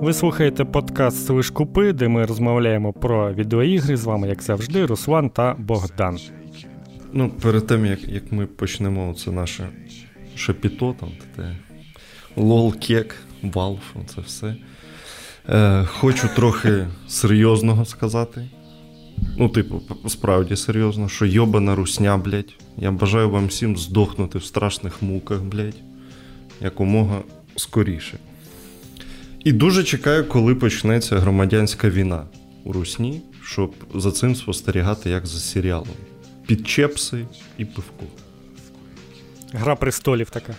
Ви слухаєте подкаст «Слиш Купи, де ми розмовляємо про відеоігри з вами, як завжди, Руслан та Богдан. Ну, перед тим, як як ми почнемо це наше шепіто, там, те, лол-кек, Valve, це все. Е, Хочу трохи серйозного сказати. Ну, типу, справді серйозно, що йобана русня, блядь. Я бажаю вам всім здохнути в страшних муках, блядь, якомога скоріше. І дуже чекаю, коли почнеться громадянська війна у Русні, щоб за цим спостерігати як за серіалом. Під чепси і пивко. Гра престолів така.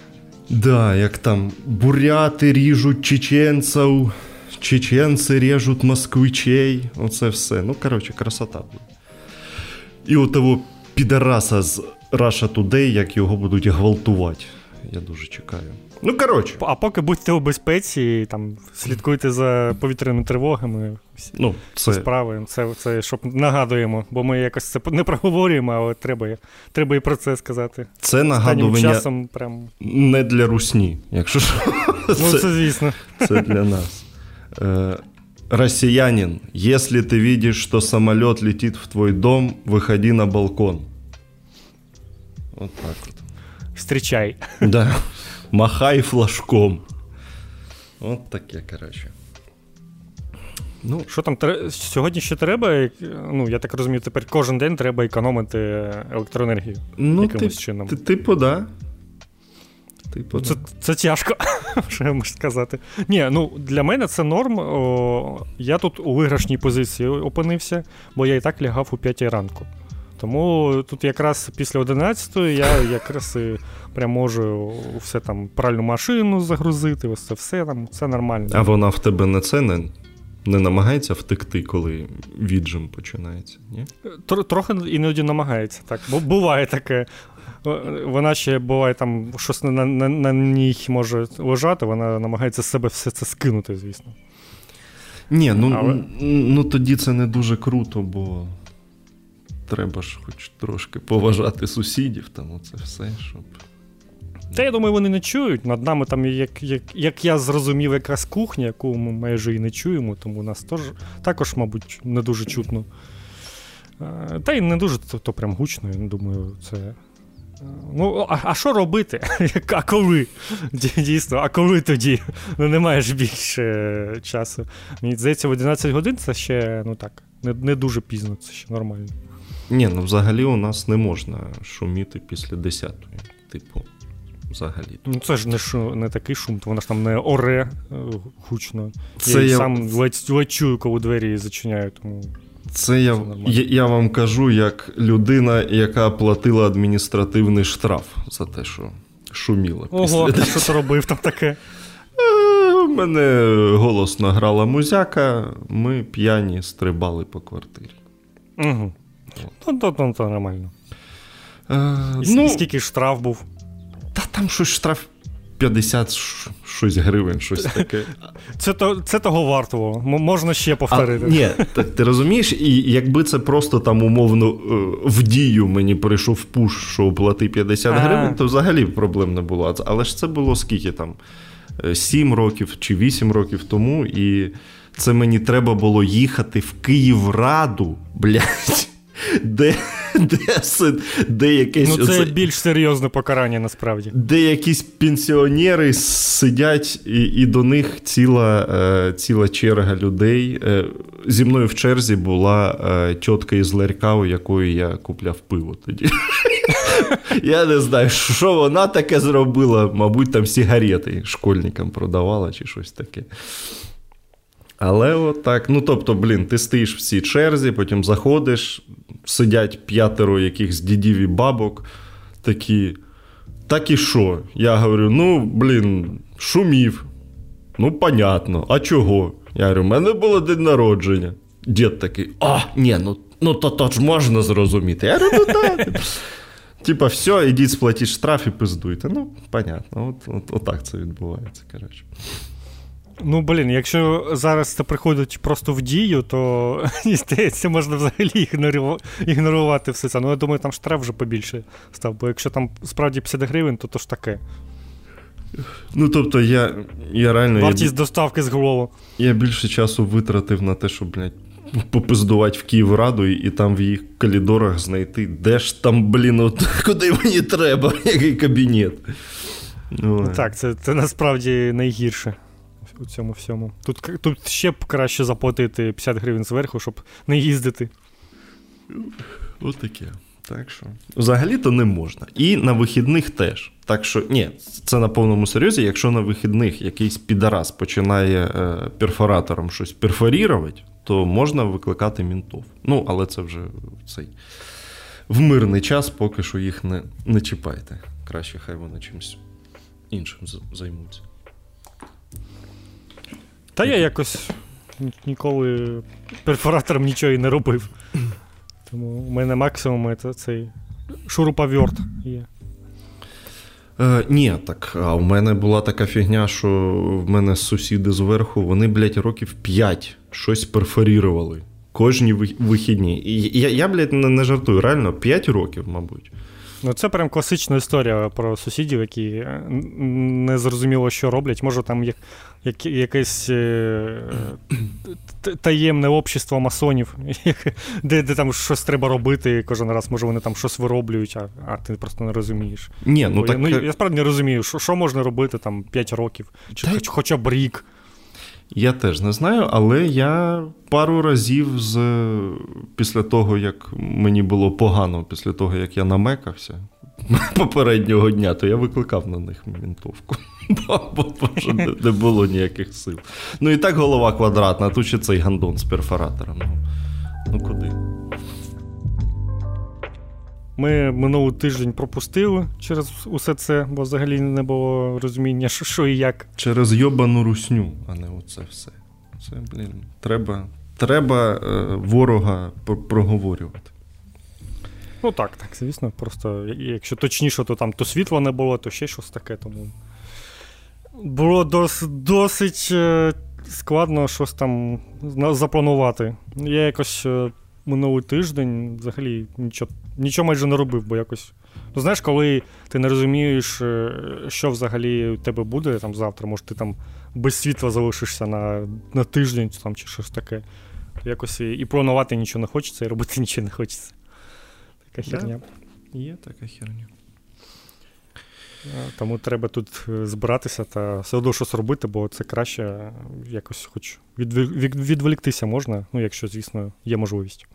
Да, як там буряти ріжуть чеченців, чеченці ріжуть москвичей. Оце все. Ну, коротше, красота буде. І от того підараса з Russia Today, як його будуть гвалтувати. Я дуже чекаю. Ну, коротше. А поки будьте у безпеці, там, слідкуйте за повітряними тривогами. Ну, це... справи. Це, це щоб нагадуємо, бо ми якось це не проговорюємо, але треба треба і про це сказати. Це нагадування часом прям... не для русні, якщо що. Ну, це, це звісно. Це для нас. Е, Россиянин, если ты видишь, что самолет летит в твой дом, выходи на балкон. Вот так вот. Встречай. Да. Махай флажком. От таке, коротше. Ну, Що там сьогодні ще треба? Ну, я так розумію, тепер кожен день треба економити електроенергію. Ну, якимось ти, чином. Ти, типу, да. Типу, це, це тяжко, що я можу сказати. Ні, ну для мене це норм. О, Я тут у виграшній позиції опинився, бо я і так лягав у 5 ранку. Тому тут якраз після 11 я якраз і прям можу все там пральну машину загрузити, ось це все там, це нормально. А вона в тебе на це не не намагається втекти, коли віджим починається? ні? Трохи іноді намагається, так. Бо буває таке. Вона ще буває там щось на на, на ній може лежати, вона намагається з себе все це скинути, звісно. Ні, ну, Але... ну тоді це не дуже круто, бо треба ж хоч трошки поважати сусідів, там оце все, щоб. Та я думаю, вони не чують. Над нами там, як як, як я зрозумів, якраз кухня, яку ми майже і не чуємо, тому нас тож, також, мабуть, не дуже чутно. Та й не дуже то, то прям гучно, я думаю, це. Ну, а, що робити? А коли? Дійсно, а коли тоді? Ну, немає ж більше часу. Мені здається, в 11 годин це ще ну так, не не дуже пізно, це ще нормально. Ні, ну взагалі у нас не можна шуміти після 10-ї. Типу, взагалі. Ну це ж не шу, не такий шум, то вона ж там не оре е, гучно. Це я, я... сам ледь, ледь чую, коли двері зачиняють. Тому... Це я, я я, вам кажу як людина, яка платила адміністративний штраф за те, що шуміла. Ого, а що ти робив там таке? Е, у мене голосно грала музяка, ми п'яні стрибали по квартирі. Угу. Ну, то, то, то нормально. Е, І ну, Скільки штраф був? Та там щось штраф 50 щось гривень, щось таке. Це то, це того вартувало. Можна ще повторити. А, Ні, ти розумієш, і якби це просто там умовно е, в дію мені прийшов пуш, що оплати 50 гривень, то взагалі проблем не було. Але ж це було скільки там? 7 років чи 8 років тому, і це мені треба було їхати в Київраду, блядь де де, де якесь... Ну, це оце, більш серйозне покарання насправді. Де якісь пенсіонери сидять, і і до них ціла е, ціла черга людей. Е, зі мною в черзі була е, тітка із ларька, у якої я купляв пиво тоді. Я не знаю, що вона таке зробила. Мабуть, там сигарети школьникам продавала чи щось таке. Але от так, ну тобто, блін, ти стоїш в цій черзі, потім заходиш, сидять п'ятеро якихось дідів і бабок, такі. Так і що? Я говорю: ну, блін, шумів. Ну, понятно, а чого? Я говорю, у мене було день народження. Дід такий, а, ні, ну ну то то ж можна зрозуміти. Я говорю, ну так. Типа, все, ідіть сплатіть штраф і пиздуйте. Ну, понятно, от, от, от так це відбувається. коротше. Ну, блін, якщо зараз це приходить просто в дію, то здається, можна взагалі ігнорувати все це. Ну, я думаю, там штраф вже побільше став, бо якщо там справді 50 гривень, то то ж таке. Ну, тобто, я я реально. Вартість я, доставки з голову. Я більше часу витратив на те, щоб, блядь, попиздувати в Київраду і, і там в їх коридорах знайти, де ж там, блін, от, куди мені треба, який кабінет. Ну, Так, це це насправді найгірше у цьому всьому. Тут тут ще б краще заплатити 50 гривень зверху, щоб не їздити. Отаке. Так що. Взагалі-то не можна. І на вихідних теж. Так що, ні, це на повному серйозі, якщо на вихідних якийсь підарас починає е, перфоратором щось перфорірувати, то можна викликати мінтов. Ну, але це вже цей в мирний час, поки що їх не, не чіпайте. Краще, хай вони чимось іншим займуться. Та я якось ніколи перфоратором нічого і не робив. Тому у мене максимум це цей шуруповерт є. Е, Ні, так. А в мене була така фігня, що в мене сусіди зверху, вони, блядь, років 5 щось перфорірували. Кожні вихідні. І я, я блядь, не, жартую, реально 5 років, мабуть. Ну, це прям класична історія про сусідів, які е, не зрозуміло, що роблять. Може, там є як, якесь е, таємне общество масонів, де де там щось треба робити, і кожен раз, може, вони там щось вироблюють, а а ти просто не розумієш. Ні, ну, так... ну Я я справді не розумію, що що можна робити там 5 років, чи Та... хоч, хоча б рік. Я теж не знаю, але я пару разів з після того, як мені було погано, після того, як я намекався попереднього дня, то я викликав на них мінтовку. Бо, бо не, було ніяких сил. Ну і так голова квадратна, тут ще цей гандон з перфоратором. Ну, ну куди? Ми минулий тиждень пропустили через усе це, бо взагалі не було розуміння, що що і як. Через йобану русню, а не оце все. Це, блін, треба треба е, ворога проговорювати. Ну так, так, звісно. Просто якщо точніше, то там то світла не було, то ще щось таке. Тому було дос, досить е, складно щось там запланувати. Я якось е, минулий тиждень взагалі нічого нічого майже не робив, бо якось. Ну, знаєш, коли ти не розумієш, е, що взагалі у тебе буде там завтра, може ти там без світла залишишся на на тиждень там, чи щось таке. Якось і планувати нічого не хочеться, і робити нічого не хочеться. Така херня. Да, Є така херня. Тому треба тут е, збиратися та все одно щось робити, бо це краще якось хоч від, від, відволіктися можна, ну, якщо, звісно, є можливість.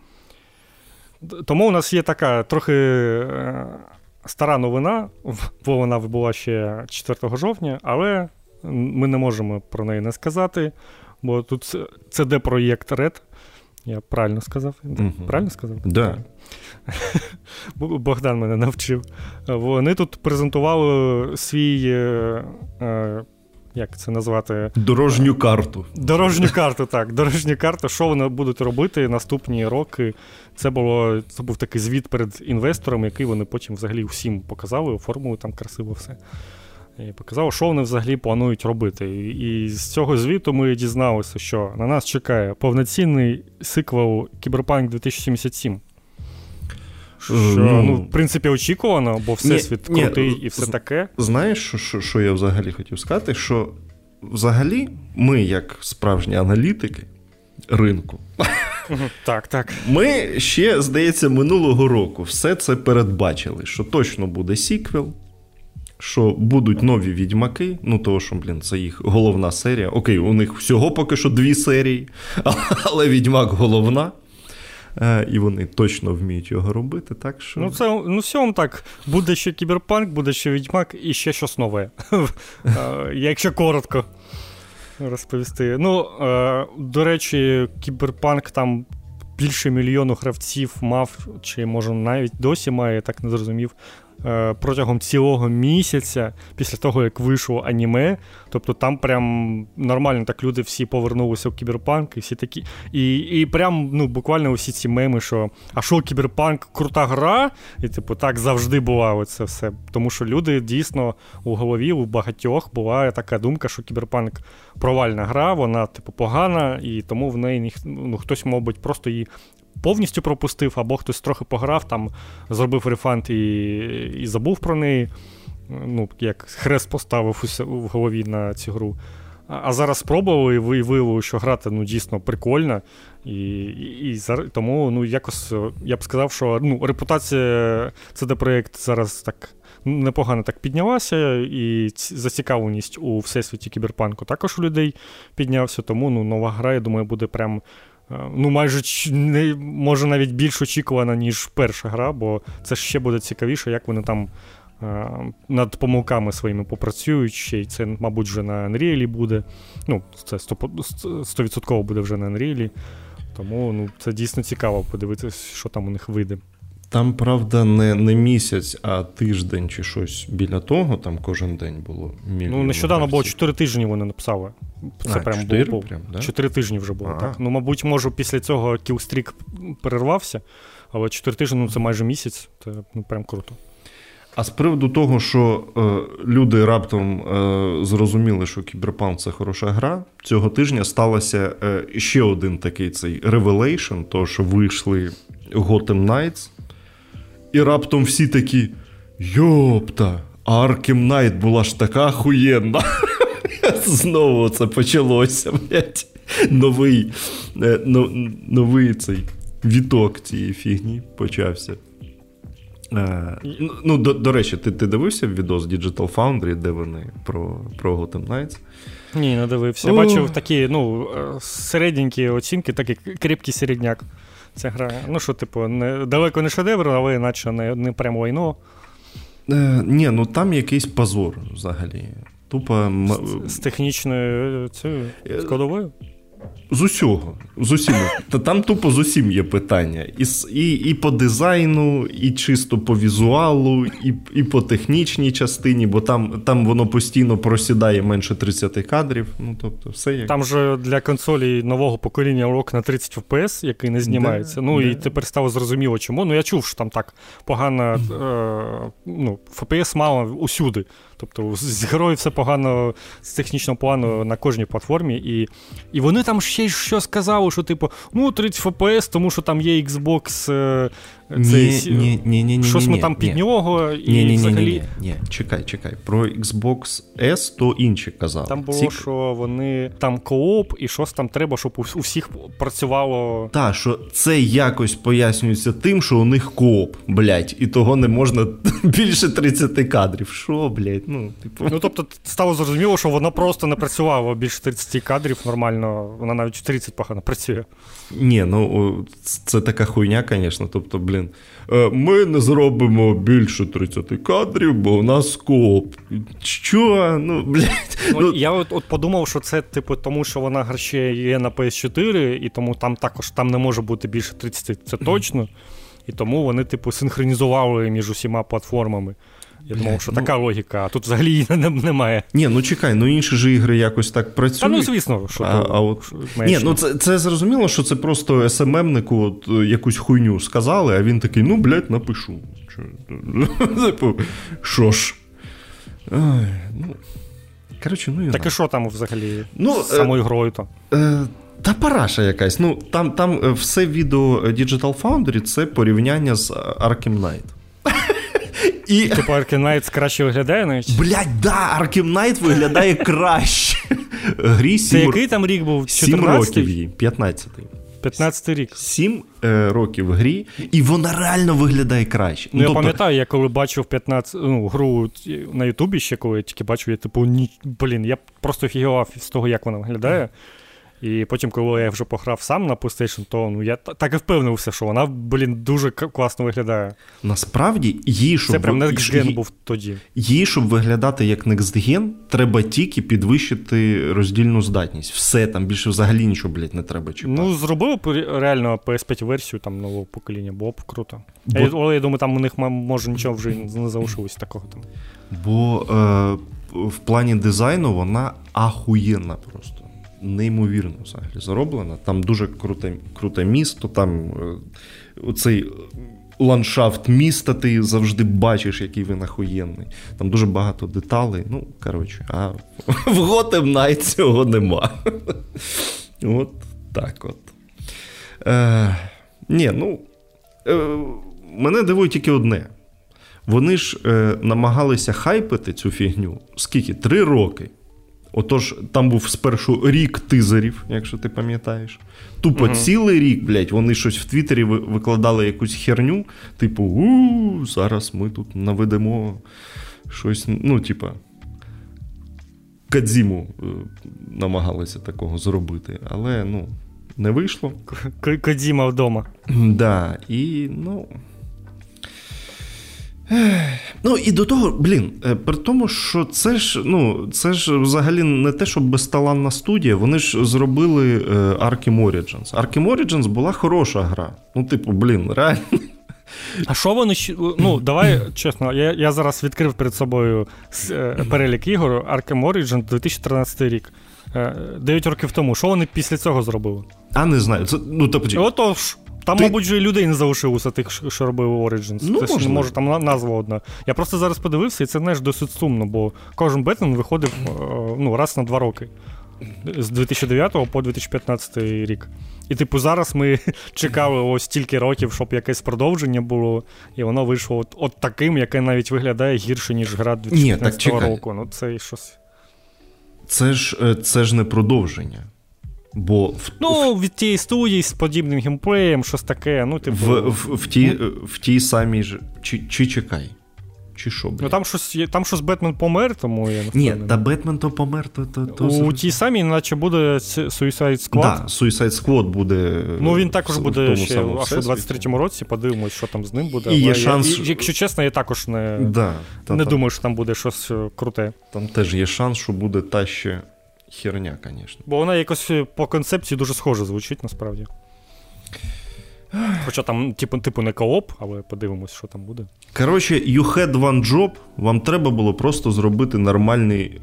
Тому у нас є така трохи е, стара новина, бо вона була ще 4 жовтня, але ми не можемо про неї не сказати, бо тут cd проєкт Red. Я правильно сказав? Угу. Правильно сказав? Да. Богдан мене навчив. Вони тут презентували свій. Е, е, як це назвати? Дорожню карту. Дорожню карту, так. Дорожню карту, що вони будуть робити наступні роки. Це було це був такий звіт перед інвесторами, який вони потім взагалі всім показали, оформили там красиво все. І показали, що вони взагалі планують робити. І з цього звіту ми дізналися, що на нас чекає повноцінний сиквел Кіберпанк 2077. Що, ну, ну, в принципі, очікувано, бо всесвіт ні, крутий ні, і все таке. Знаєш, що, що що, я взагалі хотів сказати? Що взагалі ми, як справжні аналітики ринку, так, так. ми ще, здається, минулого року все це передбачили, що точно буде сіквел. Що будуть нові відьмаки, ну того, що, блін, це їх головна серія. Окей, у них всього поки що дві серії, але відьмак головна. Е, і вони точно вміють його робити. так що... Ну, це ну, всьому так. Буде ще кіберпанк, буде ще відьмак і ще щось нове. Е, якщо коротко розповісти. Ну, е, до речі, кіберпанк там. Більше мільйону гравців мав, чи може навіть досі має, я так не зрозумів, протягом цілого місяця після того, як вийшло аніме. Тобто там прям нормально так люди всі повернулися в кіберпанк, і всі такі. І і прям ну, буквально усі ці меми, що а що кіберпанк крута гра, і типу так завжди була оце все. Тому що люди дійсно у голові у багатьох була така думка, що кіберпанк провальна гра, вона типу погана, і тому в неї ну, хтось, мабуть, просто її повністю пропустив, або хтось трохи пограв, там зробив рефанд і і забув про неї. ну, як хрест поставив в голові на цю гру. А зараз спробували і виявили, що грати ну, дійсно прикольно. І і, і тому ну, якось я б сказав, що ну, репутація CD Projekt зараз так непогано так піднялася, і зацікавленість у всесвіті кіберпанку також у людей піднявся. Тому ну, нова гра, я думаю, буде прям. Ну, майже не, може навіть більш очікувана, ніж перша гра, бо це ще буде цікавіше, як вони там над помилками своїми попрацюють ще, і це, мабуть, вже на Unreal буде. Ну, це 100% буде вже на Unreal. Тому ну, це дійсно цікаво подивитися, що там у них вийде. Там, правда, не не місяць, а тиждень чи щось біля того, там кожен день було. Ну, нещодавно було 4 тижні вони написали. Це а, прям 4, було. Прям, да? 4 тижні вже було. так. Ну, мабуть, може, після цього кілстрік перервався, але 4 тижні ну, це майже місяць, це ну, прям круто. А з приводу того, що е, люди раптом е, зрозуміли, що Кіберпанк це хороша гра, цього тижня сталося е, ще один такий цей Revelation, то що вийшли Gotham Knights, і раптом всі такі: Йопта, Arkham Knight була ж така хуєнна. Знову це почалося. блядь. Новий е, новий цей віток цієї фігні почався. Е, ну, До до речі, ти ти дивився відос Digital Foundry, де вони про про Gotham Knights? Ні, не дивився. Я бачив такі ну, е, середненькі оцінки, такий крепкий середняк. Ця гра. Ну, що, типу, не, далеко не шедевр, але наче не не прямо війно. Е, Ні, ну там якийсь позор взагалі. Тупо... З, з технічною цією складовою? З усього, з усім. Та там тупо з усім є питання. І і, і по дизайну, і чисто по візуалу, і і по технічній частині, бо там там воно постійно просідає менше 30 кадрів. Ну, тобто, все як... Там же для консолі нового покоління урок на 30 FPS, який не знімається. Да, ну да. і тепер стало зрозуміло, чому. Ну я чув, що там так погано е, ну, FPS мало усюди. Тобто з героїв все погано з технічного плану на кожній платформі. І і вони там ще й що сказали, що, типу, ну, 30 FPS, тому що там є Xbox е, ні, ні, ні, ні, Щось ми там під нього і ні, ні, взагалі. Ні, ні, Чекай, чекай. Про Xbox S то інші казали. Там було, що вони там кооп, і щось там треба, щоб у всіх працювало. Так, що це якось пояснюється тим, що у них кооп, блядь, і того не можна більше 30 кадрів. Що, блядь? Ну, типу. Ну, тобто, стало зрозуміло, що воно просто не працювало більше 30 кадрів нормально, вона навіть 30 погано працює. Ні, ну це така хуйня, звісно. Тобто, блін блін, «Е, ми не зробимо більше 30 кадрів, бо у нас скоп. Що? Ну, блядь. Ну, ну... Я от от подумав, що це, типу, тому що вона ще є на PS4, і тому там також там не може бути більше 30, це точно. І тому вони, типу, синхронізували між усіма платформами. Я думав, що ну, така логіка, а тут взагалі немає. Ні, ну чекай, ну інші ж ігри якось так працюють. Та ну, звісно, що а, а от... Ні, ну це це зрозуміло, що це просто СММнику от, е, якусь хуйню сказали, а він такий, ну, блядь, напишу. Типу, що ж? Ай, ну... Коротше, ну і Так і що там взагалі ну, з самою е, грою то? Е, та параша якась. Ну, Там там е, все відео Digital Foundry це порівняння з Arkham Knight. І... Типу Arkham Knight краще виглядає навіть? Блять, да, Arkham Knight виглядає краще. Грі 7... Це який там рік був? 7 років їй, 15-й. 15 рік. 7 е, років в грі, і вона реально виглядає краще. Ну, ну Я тобто... пам'ятаю, я коли бачив 15 ну, гру на Ютубі ще, коли я тільки бачив, я типу, ні, блін, я просто фігував з того, як вона виглядає. І потім, коли я вже пограв сам на PlayStation, то ну я так і впевнився, що вона, блін, дуже класно виглядає. Насправді, їй, щоб Це прям Next Gen був тоді. Їй, щоб виглядати як Next Gen, треба тільки підвищити роздільну здатність. Все, там більше взагалі нічого, блядь, не треба чіпати. Ну, зробили реально PS5-версію там нового покоління, було б круто. Бо... Я, але я думаю, там у них може нічого вже не залишилось такого там. Бо е, в плані дизайну вона ахуєнна просто неймовірно взагалі зароблена. Там дуже круте круте місто, там е, оцей ландшафт міста ти завжди бачиш, який він ахуєнний. Там дуже багато деталей. Ну, коротше, а в Gotham Knight цього нема. От так от. Е, Ні, ну. Е, Мене дивує тільки одне. Вони ж е, намагалися хайпити цю фігню скільки? Три роки. Отож, там був спершу рік тизерів, якщо ти пам'ятаєш. Тупо угу. цілий рік, блядь, вони щось в Твіттері викладали якусь херню, типу, у зараз ми тут наведемо щось, ну, типа. Кадзіму е, намагалися такого зробити, але ну, не вийшло. Кадзіма вдома. Да, і, ну. Ну і до того, блін, е, при тому, що це ж ну, це ж взагалі не те, що безталанна студія, вони ж зробили е, Arkham Origins. Arkham Origins була хороша гра. Ну, типу, блін, реально. А що вони Ну, давай чесно, я я зараз відкрив перед собою е, перелік ігор Arkham Origins 2013 рік. Дев'ять років тому. Що вони після цього зробили? А не знаю. Це, ну, тобто... Отож. Там, Ти... мабуть, вже людей не залишилося тих, що робив Origins. Ну, Тобто, може, там назва одна. Я просто зараз подивився, і це знаєш, досить сумно, бо кожен Бетмен виходив е, ну, раз на два роки. З 2009 по 2015 рік. І, типу, зараз ми чекали ось стільки років, щоб якесь продовження було, і воно вийшло от, от таким, яке навіть виглядає гірше, ніж гра 2015 Ні, року. Ну, це щось. Це ж, е, Це ж не продовження. Бо в, Ну, від тієї студії з подібним геймплеєм, щось таке. ну, типу... В в, в, тій в тій самій ж. Чи чи чекай? Чи що, блядь? Ну там щось там щось Бетмен помер, тому я не Ні, та Бетмен то помер, то. то, то У тій самій, наче буде Suicide Squad. Да, Suicide Squad буде. Ну він також буде ще аж у 23-му році, подивимось, що там з ним буде. І є шанс... я, якщо чесно, я також не да, та, не та, думаю, що там буде щось е, круте. Там теж є шанс, що буде та ще херня, звісно. Бо вона якось е, по концепції дуже схоже звучить насправді. Хоча там, типу, типу, не кооп, але подивимось, що там буде. Коротше, you had one job, вам треба було просто зробити нормальний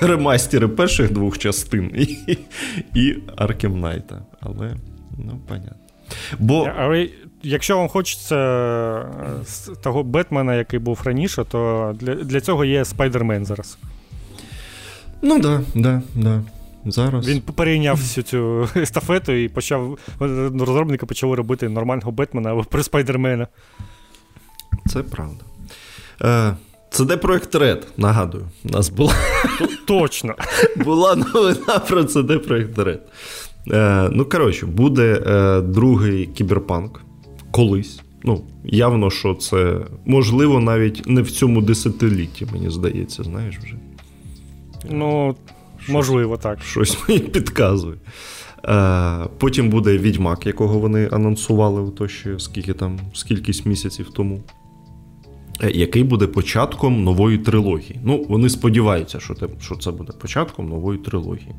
ремастери перших двох частин і і Arkham Knight. Але, ну, понятно. Бо... Але якщо вам хочеться е, того Бетмена, який був раніше, то для для цього є Спайдермен зараз. Ну да, да, да. Зараз. Він перейняв всю цю естафету і почав. Розробники почали робити нормального Бетмена або про Спайдермена. Це правда. Е, Це де проект Red, нагадую. У нас була. Точно. Була новина про CD проект Red. Е, Ну, коротше, буде е, другий кіберпанк колись. Ну, явно, що це можливо навіть не в цьому десятилітті, мені здається, знаєш вже. Ну, щось, можливо, так. Щось мені підказує. Е, Потім буде Відьмак, якого вони анонсували то ще скільки там, скількись місяців тому. Е, який буде початком нової трилогії. Ну, вони сподіваються, що це буде початком нової трилогії.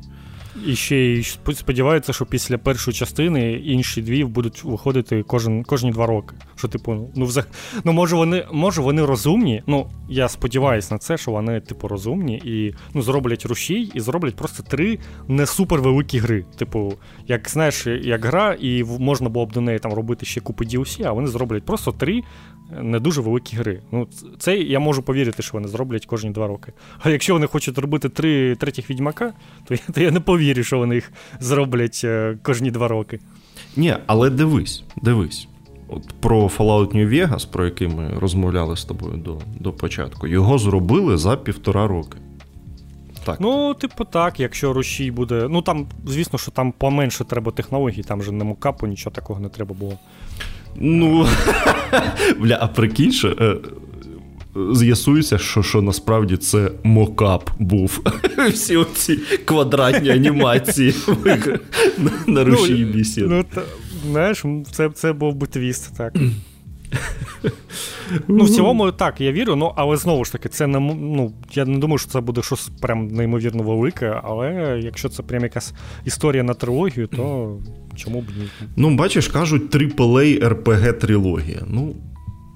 І ще сподіваються, що після першої частини інші дві будуть виходити кожен, кожні два роки. Що, типу, ну взаг... ну може вони може вони розумні. Ну, я сподіваюся на це, що вони, типу, розумні і ну, зроблять рушій і зроблять просто три не супер великі гри. Типу, як знаєш, як гра, і можна було б до неї там робити ще купи DLC, а вони зроблять просто три не дуже великі гри. Ну, Це я можу повірити, що вони зроблять кожні два роки. А якщо вони хочуть робити три третіх відьмака, то я, то я не повірю, що вони їх зроблять е, кожні два роки. Ні, але дивись, дивись. От Про Fallout New Vegas, про який ми розмовляли з тобою до до початку, його зробили за півтора роки. Так. Ну, типу, так, якщо рушій буде. Ну там, звісно, що там поменше треба технологій, там же не мокапу, нічого такого не треба було. Ну, бля, а прикинь, що, е, з'ясується, що що насправді це мокап був. Всі оці квадратні анімації на ну, бісід. Ну, знаєш, це це був би твіст, так. Ну, в цілому, так, я вірю, ну, але знову ж таки, це не ну, я не думаю, що це буде щось прям неймовірно велике, але якщо це прям якась історія на трилогію, то чому б ні? Ну, бачиш, кажуть, AAA RPG трилогія. Ну,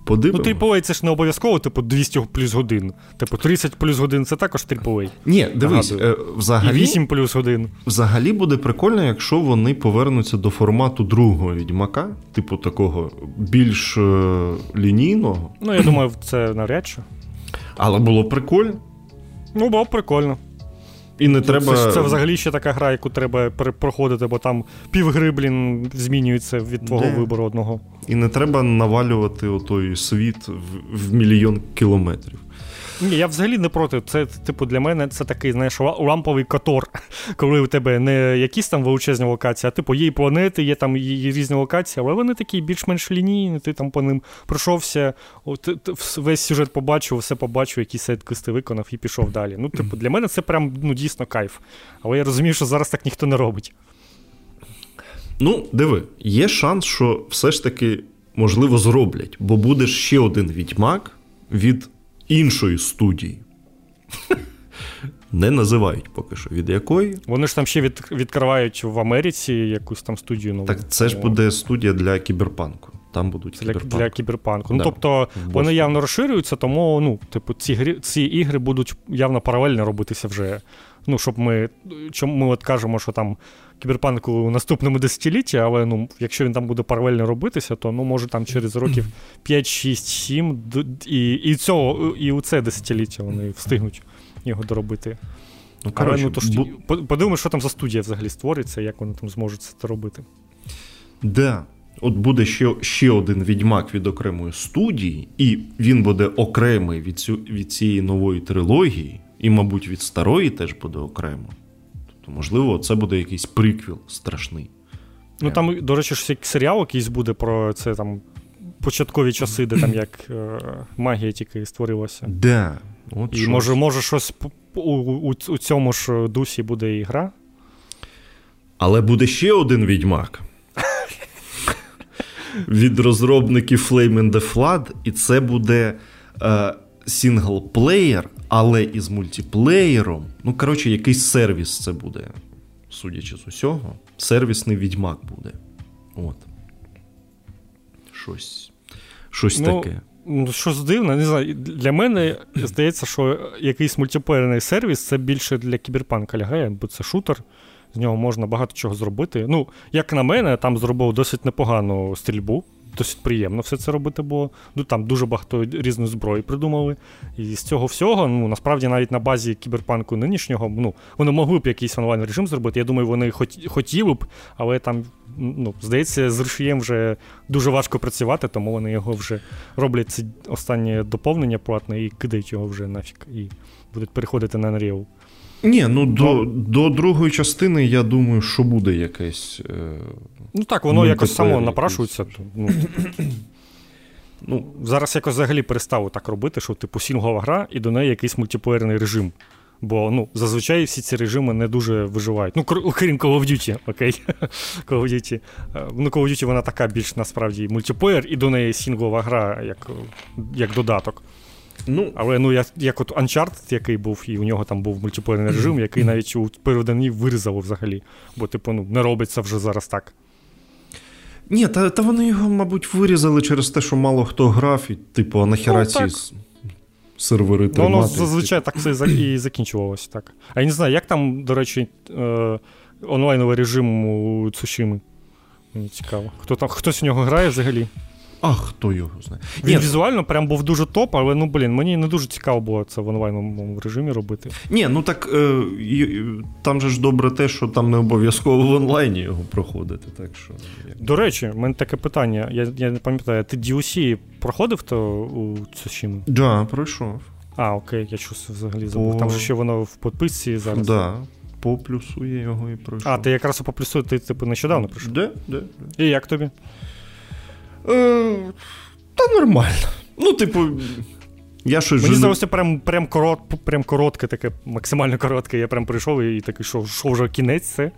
Подивимо. Ну, AAA це ж не обов'язково, типу, 200 плюс годин. Типу, 30 плюс годин це також AAA. Ні, дивись, е, взагалі. І 8 плюс годин. Взагалі буде прикольно, якщо вони повернуться до формату другого відьмака, типу такого більш е, лінійного. Ну, я думаю, це навряд чи. Але було прикольно. Ну, було прикольно. І не треба... Це, це взагалі ще така гра, яку треба проходити, бо там півгри, блін, змінюється від твого Де? вибору одного. І не треба навалювати отой світ в, в мільйон кілометрів. Ні, я взагалі не проти. Це, типу, для мене це такий, знаєш, ламповий котор, коли у тебе не якісь там величезні локації, а типу є і планети, є там і різні локації, але вони такі більш-менш лінійні, ти там по ним пройшовся, весь сюжет побачив, все побачив, які сайт-квести виконав і пішов далі. Ну, типу, для мене це прям ну, дійсно кайф. Але я розумію, що зараз так ніхто не робить. Ну, диви, є шанс, що все ж таки, можливо, зроблять, бо буде ще один відьмак від іншої студії. Не називають поки що від якої. Вони ж там ще від, відкривають в Америці якусь там студію нову. Так це ж буде студія для кіберпанку. Там будуть для кіберпанк. для кіберпанку. Ну, да. тобто вони явно розширюються, тому ну, типу, ці грі, ці ігри будуть явно паралельно робитися вже. Ну, щоб ми. Чому ми от кажемо, що там кіберпанку у наступному десятилітті, але ну, якщо він там буде паралельно робитися, то ну, може там через років 5, 6, 7 і і, цього, і у це десятиліття вони встигнуть його доробити. Ну, але, ну, то ж, бу... Подивимось, що там за студія взагалі створиться, як вони там зможуть це робити. Да. От буде ще ще один відьмак від окремої студії, і він буде окремий від цю, від цієї нової трилогії, і, мабуть, від старої теж буде окремо. Тобто, можливо, це буде якийсь приквіл страшний. Ну там, до речі, ж серіал якийсь буде про це там початкові часи, де там як е, магія тільки створилася. Да. От І може, може, щось у, у, у цьому ж дусі буде і гра. Але буде ще один відьмак. Від розробників Flame in the Flood, і це буде е, singleplayer, але із multiplayer ом. Ну, коротше, якийсь сервіс це буде, судячи з усього. Сервісний відьмак буде. От. Щось. Щось ну, таке. Ну, щось дивне, не знаю. Для мене здається, що якийсь мультиплеєрний сервіс це більше для кіберпанка лягає, бо це шутер. З нього можна багато чого зробити. Ну, як на мене, там зробив досить непогану стрільбу досить приємно все це робити, бо ну, там дуже багато різної зброї придумали. І з цього всього, ну насправді навіть на базі кіберпанку нинішнього, ну вони могли б якийсь онлайн режим зробити. Я думаю, вони хот- хотіли б, але там, ну, здається, з рушієм вже дуже важко працювати, тому вони його вже роблять це останнє доповнення платне і кидають його вже нафіг, і будуть переходити на Unreal. Ні, ну до до другої частини, я думаю, що буде якесь. Е... Ну так, воно якось само напрашується. Ну, ну, Зараз якось взагалі перестало так робити, що типу сінгова гра і до неї якийсь мультиплеєрний режим. Бо ну, зазвичай всі ці режими не дуже виживають. Ну, крім Call of Duty, окей. Call of Duty. Е, ну, Call of Duty вона така більш насправді мультиплеєр, і до неї сінглова гра як як додаток. Ну, Але ну, як, як от Uncharted, який був, і у нього там був мультиплеєрний режим, який навіть у передані вирізало взагалі. Бо, типу, ну, не робиться вже зараз так. Ні, та та вони його, мабуть, вирізали через те, що мало хто грав, і, типу, а нахера ну, ці сервери тримати. Ну, воно зазвичай так все і закінчувалося. так. А я не знаю, як там, до речі, е, онлайновий режим у Цушими? Мені цікаво. Хто там, Хтось в нього грає взагалі? А хто його знає? Він Ні. візуально прям був дуже топ, але ну блін, мені не дуже цікаво було це в онлайновому режимі робити. Ні, ну так е, там же ж добре те, що там не обов'язково в онлайні його проходити. так що... До речі, в мене таке питання. Я я не пам'ятаю, ти DLC проходив то у Цусімі? Так, да, пройшов. А, окей, я щось взагалі забув. По... Там же ще воно в підписці зараз. Да. По плюсу я його і пройшов. А, ти якраз по плюсу ти типу нещодавно пройшов? Да, да. І як тобі? Е, Та нормально. Ну, типу. Я щось Мені здалося, прям прям, корот, прям коротке, таке, максимально коротке. Я прям прийшов і такий, що що вже кінець це.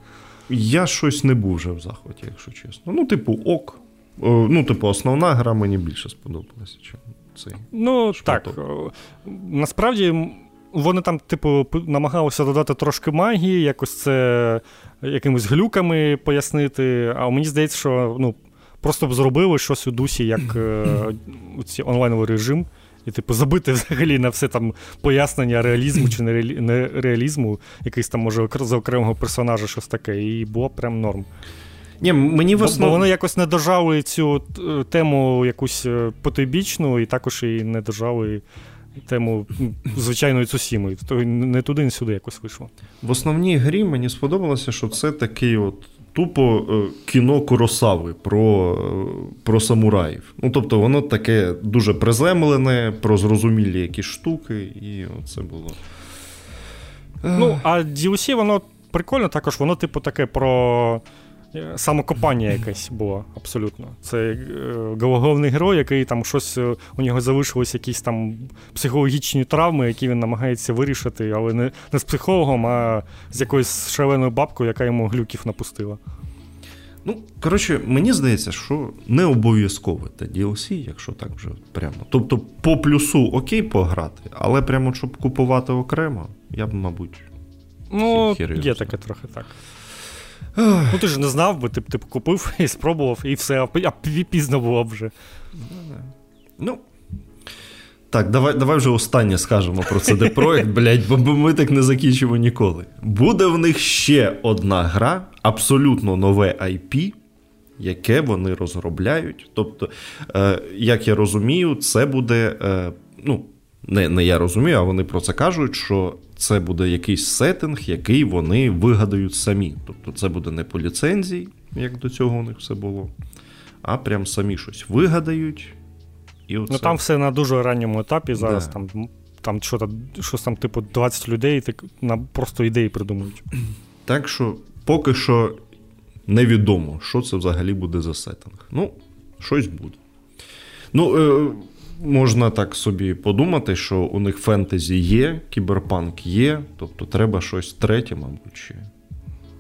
Я щось не був вже в захваті, якщо чесно. Ну, типу, ок. Ну, типу, основна гра мені більше сподобалася, ніж цей. Ну, шматок. так. Насправді. Вони там, типу, намагалися додати трошки магії, якось це якимись глюками пояснити. А мені здається, що ну, Просто б зробили щось у дусі, як е, ці онлайновий режим, і, типу, забити взагалі на все там пояснення реалізму чи не реалізму, якийсь там, може, за окремого персонажа щось таке, і було прям норм. Ні, мені в основ... Бо вони якось не дожали цю тему якусь е, потойбічну, і також і не дожали тему звичайної Цусіми. То не туди, не сюди якось вийшло. В основній грі мені сподобалося, що це такий от. Тупо е, кіно Куросави про е, про самураїв. Ну, тобто, воно таке дуже приземлене, про зрозумілі якісь штуки, і це було. Ну, а DLC, воно прикольно, також воно, типу, таке про самокопання якесь було абсолютно. Це е, головний герой, який там щось е, у нього залишились якісь там психологічні травми, які він намагається вирішити, але не, не з психологом, а з якоюсь шаленою бабкою, яка йому глюків напустила. Ну, коротше, мені здається, що не обов'язково те DLC, якщо так вже прямо. Тобто, по плюсу окей пограти, але прямо щоб купувати окремо, я б, мабуть. Ну, є таке трохи так. Ну, ти ж не знав би, ти б ти купив і спробував, і все, а пізно було б вже. Ну. Так, давай давай вже останнє скажемо про cd проект, блядь, бо ми так не закінчимо ніколи. Буде в них ще одна гра, абсолютно нове IP, яке вони розробляють. Тобто, е, як я розумію, це буде. Е, ну, не, не я розумію, а вони про це кажуть, що це буде якийсь сеттинг, який вони вигадають самі. Тобто це буде не по ліцензії, як до цього у них все було, а прям самі щось вигадають. І оце... Ну там все на дуже ранньому етапі зараз. Да. Там там що щось там, типу, 20 людей так, на просто ідеї придумують. Так що поки що невідомо, що це взагалі буде за сеттинг. Ну, щось буде. Ну, е, можна так собі подумати, що у них фентезі є, кіберпанк є, тобто треба щось третє, мабуть. чи.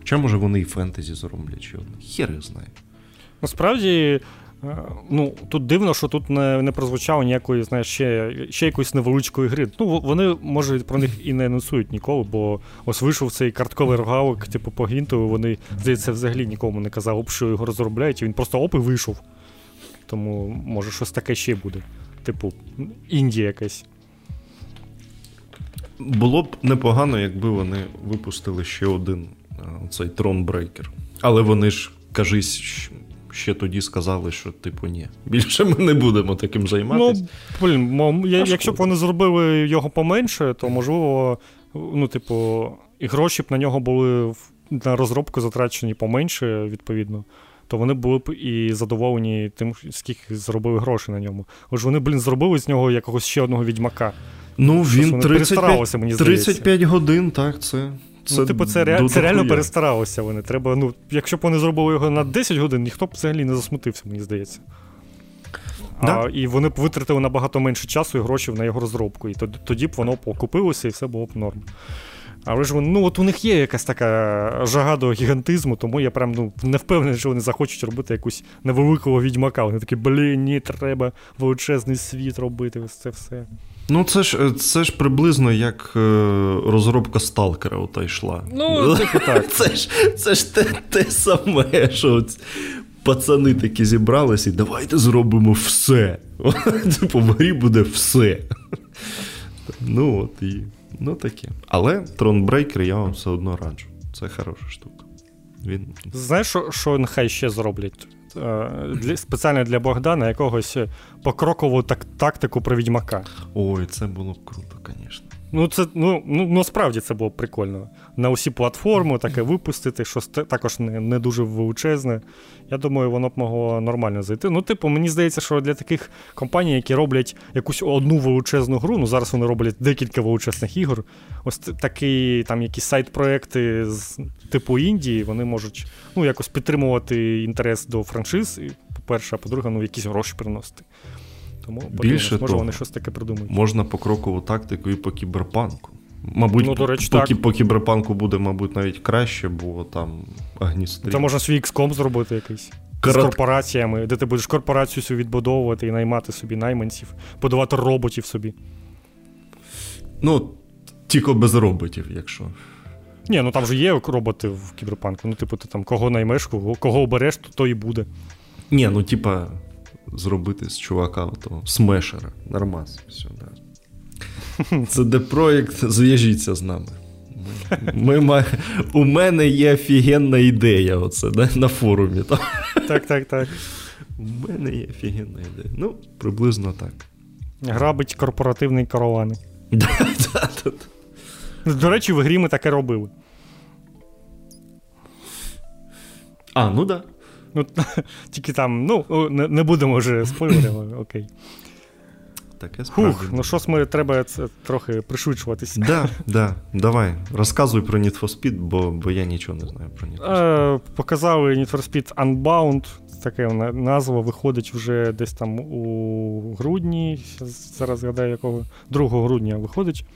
Чи може вони і фентезі зроблять, чи одне. Хер їх знає. Насправді. Е, ну, Тут дивно, що тут не не прозвучало ніякої, знаєш, ще ще якоїсь невеличкої гри. Ну, Вони, може, про них і не анонсують ніколи, бо ось вийшов цей картковий рогалик, типу, по гінту, вони, здається, взагалі нікому не казали, що його розробляють, і він просто оп і вийшов. Тому, може, щось таке ще буде типу, інді якась. Було б непогано, якби вони випустили ще один цей Тронбрейкер. Але вони ж, кажись, ще тоді сказали, що, типу, ні. Більше ми не будемо таким займатися. Ну, блін, якщо б вони зробили його поменше, то можливо, ну, типу, і гроші б на нього були на розробку затрачені поменше, відповідно то вони були б і задоволені тим, скільки зробили грошей на ньому. Отже, вони, блін, зробили з нього якогось ще одного відьмака. Ну, він 35, мені 35 годин, так, це. Це ну, типу, це, ре... це реально перестаралося вони. Треба, ну, Якщо б вони зробили його на 10 годин, ніхто б взагалі не засмутився, мені здається. Да? А, І вони б витратили набагато менше часу і грошей на його розробку. І тоді б воно окупилося і все було б норм. Але ж ну, от у них є якась така жага до гігантизму, тому я прям ну, не впевнений, що вони захочуть робити якусь невеликого відьмака. Вони такі, блін, ні, треба величезний світ робити. ось це все. Ну, це ж це ж приблизно як е, розробка Сталкера ота йшла. Ну, типу так. Це ж це ж те те саме, що пацани такі зібралися і давайте зробимо все. Типу, в грі буде все. Ну, от і. Ну таке. Але Тронбрейкер я вам все одно раджу. Це хороша штука. Він... Знаєш, що що нехай ще зроблять? Е, для, Спеціально для Богдана якогось покрокову так, тактику про відьмака. Ой, це було б круто, звісно. Ну, це ну, ну, насправді це було прикольно. На усі платформи таке випустити, щось також не не дуже величезне. Я думаю, воно б могло нормально зайти. Ну, типу, мені здається, що для таких компаній, які роблять якусь одну величезну гру, ну зараз вони роблять декілька величезних ігор. Ось такі там якісь сайт-проекти з типу Індії, вони можуть ну, якось підтримувати інтерес до франшиз, по-перше, а по-друге, ну, якісь гроші приносити. Тому Більше може того, вони щось таке придумають. Можна покрокову тактику і по кіберпанку. Мабуть, ну, до речі, по, так. по кіберпанку буде, мабуть, навіть краще, бо там агністрі. Це можна свій XCOM зробити якийсь. Корот... З корпораціями, де ти будеш корпорацію собі відбудовувати і наймати собі найманців, подавати роботів собі. Ну, тільки без роботів, якщо. Ні, ну там же є роботи в кіберпанку. Ну, типу, ти там кого наймеш, кого, кого обереш, то, то і буде. Ні, ну типа, зробити з чувака того смешера. Нормас. Все, да. Це де проєкт, зв'яжіться з нами. Ми, ми, У мене є офігенна ідея оце, да, на форумі. Так, так, так. У мене є офігенна ідея. Ну, приблизно так. Грабить корпоративний каравани. До речі, в грі ми таке робили. А, ну так. Да. Ну, Тільки там, ну, не, не будемо вже спойлерами, окей. Таке Хух, ну щось ми треба це трохи пришвидшуватися. Да, да, Давай, розказуй про Need for Speed, бо бо я нічого не знаю про Need for Speed. Е, Показали Need for Speed Unbound, таке назва виходить вже десь там у грудні. Зараз згадаю, якого 2 грудня виходить.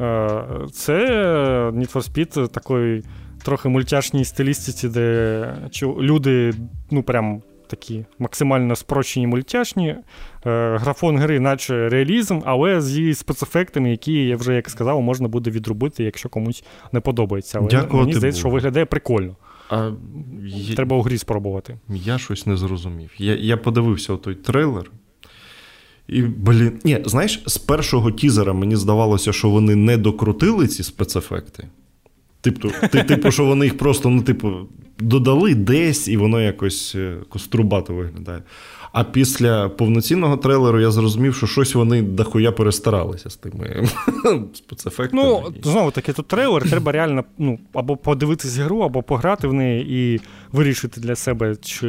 Е, Це Need for Speed такої трохи мультяшній стилістиці, де люди, ну прям такі максимально спрощені мультяшні. Е, Графон гри, наче реалізм, але зі спецефектами, які, я вже як сказав, можна буде відробити, якщо комусь не подобається. Але Дякую, мені здається, що виглядає прикольно. А Треба у грі спробувати. Я щось не зрозумів. Я я подивився той трейлер. І, блін, ні, знаєш, з першого тізера мені здавалося, що вони не докрутили ці спецефекти. Типу, типу, що вони їх просто, ну, типу, додали десь, і воно якось е, кострубато виглядає. А після повноцінного трейлеру я зрозумів, що щось вони дохуя перестаралися з тими спецефектами. Ну, знову таки, тут трейлер, треба реально ну, або подивитись гру, або пограти в неї і вирішити для себе, чи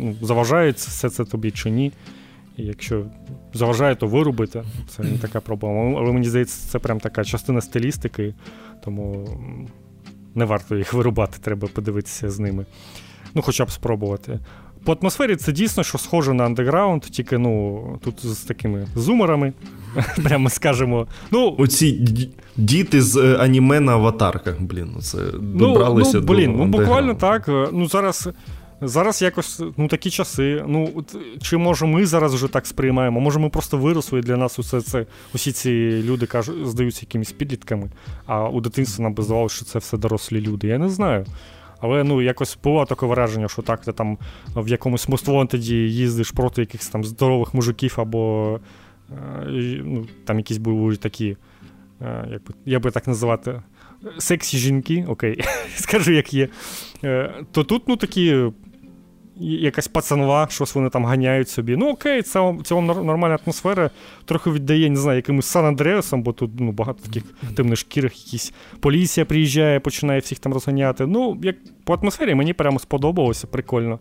ну, заважає все це тобі, чи ні. І якщо заважає, то вирубити. Це не така проблема. Але мені здається, це прям така частина стилістики, тому не варто їх вирубати, треба подивитися з ними. Ну, хоча б спробувати. По атмосфері це дійсно, що схоже на андеграунд, тільки ну, тут з такими зумерами, прямо скажемо. Ну, Оці діти з е, аніме на аватарках, блін, це добралися ну, ну, блін, до Ну, буквально так. Ну, Зараз Зараз якось ну, такі часи. Ну, Чи може ми зараз вже так сприймаємо? Може, ми просто виросли для нас усе це, усі ці люди кажуть, здаються якимись підлітками, а у дитинстві нам би здавалося, що це все дорослі люди. Я не знаю. Але ну, якось було таке враження, що так, ти там в якомусь тоді їздиш проти якихось там здорових мужиків, або е, ну, там якісь були такі, е, як би, я би так називати, сексі жінки, окей, скажу, як є. Е, то тут ну, такі якась пацанова, щось вони там ганяють собі. Ну окей, це цілому нормальна атмосфера. Трохи віддає, не знаю, якимось Сан Андреасом, бо тут ну, багато таких темношкірих, якісь поліція приїжджає, починає всіх там розганяти. Ну, як по атмосфері мені прямо сподобалося, прикольно.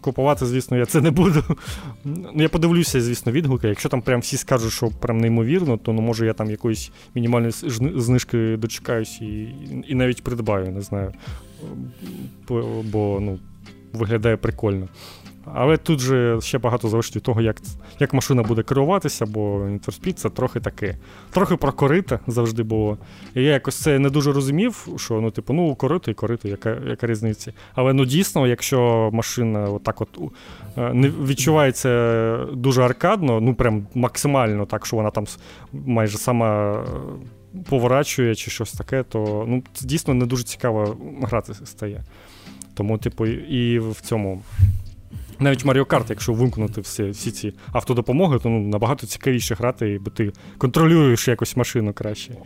Купувати, звісно, я це не буду. Ну, Я подивлюся, звісно, відгуки. Якщо там прям всі скажуть, що прям неймовірно, то ну, може я там якоїсь мінімальної знижки дочекаюсь і і навіть придбаю, не знаю. Бо ну, виглядає прикольно. Але тут же ще багато залежить від того, як як машина буде керуватися, бо Speed це трохи таке. Трохи про корито завжди було. І я якось це не дуже розумів, що ну, типу, ну, корито і корито, яка яка різниця. Але ну дійсно, якщо машина отак от е, не відчувається дуже аркадно, ну прям максимально так, що вона там майже сама е, поворачує чи щось таке, то ну, це дійсно не дуже цікаво грати стає. Тому, типу, і в цьому. Навіть Mario Kart, якщо вимкнути всі всі ці автодопомоги, то ну, набагато цікавіше грати, бо ти контролюєш якось машину краще. Е,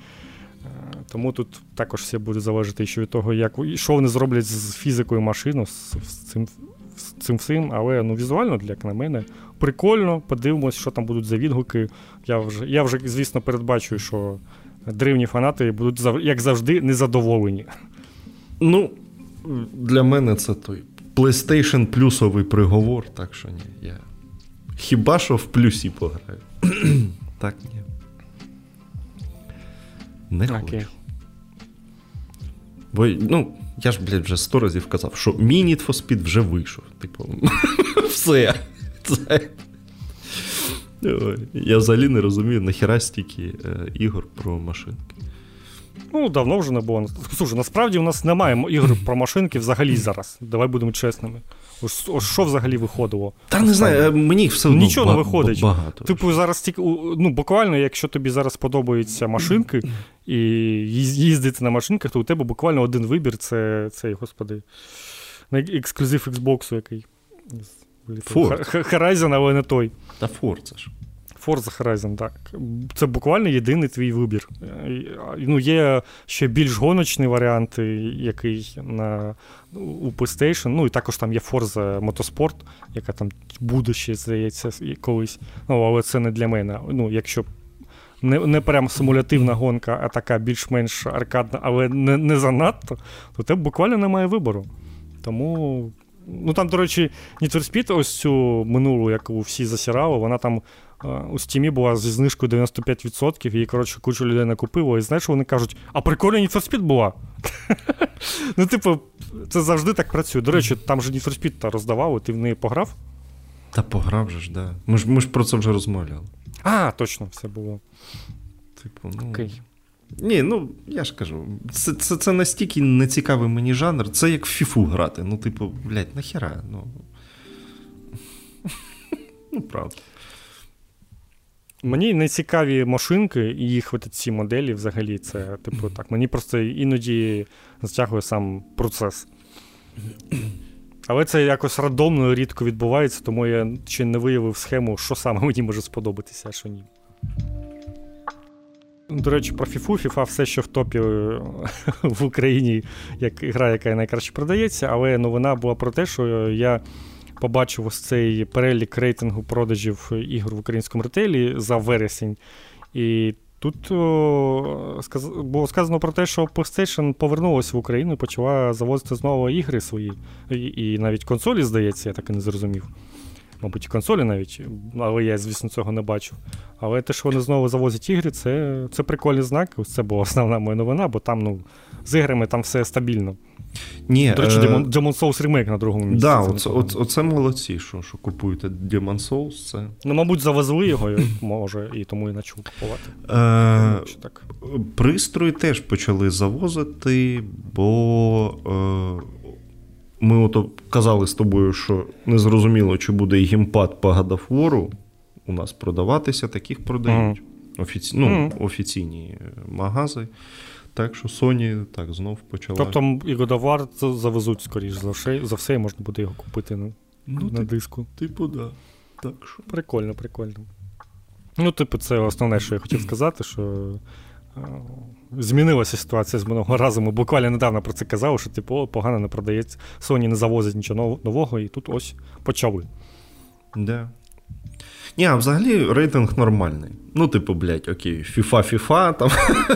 тому тут також все буде залежати ще від того, як, що вони зроблять з фізикою машини, з, з цим з цим всім. Але ну, візуально, як на мене, прикольно, подивимось, що там будуть за відгуки. Я вже, я вже звісно, передбачую, що древні фанати будуть, як завжди, незадоволені. Ну, для мене це той PlayStation плюсовий приговор, так що ні. Я... Хіба що в плюсі пограю. так, ні. Не okay. хочу. Бо, ну, я ж, блядь, вже сто разів казав, що мій Need for Speed вже вийшов. Типу, все. Це... Я взагалі не розумію, нахіра стільки е, ігор про машинки. Ну, давно вже не було. Слушай, насправді у нас немає ігор про машинки взагалі зараз. Давай будемо чесними. Ось, що взагалі виходило? Та не знаю, е, мені все одно Нічого ба- не виходить. Багато. Типу, зараз тільки ну, буквально, якщо тобі зараз подобаються машинки і їздити на машинках, то у тебе буквально один вибір це цей, господи, ексклюзив Xbox який. Horizon, але не той. Та Forza ж. Forza Horizon, так. Це буквально єдиний твій вибір. Ну, Є ще більш гоночний варіант, який на, у PlayStation. Ну, і також там є Forza Motorsport, яка там буде ще, здається, колись. Ну, але це не для мене. Ну, якщо не не прям симулятивна гонка, а така більш-менш аркадна, але не не занадто, то тебе буквально немає вибору. Тому. Ну там, до речі, Need for Speed ось цю минулу, яку всі засирали, вона там у стімі була зі знижкою 95%, і, коротше, кучу людей накупило. І знаєш, вони кажуть, а прикольна Need for Speed була. Ну, типу, це завжди так працює. До речі, там же Need for Speed роздавали, ти в неї пограв? Та пограв же ж, да. Ми ж ми ж про це вже розмовляли. А, точно, все було. Типу, ну. Окей. Ні, ну я ж кажу, це це, це настільки нецікавий мені жанр, це як в фіфу грати. Ну, типу, блядь, нахера. Ну, ну правда. Мені не цікаві машинки і їх от ці моделі взагалі. Це, типу, так. Мені просто іноді затягує сам процес. Але це якось рандомно рідко відбувається, тому я ще не виявив схему, що саме мені може сподобатися, а що ні. До речі, про Фіфу. Фіфа все, що в топі е, в Україні, як гра, яка найкраще продається, але новина була про те, що я побачив ось цей перелік рейтингу продажів ігор в українському ретейлі за вересень. І тут о, сказ... було сказано про те, що PlayStation повернулася в Україну і почала завозити знову ігри свої. І, і навіть консолі, здається, я так і не зрозумів мабуть, і консолі навіть, але я, звісно, цього не бачу. Але те, що вони знову завозять ігри, це це прикольний знак. Ось це була основна моя новина, бо там ну, з іграми там все стабільно. Ні, До речі, е... Demon Souls Remake на другому місці. Да, оце, оце, оце молодці, що що купуєте Demon Souls. Це... Ну, мабуть, завезли його, може, і тому і почав купувати. Е... Так. Пристрої теж почали завозити, бо. Е ми ото казали з тобою, що незрозуміло, чи буде гімпад по гадафвору у нас продаватися, таких продають. Mm. Офіці... Ну, mm. Офіційні магази. Так що Sony так знов почала. Тобто і Годовар завезуть, скоріш за все, за все, і можна буде його купити на ну, на диску. Типу, да. Так що. Прикольно, прикольно. Ну, типу, це основне, що я хотів сказати, що змінилася ситуація з минулого разу. Ми буквально недавно про це казали, що типу, погано не продається. Sony не завозить нічого нового, і тут ось почали. Да. Ні, а взагалі рейтинг нормальний. Ну, типу, блядь, окей, FIFA, FIFA, там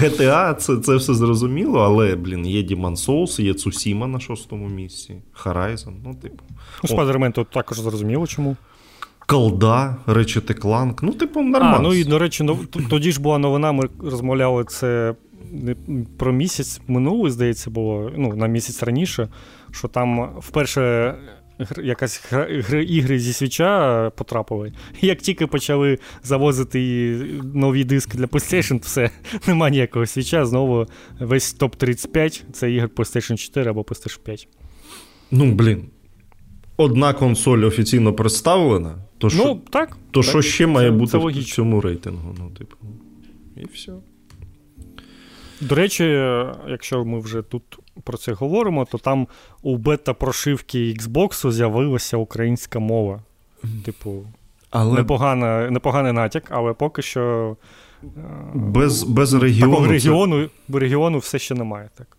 GTA, це це все зрозуміло, але, блін, є Demon Souls, є Tsushima на шостому місці, Horizon, ну, типу. Ну, Spider-Man тут також зрозуміло, чому колда, речити кланк. Ну, типу, нормально. А, ну і, до речі, ну, тоді ж була новина, ми розмовляли це про місяць минулий, здається, було ну, на місяць раніше, що там вперше. Якась гра, ігри зі свіча потрапили. Як тільки почали завозити нові диски для PlayStation, все, нема ніякого свіча. Знову весь топ-35 це ігор PlayStation 4 або PlayStation 5. Ну, блін. Одна консоль офіційно представлена, то ну, що так, то так, що ще має бути це в цьому рейтингу? Ну, типу, І все. До речі, якщо ми вже тут про це говоримо, то там у бета-прошивки Xbox з'явилася українська мова. Типу, але... непогана, непоганий натяк, але поки що. Без без регіону. Такого регіону, це... регіону все ще немає. так.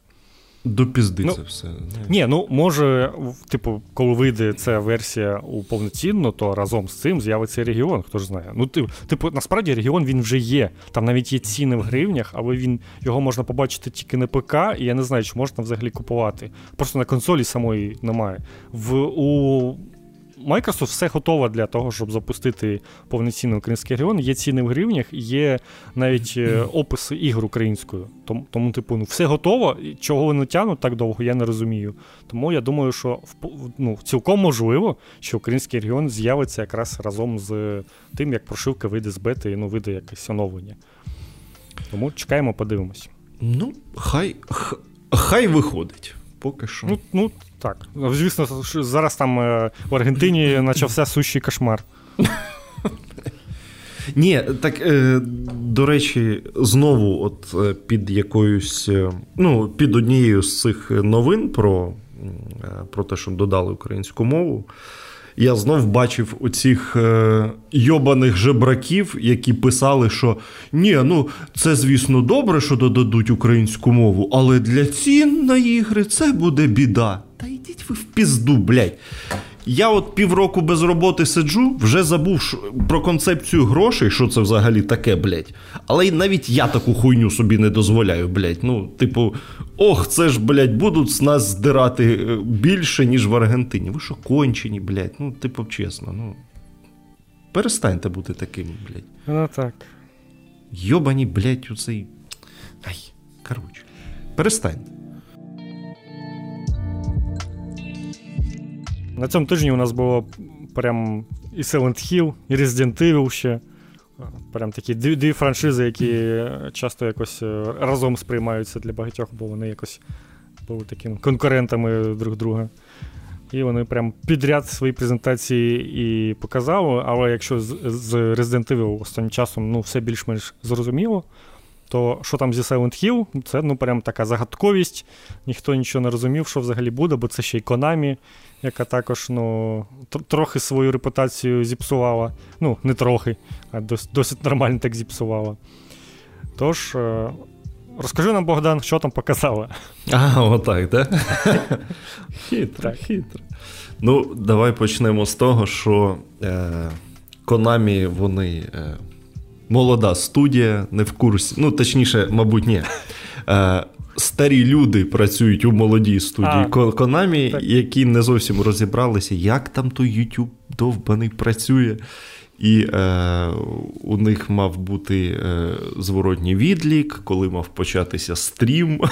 До пізди ну, це все. Ні, ну може, типу, коли вийде ця версія у повноцінно, то разом з цим з'явиться регіон, хто ж знає. Ну, типу, насправді регіон він вже є. Там навіть є ціни в гривнях, але він його можна побачити тільки на ПК, і я не знаю, чи можна взагалі купувати. Просто на консолі самої немає. В у Microsoft все готово для того, щоб запустити повноцінний український регіон. Є ціни в гривнях, є навіть е, описи ігор українською. Тому, тому типу, ну, все готово. Чого вони тягнуть так довго, я не розумію. Тому я думаю, що ну, цілком можливо, що український регіон з'явиться якраз разом з тим, як прошивка вийде з бети і ну, вийде якесь оновлення. Тому чекаємо, подивимось. Ну, хай, хай виходить. Поки що. Ну, ну так. Звісно, зараз там е, в Аргентині почався сущий кошмар. Ні, так е, до речі, знову, от е, під якоюсь, ну, під однією з цих новин про про те, що додали українську мову, я знов бачив оцих йобаних жебраків, які писали, що ні, ну це, звісно, добре, що додадуть українську мову, але для цін на ігри це буде біда. Та йдіть ви в пізду, блядь. Я от півроку без роботи сиджу, вже забув про концепцію грошей, що це взагалі таке, блядь. Але навіть я таку хуйню собі не дозволяю, блядь. Ну, типу, ох, це ж, блядь, будуть з нас здирати е, більше, ніж в Аргентині. Ви що кончені, блядь? Ну, типу, чесно, ну. Перестаньте бути такими, блядь. Ну так. Йобані, блядь, оцей. Ай, коротше. Перестаньте. На цьому тижні у нас було прям і Silent Hill, і Resident Evil ще. Прям такі дві, дві франшизи, які часто якось е, разом сприймаються для багатьох, бо вони якось були такими конкурентами друг друга. І вони прям підряд свої презентації і показали. Але якщо з, з Resident Evil останнім часом ну, все більш-менш зрозуміло, то що там зі Silent Hill, це ну прям така загадковість. Ніхто нічого не розумів, що взагалі буде, бо це ще й Konami, яка також ну, трохи свою репутацію зіпсувала. Ну, не трохи, а досить нормально так зіпсувала. Тож, е, розкажи нам, Богдан, що там показали. А, отак, так? Хитро, так. хитро. Ну, давай почнемо з того, що е, Konami, вони. Е, молода студія, не в курсі. Ну, точніше, мабуть, ні. Е, Старі люди працюють у молодій студії Konami, які не зовсім розібралися, як там той YouTube довбаний працює. І е, у них мав бути е, зворотній відлік, коли мав початися стрім.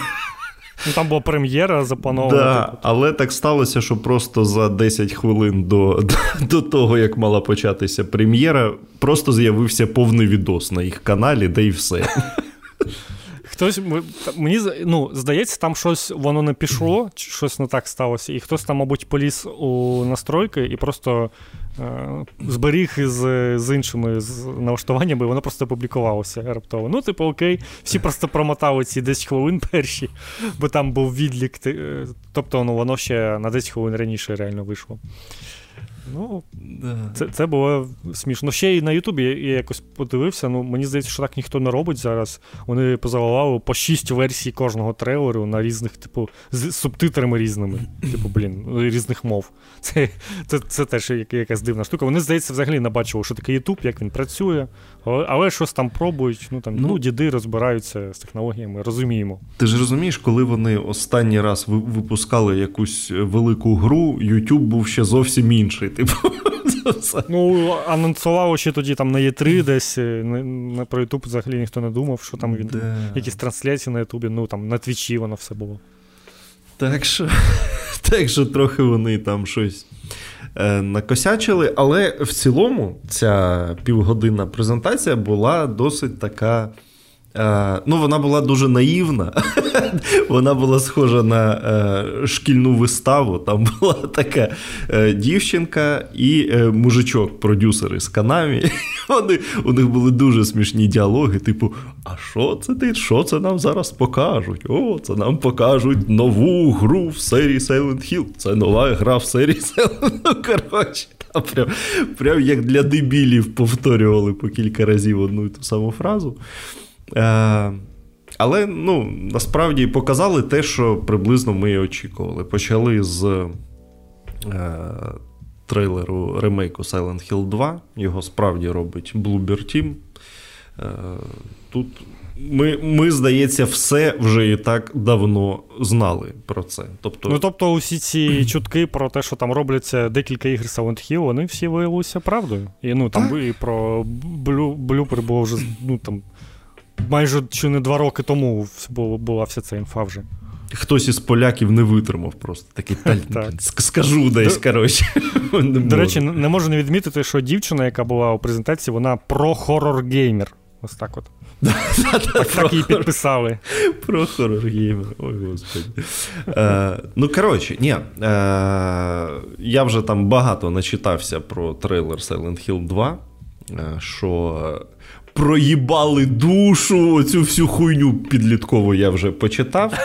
Ну, Там була прем'єра запланована. Да, типу. Але так сталося, що просто за 10 хвилин до, до до, того, як мала початися прем'єра, просто з'явився повний відос на їх каналі, де і все. Хтось мені ну, здається, там щось воно не пішло, щось не так сталося, і хтось там, мабуть, поліз у настройки і просто е, зберіг з з іншими з налаштуваннями, і воно просто опублікувалося раптово. Ну, типу, окей, всі просто промотали ці 10 хвилин перші, бо там був відлік. Е, тобто ну, воно ще на 10 хвилин раніше реально вийшло. Ну, да. Це це було смішно. Ще й на Ютубі я якось подивився. Ну, Мені здається, що так ніхто не робить зараз. Вони позаливали по шість версій кожного трейлеру на різних, типу, з субтитрами різними. Типу, блін, різних мов. Це це, це теж якась дивна штука. Вони, здається, взагалі не бачили, що таке Ютуб, як він працює, але, щось там пробують. Ну, там, ну, ну, діди розбираються з технологіями, розуміємо. Ти ж розумієш, коли вони останній раз випускали якусь велику гру, Ютуб був ще зовсім інший. Типу, Ну, анонсувало ще тоді там на Є3 десь. На, про Ютуб взагалі ніхто не думав, що там від да. якісь трансляції на Ютубі, ну там на Твічі воно все було. Так що, так що трохи вони там щось е, накосячили, але в цілому ця півгодинна презентація була досить така. Е, ну, Вона була дуже наївна. Вона була схожа на е, шкільну виставу. Там була така е, дівчинка і мужичок, продюсери з канамі. Вони, У них були дуже смішні діалоги, типу: А що це ти? Що це нам зараз покажуть? О, це нам покажуть нову гру в серії Silent Hill. Це нова гра в серії Silent Ну, коротше, там прям, прям як для дебілів повторювали по кілька разів одну і ту саму фразу. Е, але ну, насправді показали те, що приблизно ми і очікували. Почали з е, трейлеру ремейку Silent Hill 2. Його справді робить Bloober Team. Е, Тут ми, ми, здається, все вже і так давно знали про це. Тобто, Ну, тобто, усі ці чутки про те, що там робляться декілька ігр Silent Hill, вони всі виявилися правдою. І ну, там і про Блюпер було вже ну, там, майже чи не два роки тому була вся ця інфа вже. Хтось із поляків не витримав просто такий так. скажу десь. коротше. До речі, не можу не відмітити, що дівчина, яка була у презентації, вона про хоррор-геймер. Ось так от. Так так її підписали. Про хоррор-геймер. Ой, господи. Е, Ну, коротше, ні. Е, Я вже там багато начитався про трейлер Silent Hill 2. Е, що проїбали душу, цю всю хуйню підліткову я вже почитав.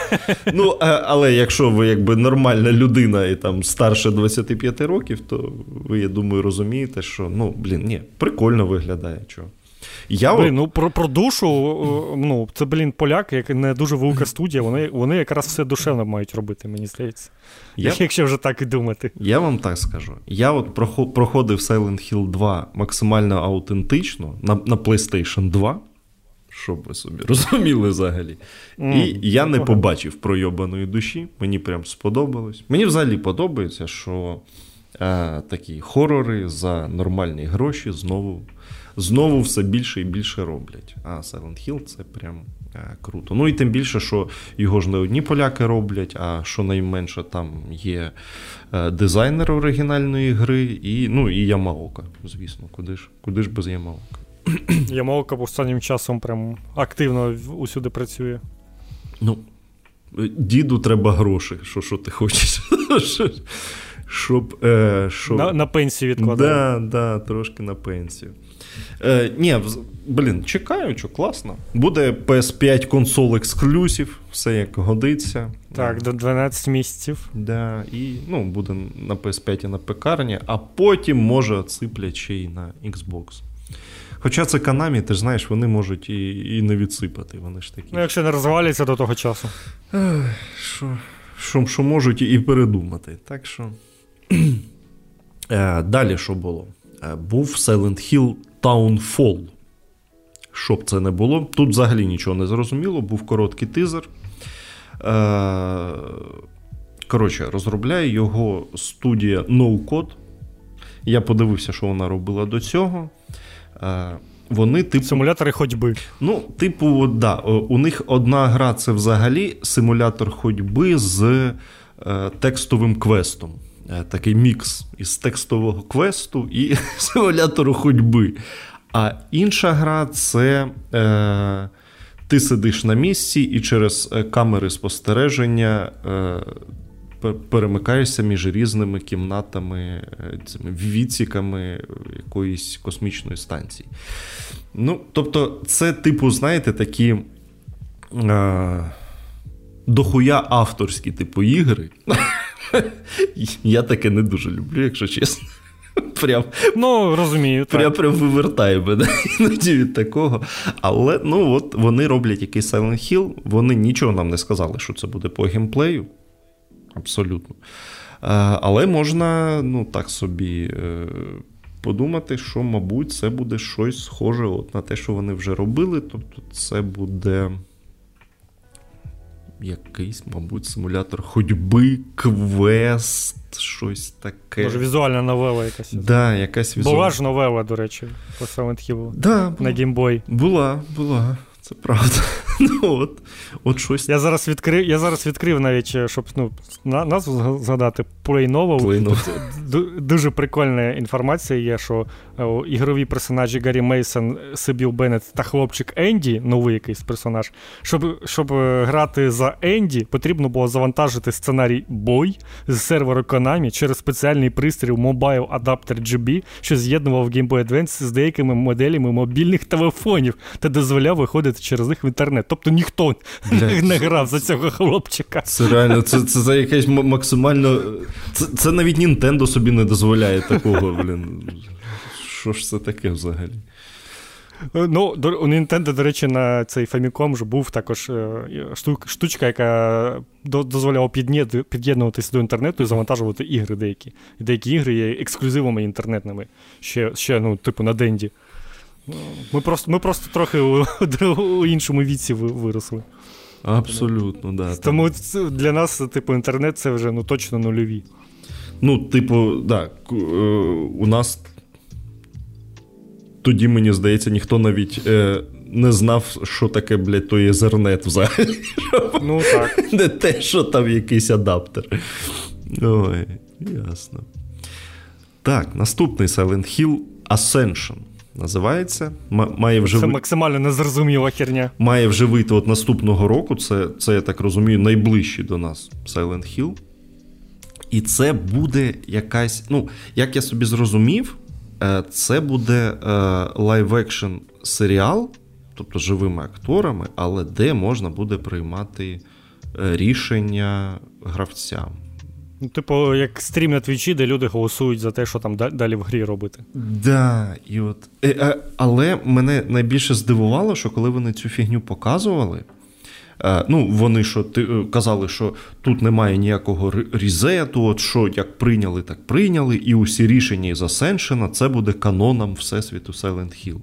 Ну, Але якщо ви якби нормальна людина і там старше 25 років, то ви, я думаю, розумієте, що ну, блін, ні, прикольно виглядає. чого. Я Блін, ну про про душу, ну, це, блін, поляки, як не дуже велика студія, вони вони якраз все душевно мають робити, мені здається. Я... Якщо вже так і думати. Я вам так скажу. Я от проходив Silent Hill 2 максимально аутентично на на PlayStation 2, щоб ви собі розуміли взагалі. Mm, і я не побачив пройобаної душі, мені прям сподобалось. Мені взагалі подобається, що е, такі хорори за нормальні гроші знову знову все більше і більше роблять. А Silent Hill це прям е, круто. Ну і тим більше, що його ж не одні поляки роблять, а щонайменше там є е, дизайнер оригінальної гри, і ну, і Ямаока, звісно, куди ж куди ж без Ямаока. Ямаока останнім часом прям активно усюди працює. Ну, діду треба гроші. Що що ти хочеш? Щоб, е, щоб... На на пенсію відкладати. Да, да, трошки на пенсію. Е, Ні, блін, чекаю, що класно. Буде PS5 консол ексклюзив, все як годиться. Так, до 12 місяців. Да, І ну, буде на PS5 і на пекарні, а потім може отсиплять ще й на Xbox. Хоча це Канамі, ти ж знаєш, вони можуть і і не відсипати. Вони ж такі. Ну, якщо не розваляться до того часу. Що можуть і передумати. Так що. Е, Далі що було? Е, був Silent Hill Townfall. Що б це не було. Тут взагалі нічого не зрозуміло, був короткий тизер. Е, коротше, розробляє його студія NoCode. Я подивився, що вона робила до цього. Вони, типу, Симулятори ходьби. Ну, типу, да, у них одна гра це взагалі симулятор ходьби з е, текстовим квестом. Е, такий мікс із текстового квесту і симулятору ходьби. А інша гра це е, ти сидиш на місці і через е, камери спостереження е, перемикаєшся між різними кімнатами, е, цими відсіками якоїсь космічної станції. Ну, Тобто, це, типу, знаєте, такі. Е, Дохуя авторські типу ігри. Я таке не дуже люблю, якщо чесно. Прям, Ну, розумію. Прям прям вивертає мене іноді від такого. Але ну от вони роблять якийсь Silent Hill, вони нічого нам не сказали, що це буде по геймплею. Абсолютно. Але можна, ну, так собі. Е, подумати, що, мабуть, це буде щось схоже от на те, що вони вже робили. Тобто, це буде якийсь, мабуть, симулятор ходьби, квест, щось таке. Може, візуальна новела якась. Да, якась візуальна. Була ж новела, до речі, по Silent Hill да, на геймбой. Була, була. Це правда. Ну, от, от щось. Я зараз відкрив я зараз відкрив навіть, е, щоб ну, назву згадати. Play Novel. Дуже прикольна інформація є, що о, ігрові персонажі Гаррі Мейсон, Сибіл Беннет та хлопчик Енді, новий якийсь персонаж. Щоб щоб е, грати за Енді, потрібно було завантажити сценарій бой з серверу Konami через спеціальний пристрій Mobile Adapter GB, що з'єднував Game Boy Advance з деякими моделями мобільних телефонів та дозволяв виходити через них в інтернет. Тобто ніхто Блядь. не грав за цього хлопчика. Це реально, це це, це якесь максимально. Це це навіть Нінтендо собі не дозволяє такого, блін. Що ж це таке взагалі? Ну, у Nintendo, до речі, на цей Famicom вже був також е, штучка, яка дозволяла під'єднуватися до інтернету і завантажувати ігри деякі. Деякі ігри є ексклюзивами інтернетними, ще, ще ну, типу, на Денді. Ми просто ми просто трохи у, у іншому віці виросли. Абсолютно, да. Тому для нас, типу, інтернет це вже ну, точно нульові. Ну, типу, так, е, у нас тоді, мені здається, ніхто навіть е, не знав, що таке, блядь, той Ethernet взагалі. Ну, так. Не те, що там якийсь адаптер. Ой, ясно. Так, наступний Silent Hill Ascension називається. Має вже Це максимально незрозуміла херня. Має вже вийти от наступного року. Це, це, я так розумію, найближчий до нас Silent Hill. І це буде якась. Ну, як я собі зрозумів, Це буде live-action серіал, тобто живими акторами, але де можна буде приймати рішення гравцям. Ну, Типу, як стрім на твічі, де люди голосують за те, що там далі в грі робити. Да, і от. Але мене найбільше здивувало, що коли вони цю фігню показували. Ну, вони що ти е, казали, що тут немає ніякого різету, от що як прийняли, так прийняли, і усі рішення із Ascension це буде каноном Всесвіту Silent Hill.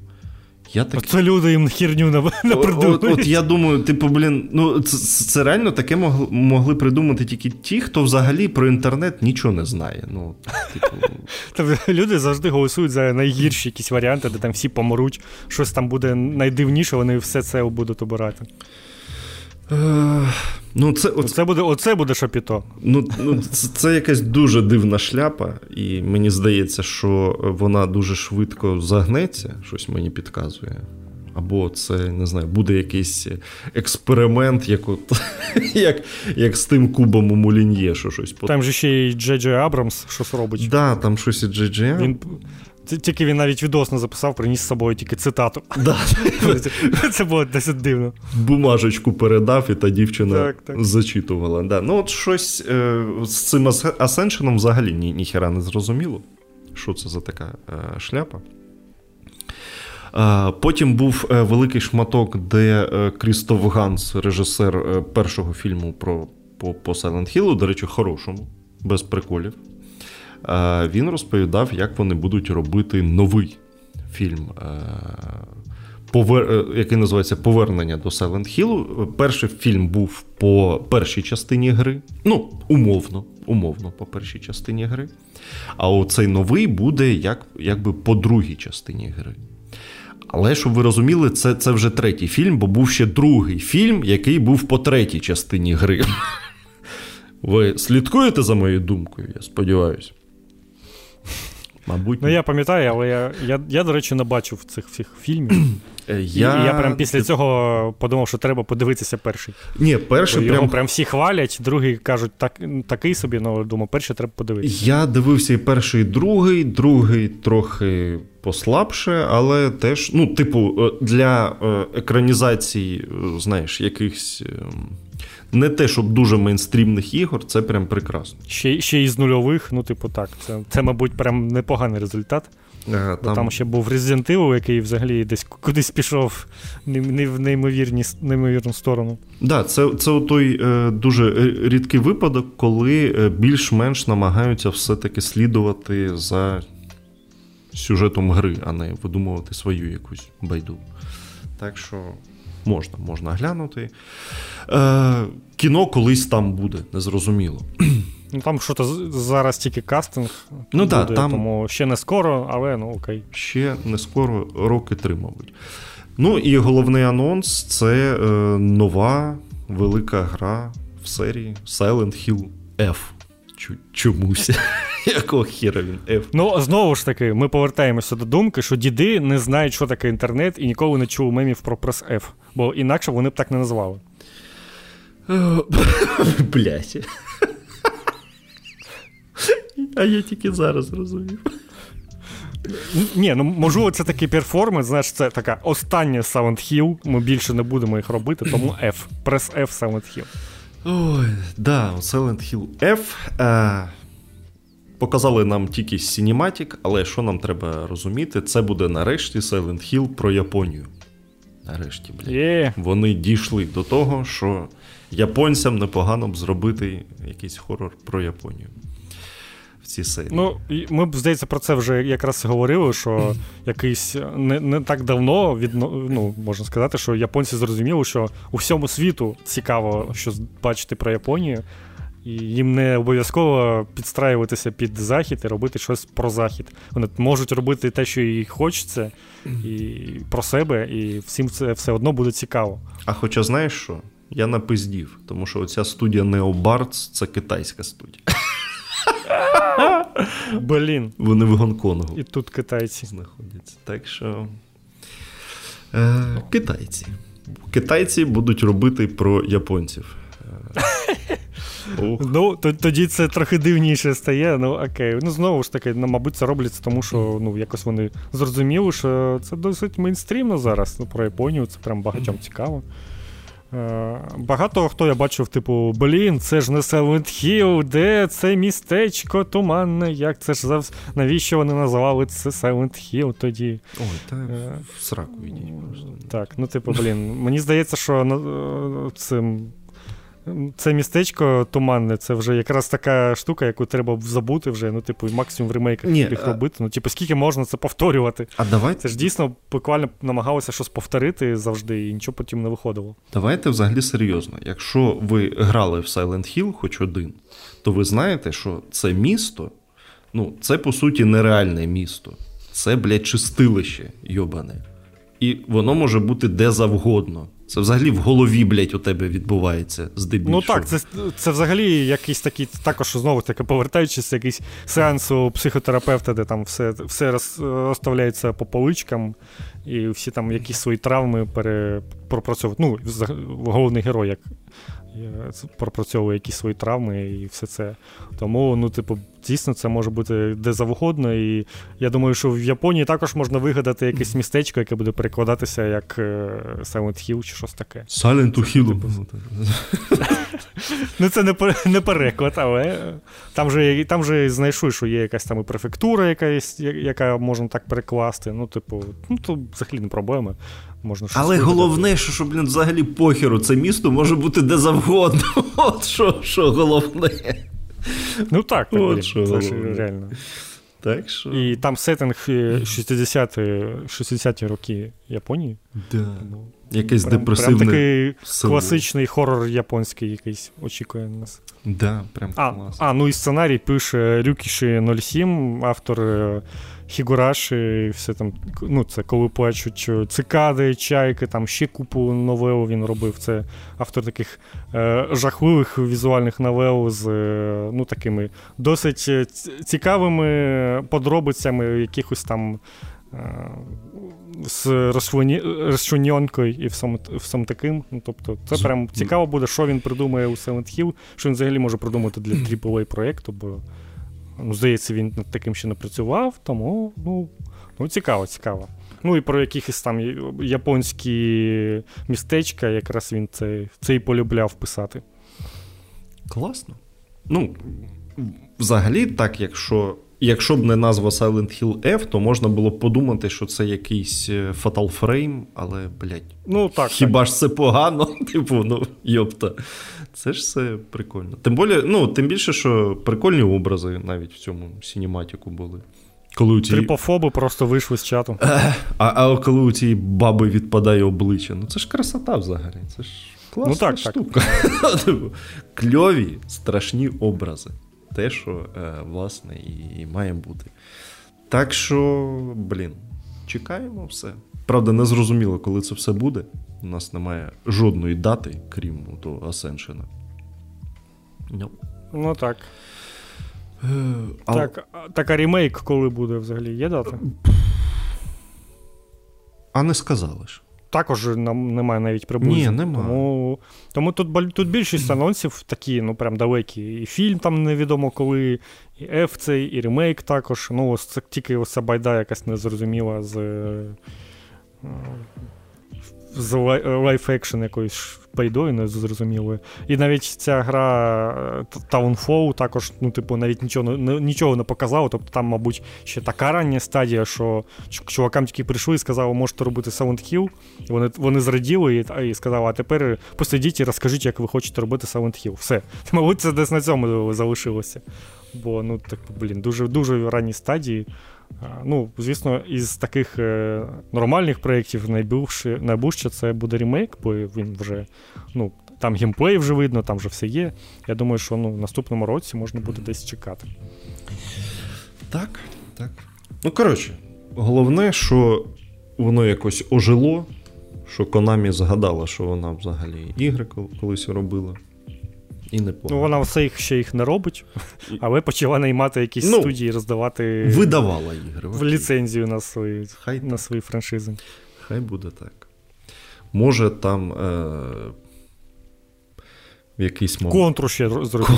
Я так... Це люди їм херню напридумують. От, от я думаю, типу, блін, ну це, це реально таке могли, могли придумати тільки ті, хто взагалі про інтернет нічого не знає. Ну, типу... Тобто люди завжди голосують за найгірші якісь варіанти, де там всі помруть, щось там буде найдивніше, вони все це будуть обирати. Ну, це от... це буде оце буде шапіто. Ну, ну, Це це якась дуже дивна шляпа, і мені здається, що вона дуже швидко загнеться, щось мені підказує. Або це не знаю, буде якийсь експеримент, як от, як, як з тим кубом у Мулін'є, що щось Там же ще й Джей Джей Абрамс щось робить. Так, да, там щось і Джей Джей Він тільки він навіть відос не записав, приніс з собою тільки цитату. Да. Це було досить дивно. Бумажечку передав, і та дівчина так, так. зачитувала. Да. Ну, от щось е, з цим Асеншеном взагалі ні, ніхера не зрозуміло. Що це за така е, шляпа? Е, потім був е, великий шматок, де е, Крістоф Ганс, режисер першого фільму про по, по Silent Hill, до речі, хорошому, без приколів він розповідав, як вони будуть робити новий фільм, повер... який називається Повернення до Silent Hill. Перший фільм був по першій частині гри. Ну, умовно, умовно, по першій частині гри. А оцей новий буде як, якби по другій частині гри. Але щоб ви розуміли, це це вже третій фільм, бо був ще другий фільм, який був по третій частині гри. Ви слідкуєте за моєю думкою, я сподіваюся. Мабуть, ну я пам'ятаю, але я, я, я, до речі, не бачив цих всіх фільмів. Е, я... І я прям після цього подумав, що треба подивитися перший. Ні, перший Його прям... прям всі хвалять, другий кажуть, так, такий собі, але думаю, перший треба подивитися. Я дивився і перший, і другий, другий трохи послабше, але теж, ну, типу, е, для е, екранізації, знаєш, якихось. Не те, щоб дуже мейнстрімних ігор, це прям прекрасно. Ще ще із нульових, ну, типу, так, це, це мабуть, прям непоганий результат. Ага, там... там ще був Resident Evil, який взагалі десь кудись пішов не в неймовірні, неймовірну сторону. Так, да, це це той е, дуже рідкий випадок, коли е, більш-менш намагаються все-таки слідувати за сюжетом гри, а не видумувати свою якусь байду. Так що можна можна глянути. Е, Кіно колись там буде, незрозуміло. Ну Там що зараз тільки кастинг, ну, буде, да, там... тому ще не скоро, але ну окей. Ще не скоро, роки три, мабуть. Ну і головний анонс це е, нова велика гра в серії Silent Hill F. Чомусь. Якого хіра він F? Ну, знову ж таки, ми повертаємося до думки, що діди не знають, що таке інтернет, і ніколи не чули мемів про прес F, бо інакше вони б так не назвали. Блять. А я тільки зараз розумів. Ні, ну можливо, це такий перформанс, знаєш, це така остання Silent Hill, Ми більше не будемо їх робити, тому F. Прес F Silent Hill. Ой, да, Silent Hill F. Е, Показали нам тільки Cinematic, але що нам треба розуміти, це буде нарешті Silent Hill про Японію. Нарешті, блядь. Yeah. Вони дійшли до того, що японцям непогано б зробити якийсь хорор про Японію. Цій серії. Ну, ми б, здається, про це вже якраз говорили, що якийсь не не так давно від, ну, можна сказати, що японці зрозуміли, що у всьому світу цікаво що бачити про Японію. І їм не обов'язково підстраюватися під захід і робити щось про захід. Вони можуть робити те, що їй хочеться, і про себе, і всім це все одно буде цікаво. А хоча знаєш що? Я напиздів, тому що оця студія Neobards це китайська студія. Блін. Вони в Гонконгу. І тут китайці знаходяться. Так що. Е, Китайці. Китайці будуть робити про японців. Ну, тоді це трохи дивніше стає. Ну окей. Ну знову ж таки, ну, мабуть, це робляться, тому що ну, якось вони зрозуміли, що це досить мейнстрімно зараз. Ну, Про Японію це прям багатьом цікаво. Е, багато хто я бачив, типу, блін, це ж не Silent Hill, де це містечко туманне, як це ж завс... навіщо вони називали це Silent Hill тоді? Ой, та е, в сраку йдіть просто. Так, ну типу, блін, мені здається, що ну, цим це містечко туманне, це вже якраз така штука, яку треба забути вже. Ну, типу, максимум в ремейках їх робити. Ну, типу, скільки можна це повторювати? А давай... Це ж дійсно буквально намагалося щось повторити завжди, і нічого потім не виходило. Давайте взагалі серйозно. Якщо ви грали в Silent Hill хоч один, то ви знаєте, що це місто, ну, це по суті нереальне місто. Це, блядь, чистилище, йобане. І воно може бути де завгодно. Це взагалі в голові, блядь, у тебе відбувається здебільшого. Ну так, це це взагалі якийсь такий, також знову таки повертаючись, якийсь сеанс у психотерапевта, де там все все розставляється по поличкам, і всі там якісь свої травми пере. Ну, головний герой, як пропрацьовує якісь свої травми і все це. Тому, ну, типу, дійсно, це може бути де завгодно. І я думаю, що в Японії також можна вигадати якесь містечко, яке буде перекладатися як е, Silent Hill чи щось таке. Silent Hill. Типу, ну, це не переклад, але там же там же знайшли, що є якась там і префектура, яка яка можна так перекласти. Ну, типу, ну то взагалі не проблема. Можна Але вигадати. головне, що, що блін, взагалі похеру, це місто може бути де завгодно. От що що головне. Ну так, так От блін, що це ж реально. Так що... І там сеттинг 60-ті роки Японії. Да. Тому... Якийсь прям, депресивний Прям такий село. класичний хорор японський якийсь очікує на нас. Да, прям а, клас. а, ну і сценарій пише Рюкіші 07, автор е, Хігураші, все там, ну це коли плачуть цикади, чайки, там ще купу новел він робив. Це автор таких е, жахливих візуальних новел з е, ну, такими досить е, цікавими подробицями якихось там. Е, з розчлененкою і всім, всім таким. Ну, Тобто, це прям цікаво буде, що він придумає у Silent Hill, що він взагалі може придумати для AAA проєкту, бо Ну, Здається, він над таким ще не працював, тому ну, ну цікаво, цікаво. Ну і про якихось там японські містечка, якраз він це, це і полюбляв писати. Класно. Ну, взагалі, так, якщо якщо б не назва Silent Hill F, то можна було б подумати, що це якийсь е, Fatal Frame, але, блядь, ну, так, хіба так. ж це погано? Типу, ну, йопта. Це ж все прикольно. Тим більше, ну, тим більше, що прикольні образи навіть в цьому синематіку були. Коли у ті... Трипофоби просто вийшли з чату. А а коли у цієї баби відпадає обличчя, ну це ж красота взагалі. Це ж класна ну, так, штука. Так. Типу, кльові, страшні образи. Те, що, е, власне, і має бути. Так що, блін, чекаємо все. Правда, не зрозуміло, коли це все буде. У нас немає жодної дати, крім того Ascension. No. Ну так. Е, а... Так, так, а ремейк коли буде взагалі? Є дата? А не сказали ж. Також нам немає навіть приблизно. Ні, немає. Тому тому тут тут більшість анонсів такі, ну прям далекі. І фільм там невідомо коли, і F цей, і ремейк також. Ну, ось це тільки ось ця байда якась незрозуміла з з live action якоюсь байдою незрозумілою. І навіть ця гра е, Townfall також, ну, типу, навіть нічого нічого не показала. Тобто там, мабуть, ще така рання стадія, що чувакам тільки прийшли і сказали, можете робити. І вони вони зраділи і, і сказали, а тепер посидіть і розкажіть, як ви хочете робити Hill. Все. Мабуть, це десь на цьому залишилося. Бо, ну, так, блін, дуже дуже ранні стадії. Ну, звісно, із таких е, нормальних проєктів найбільше, найбільше це буде ремейк, бо він вже ну, там геймплей вже видно, там вже все є. Я думаю, що ну, в наступному році можна буде десь чекати. Так, так. Ну, коротше, головне, що воно якось ожило, що Konami згадала, що вона взагалі ігри колись робила. І не Ну, Вона все їх ще їх не робить, але почала наймати якісь ну, студії, роздавати видавала ігри в ліцензію на свої Хай на свої франшизи. Хай буде так. Може, там. Е... в якийсь момент. Контру ще зробити.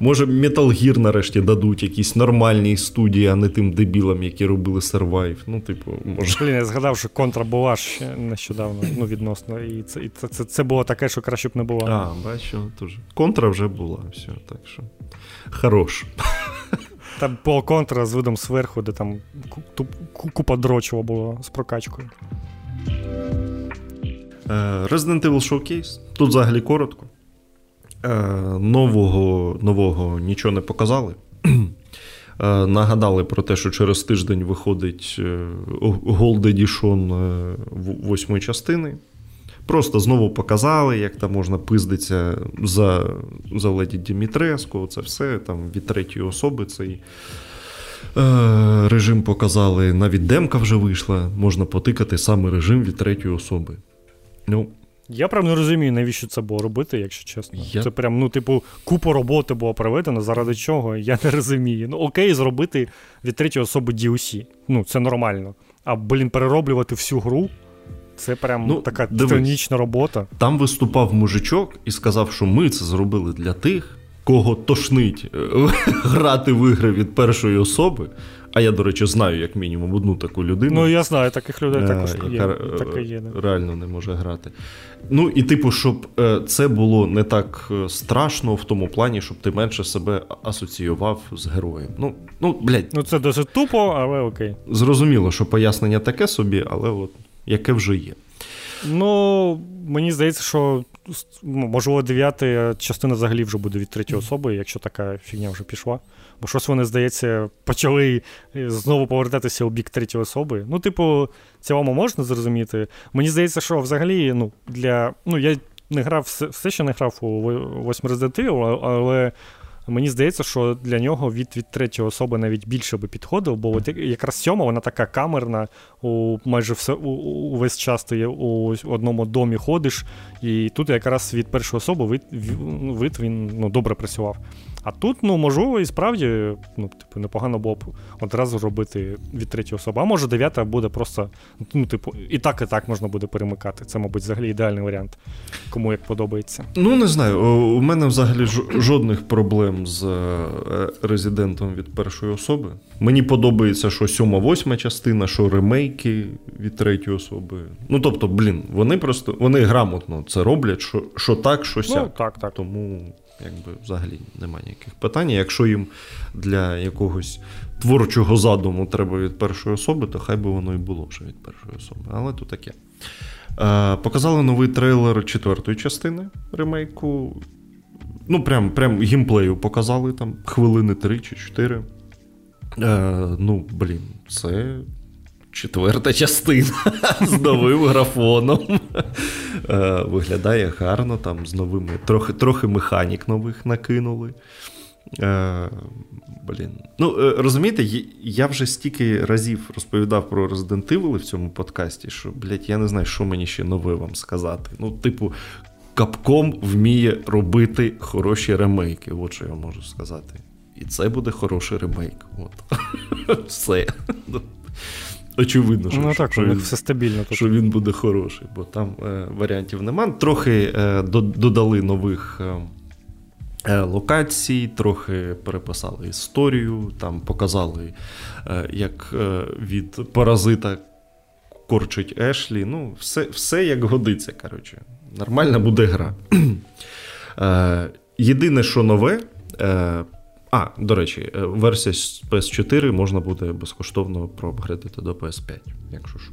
Може, Metal Gear нарешті дадуть якісь нормальні студії, а не тим дебілам, які робили Survive. Ну, типу, може. Блін, я згадав, що контра була ще нещодавно, ну, відносно. І це і це, це, це було таке, що краще б не було. А, бачу, теж. Контра вже була, все, так що. Хорош. Там по контра з видом зверху, де там купа дрочого було з прокачкою. Е, Resident Evil Showcase. Тут взагалі коротко. Е, нового нового нічого не показали. Е, нагадали про те, що через тиждень виходить Gold Edition восьмої частини. Просто знову показали, як там можна пиздитися за за Леді Дімітреску. Це все там від третьої особи цей е, режим показали. Навіть демка вже вийшла, можна потикати саме режим від третьої особи. Ну, я прям не розумію, навіщо це було робити, якщо чесно. Я... Це прям, ну, типу, купу роботи було проведено, заради чого, я не розумію. Ну, окей, зробити від третьої особи DLC. Ну, це нормально. А, блін, перероблювати всю гру. Це прям ну, така титанічна робота. Там виступав мужичок і сказав, що ми це зробили для тих, кого тошнить е, грати в ігри від першої особи. А я, до речі, знаю, як мінімум, одну таку людину. Ну, я знаю, таких людей також є. Яка так є, да. реально не може грати. Ну, і, типу, щоб е, це було не так е, страшно в тому плані, щоб ти менше себе асоціював з героєм. Ну, ну, блядь. Ну, це досить тупо, але окей. Зрозуміло, що пояснення таке собі, але от яке вже є. Ну, мені здається, що можливо, дев'ята частина взагалі вже буде від третьої особи, якщо така фігня вже пішла. Бо щось вони, здається, почали знову повертатися у бік третьої особи. Ну, типу, цілому можна зрозуміти. Мені здається, що взагалі, ну, для. Ну, я не грав все, ще не грав у 8 Resident Evil, але Мені здається, що для нього від від третьої особи навіть більше би підходив, бо от якраз сьома вона така камерна, у майже все увесь час ти у одному домі ходиш, і тут якраз від першої особи вид, вид він ну, добре працював. А тут, ну, можливо, і справді ну, типу, непогано було б одразу робити від третьої особи. А може дев'ята буде просто, ну, типу, і так, і так можна буде перемикати. Це, мабуть, взагалі ідеальний варіант, кому як подобається. Ну, не знаю. У мене взагалі жодних проблем з е, резидентом від першої особи. Мені подобається, що сьома, восьма частина, що ремейки від третьої особи. Ну, тобто, блін, вони просто вони грамотно це роблять, що що так, що сяк. Ну, так, так. Тому якби взагалі немає ніяких питань. Якщо їм для якогось творчого задуму треба від першої особи, то хай би воно і було вже від першої особи. Але то таке. Е, Показали новий трейлер четвертої частини ремейку. Ну, прям прям геймплею показали там хвилини 3 чи 4. Е, Ну, блін, це четверта частина з новим графоном. Е, виглядає гарно, там з новими. Трохи трохи механік нових накинули. Е, блін. Ну, е, розумієте, я вже стільки разів розповідав про Resident Evil в цьому подкасті, що, блядь, я не знаю, що мені ще нове вам сказати. Ну, типу, Капком вміє робити хороші ремейки. От що я можу сказати. І це буде хороший ремейк. От. Все. Очевидно, що ну, так, що, він, все стабільно що він буде хороший, бо там е, варіантів нема. Трохи е, додали нових е, е, локацій, трохи переписали історію, там показали, е, як е, від паразита корчить Ешлі. Ну, Все все як годиться. коротше. Нормальна буде гра. Єдине, що нове. А, до речі, е, версія PS4 можна буде безкоштовно проапгрейдити до PS5, якщо що.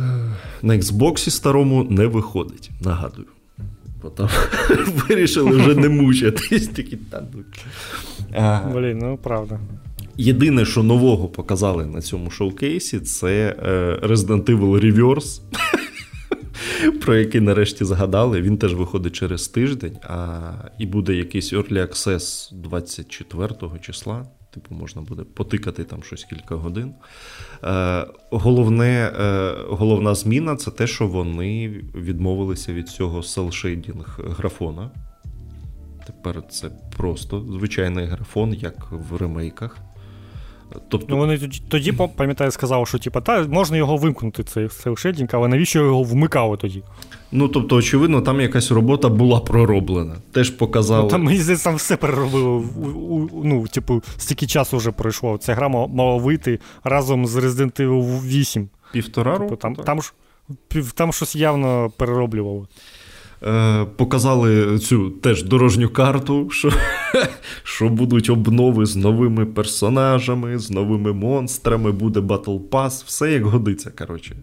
Е, на Xbox старому не виходить, нагадую. Бо там вирішили вже не мучитись такі танки. Блін, ну правда. Єдине, що нового показали на цьому шоукейсі, це е, Resident Evil Reverse про який нарешті згадали. Він теж виходить через тиждень, а і буде якийсь Early Access 24 числа. Типу, можна буде потикати там щось кілька годин. Е, головне, е, Головна зміна це те, що вони відмовилися від цього селшейдінг графона. Тепер це просто звичайний графон, як в ремейках. Тобто... Ну, Вони тоді, пам'ятаю, сказали, що типу, та, можна його вимкнути, цей цей шейдінг, але навіщо його вмикали тоді? Ну, тобто, очевидно, там якась робота була пророблена. Теж показали. Ну, Там мені здається, там все переробили. Ну, типу, стільки часу вже пройшло. Ця гра мала вийти разом з Resident Evil 8. Півтора типу, року? Там, там, там щось явно перероблювало. Е, показали цю теж дорожню карту, що що будуть обнови з новими персонажами, з новими монстрами, буде Battle Pass, все як годиться. коротше.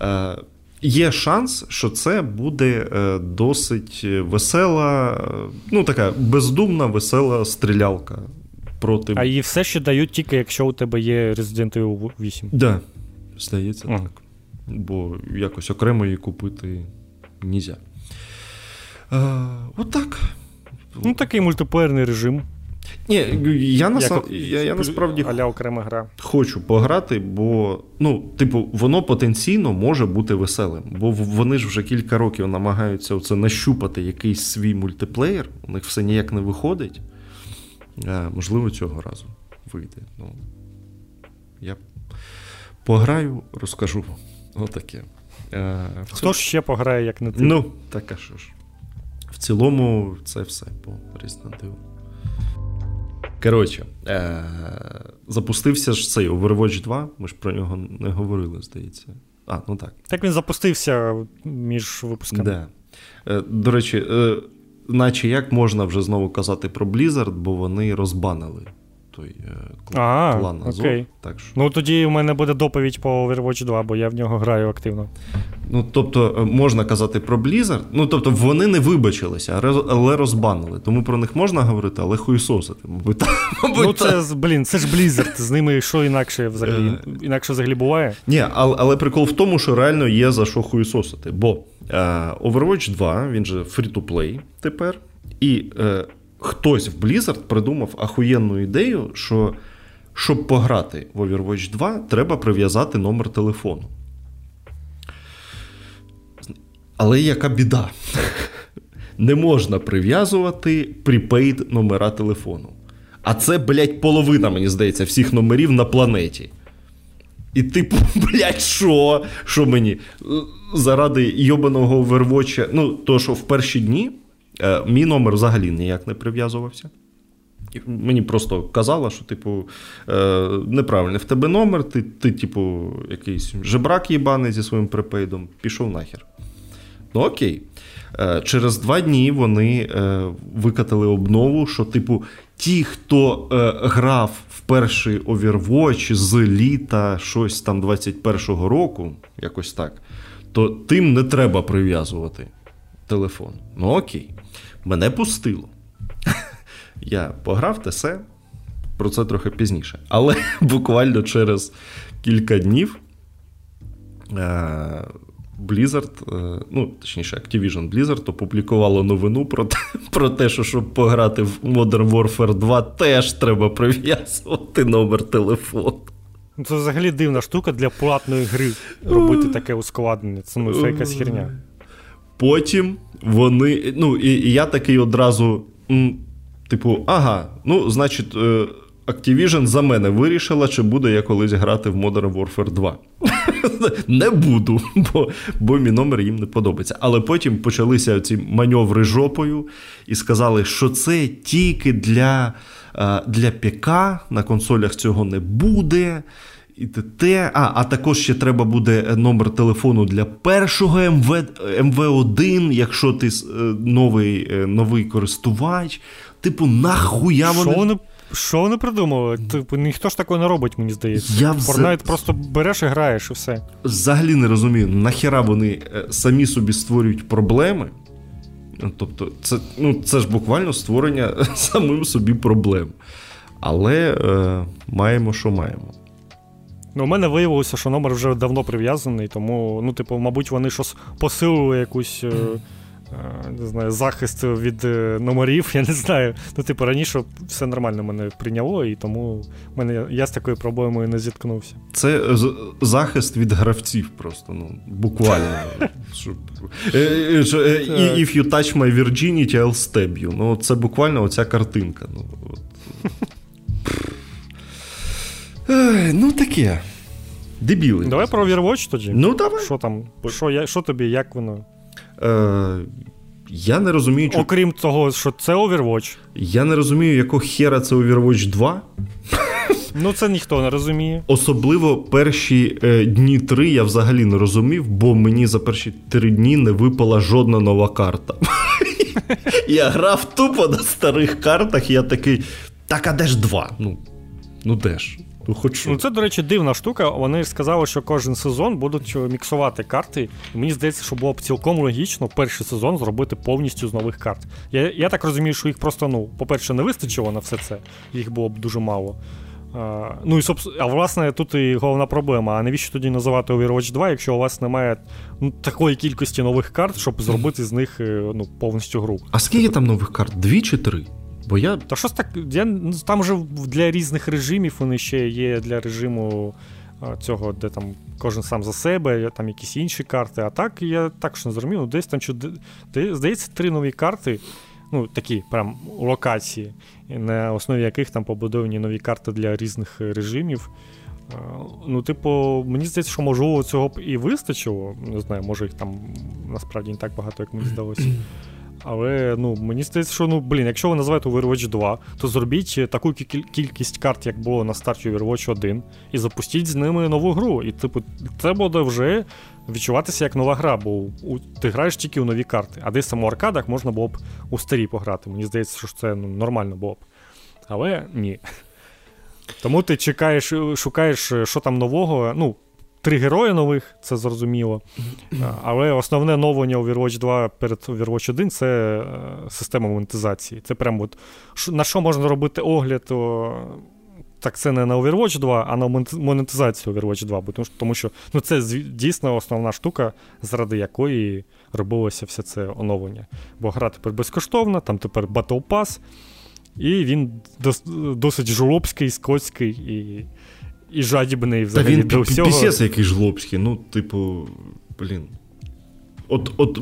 Е, Є шанс, що це буде е, досить весела, ну така бездумна, весела стрілялка. проти... А її все ще дають тільки, якщо у тебе є Resident Evil 8. Так, да, здається, ага. так. Бо якось окремо її купити нельзя. Е, Отак. Ну, такий мультиплеєрний режим. Ні, я насправ... я, я насправді аля окрема гра. хочу пограти, бо, ну, типу, воно потенційно може бути веселим. Бо вони ж вже кілька років намагаються оце нащупати якийсь свій мультиплеєр, у них все ніяк не виходить. А, е, Можливо, цього разу вийде. Ну, Я пограю, розкажу. Отаке. Е, Хто ж ще пограє, як не ти? Ну, так а що ж. В цілому, це все по Resident Коротше, е- запустився ж цей Overwatch 2, ми ж про нього не говорили, здається. А, ну так. Так він запустився між випусками. Да. Е- До речі, е- наче як можна вже знову казати про Blizzard, бо вони розбанили той е, а, клан Азов. Окей. Так що... Ну тоді у мене буде доповідь по Overwatch 2, бо я в нього граю активно. Ну, тобто, е, можна казати про Blizzard. Ну, тобто, вони не вибачилися, але розбанили. Тому про них можна говорити, але хуйсосити. Мабуть, Ну, це блін, це ж Blizzard, з ними що інакше взагалі е. інакше взагалі буває. Ні, але, але прикол в тому, що реально є за що хуйсосити. Бо Overwatch 2, він же free-to-play тепер. І хтось в Blizzard придумав ахуєнну ідею, що щоб пограти в Overwatch 2, треба прив'язати номер телефону. Але яка біда? Не можна прив'язувати припейд номера телефону. А це, блядь, половина, мені здається, всіх номерів на планеті. І типу, блядь, що? Що мені? Заради йобаного Overwatch, ну, то, що в перші дні мій номер взагалі ніяк не прив'язувався. Мені просто казала, що, типу, е, неправильний в тебе номер, ти, ти, типу, якийсь жебрак їбаний зі своїм припейдом, пішов нахер. Ну, окей. Е, через два дні вони викатали обнову, що, типу, ті, хто грав в перший Overwatch з літа щось там 21-го року, якось так, то тим не треба прив'язувати телефон. Ну окей. Мене пустило. Я пограв те все, про це трохи пізніше. Але буквально через кілька днів е, Blizzard, е, ну, точніше, Activision Blizzard опублікувало новину про те, про те, що щоб пограти в Modern Warfare 2, теж треба прив'язувати номер телефону. Це взагалі дивна штука для платної гри робити таке ускладнення. Це ну, це якась херня. Потім вони. Ну, і, і я такий одразу. Типу, ага, ну, значить, е, Activision за мене вирішила, чи буду я колись грати в Modern Warfare 2. Не буду, бо бо мій номер їм не подобається. Але потім почалися ці маневри жопою і сказали, що це тільки для, е, для ПК, на консолях цього не буде. І те, а а також ще треба буде номер телефону для першого МВ, МВ1, якщо ти е, новий е, новий користувач. Типу, нахуя вони. Що вони що вони придумали? Типу, ніхто ж такого не робить, мені здається. Я Fortnite вз... просто береш і граєш, і все. Взагалі не розумію, нахера вони е, самі собі створюють проблеми. Тобто, це ну, це ж буквально створення самим собі проблем. Але е, маємо, що маємо. Ну, у мене виявилося, що номер вже давно прив'язаний, тому, ну, типу, мабуть, вони щось посилили якусь. Е, е, не знаю, захист від е, номерів, я не знаю. Ну, типу, раніше все нормально мене прийняло, і тому мене, я з такою проблемою не зіткнувся. Це захист від гравців просто, ну, буквально. If you touch my virginity, I'll stab you. Ну, це буквально оця картинка. Ну, от. Ну, таке. Дебіли. Давай про Overwatch тоді. Ну, давай. Що там? Що, що тобі, як воно? Е, Я не розумію. Чи... Окрім того, що це Overwatch. Я не розумію, якого хера це Overwatch 2. Ну, це ніхто не розуміє. Особливо перші е, дні три я взагалі не розумів, бо мені за перші три дні не випала жодна нова карта. Я грав тупо на старих картах, і я такий. Так, а де ж два? Ну, ну де ж? Ну, хоч Ну, це, до речі, дивна штука. Вони ж сказали, що кожен сезон будуть міксувати карти. І мені здається, що було б цілком логічно перший сезон зробити повністю з нових карт. Я я так розумію, що їх просто, ну, по-перше, не вистачило на все це, їх було б дуже мало. А, ну і а власне, тут і головна проблема. А навіщо тоді називати Overwatch 2, якщо у вас немає ну, такої кількості нових карт, щоб зробити з них е, ну, повністю гру? А скільки там нових карт? Дві чи три? Бо я... Та щось так. Я, ну, Там же для різних режимів вони ще є для режиму цього, де там кожен сам за себе, там якісь інші карти. А так я також не зрозумів, ну, десь там здається, три нові карти. Ну, такі прям локації, на основі яких там побудовані нові карти для різних режимів. Ну, типу, мені здається, що можливо цього б і вистачило. Не знаю, може їх там насправді не так багато, як мені здалося. Але ну, мені здається, що ну, блін, якщо ви називаєте Overwatch 2, то зробіть таку кількість карт, як було на старті Overwatch 1, і запустіть з ними нову гру. І типу, це буде вже відчуватися як нова гра, бо у, ти граєш тільки у нові карти. А десь саме у аркадах можна було б у старі пограти. Мені здається, що це ну, нормально було б. Але ні. Тому ти чекаєш, шукаєш, що там нового. Ну, три герої нових, це зрозуміло. Але основне новлення Overwatch 2 перед Overwatch 1 це е, система монетизації. Це прям от, на що можна робити огляд. Так це не на Overwatch 2, а на монетизацію Overwatch 2, тому що ну, це дійсно основна штука, заради якої робилося все це оновлення. Бо гра тепер безкоштовна, там тепер Battle Pass, і він досить жлобський, скотський і і жадібний взагалі. Та він до всього. Пісець який жлобський, ну, типу, блін. От от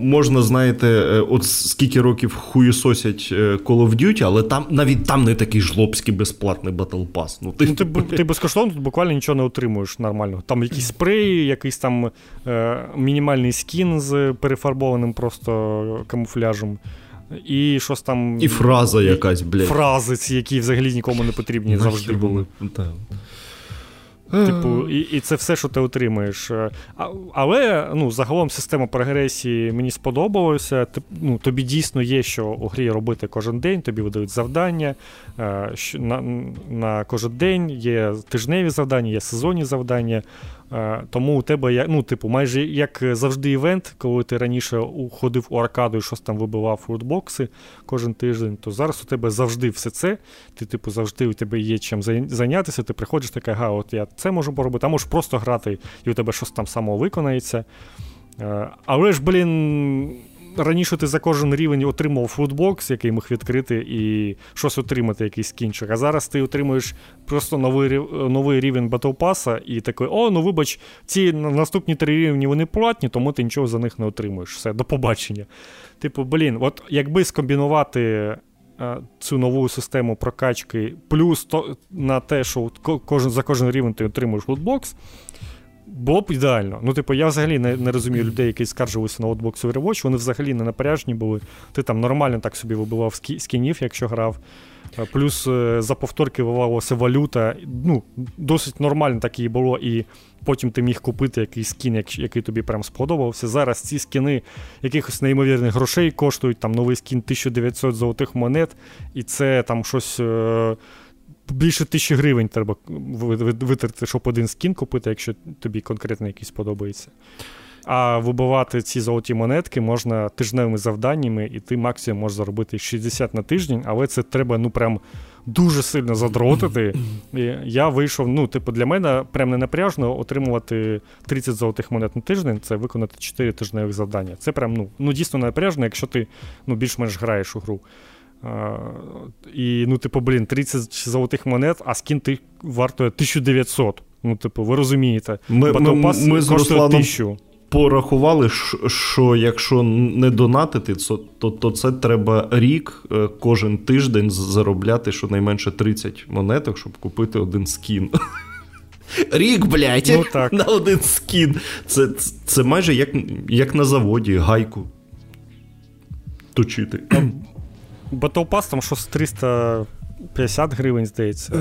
можна, знаєте, е, от скільки років хуєсосять е, Call of Duty, але там навіть там не такий жлобський безплатний Battle Pass. Ну, ти, ну, ти, ти безкоштовно тут буквально нічого не отримуєш нормально. Там якісь спреї, якийсь там е, мінімальний скін з перефарбованим просто камуфляжем. І щось там. І фраза якась, блядь. Фрази, ці, які взагалі нікому не потрібні завжди були. Так. Типу, і і це все, що ти отримаєш. А, Але ну, загалом система прогресії мені сподобалася. Ну, Тобі дійсно є, що у грі робити кожен день, тобі видають завдання. На, на кожен день є тижневі завдання, є сезонні завдання. Е, тому у тебе ну, типу, майже як завжди, івент, коли ти раніше ходив у аркаду і щось там вибивав футбокси кожен тиждень, то зараз у тебе завжди все це. Ти, типу, завжди у тебе є чим зайнятися. Ти приходиш така, га, от я це можу поробити, а можеш просто грати, і у тебе щось там само виконається. Е, але ж, блін раніше ти за кожен рівень отримав футбокс, який міг відкрити, і щось отримати, якийсь кінчик. А зараз ти отримуєш просто новий новий рівень батлпаса і такий, о, ну вибач, ці наступні три рівні вони платні, тому ти нічого за них не отримуєш. Все, до побачення. Типу, блін, от якби скомбінувати. Е, цю нову систему прокачки, плюс то, на те, що кожен, за кожен рівень ти отримуєш лутбокс, було б ідеально. Ну, типу, я взагалі не не розумію людей, які скаржилися на Outbox Overwatch, вони взагалі не напряжні були. Ти там нормально так собі вибивав скінів, якщо грав. Е, плюс е, за повторки вивалася валюта. Ну, Досить нормально так і було. І потім ти міг купити якийсь скін, який тобі прям сподобався. Зараз ці скіни якихось неймовірних грошей коштують. Там новий скін 1900 золотих монет, і це там щось. Більше тисячі гривень треба витратити, щоб один скін купити, якщо тобі конкретно якийсь подобається. А вибивати ці золоті монетки можна тижневими завданнями, і ти максимум можеш заробити 60 на тиждень, але це треба ну прям дуже сильно задротити. І Я вийшов, ну, типу, для мене прям не напряжно отримувати 30 золотих монет на тиждень, це виконати 4 тижневих завдання. Це прям ну, ну дійсно напряжно, якщо ти ну, більш-менш граєш у гру. І, ну, типу, блін, 30 золотих монет, а скін ти вартує 1900. Ну, типу, ви розумієте. Ми ми, ми, з Русланом, порахували, що якщо не донатити, то то це треба рік е, кожен тиждень заробляти щонайменше 30 монеток, щоб купити один скін. Рік, блядь, ну, так. на один скін. Це це майже як як на заводі, гайку. Точити. Battle Pass там щось 350 гривень, здається,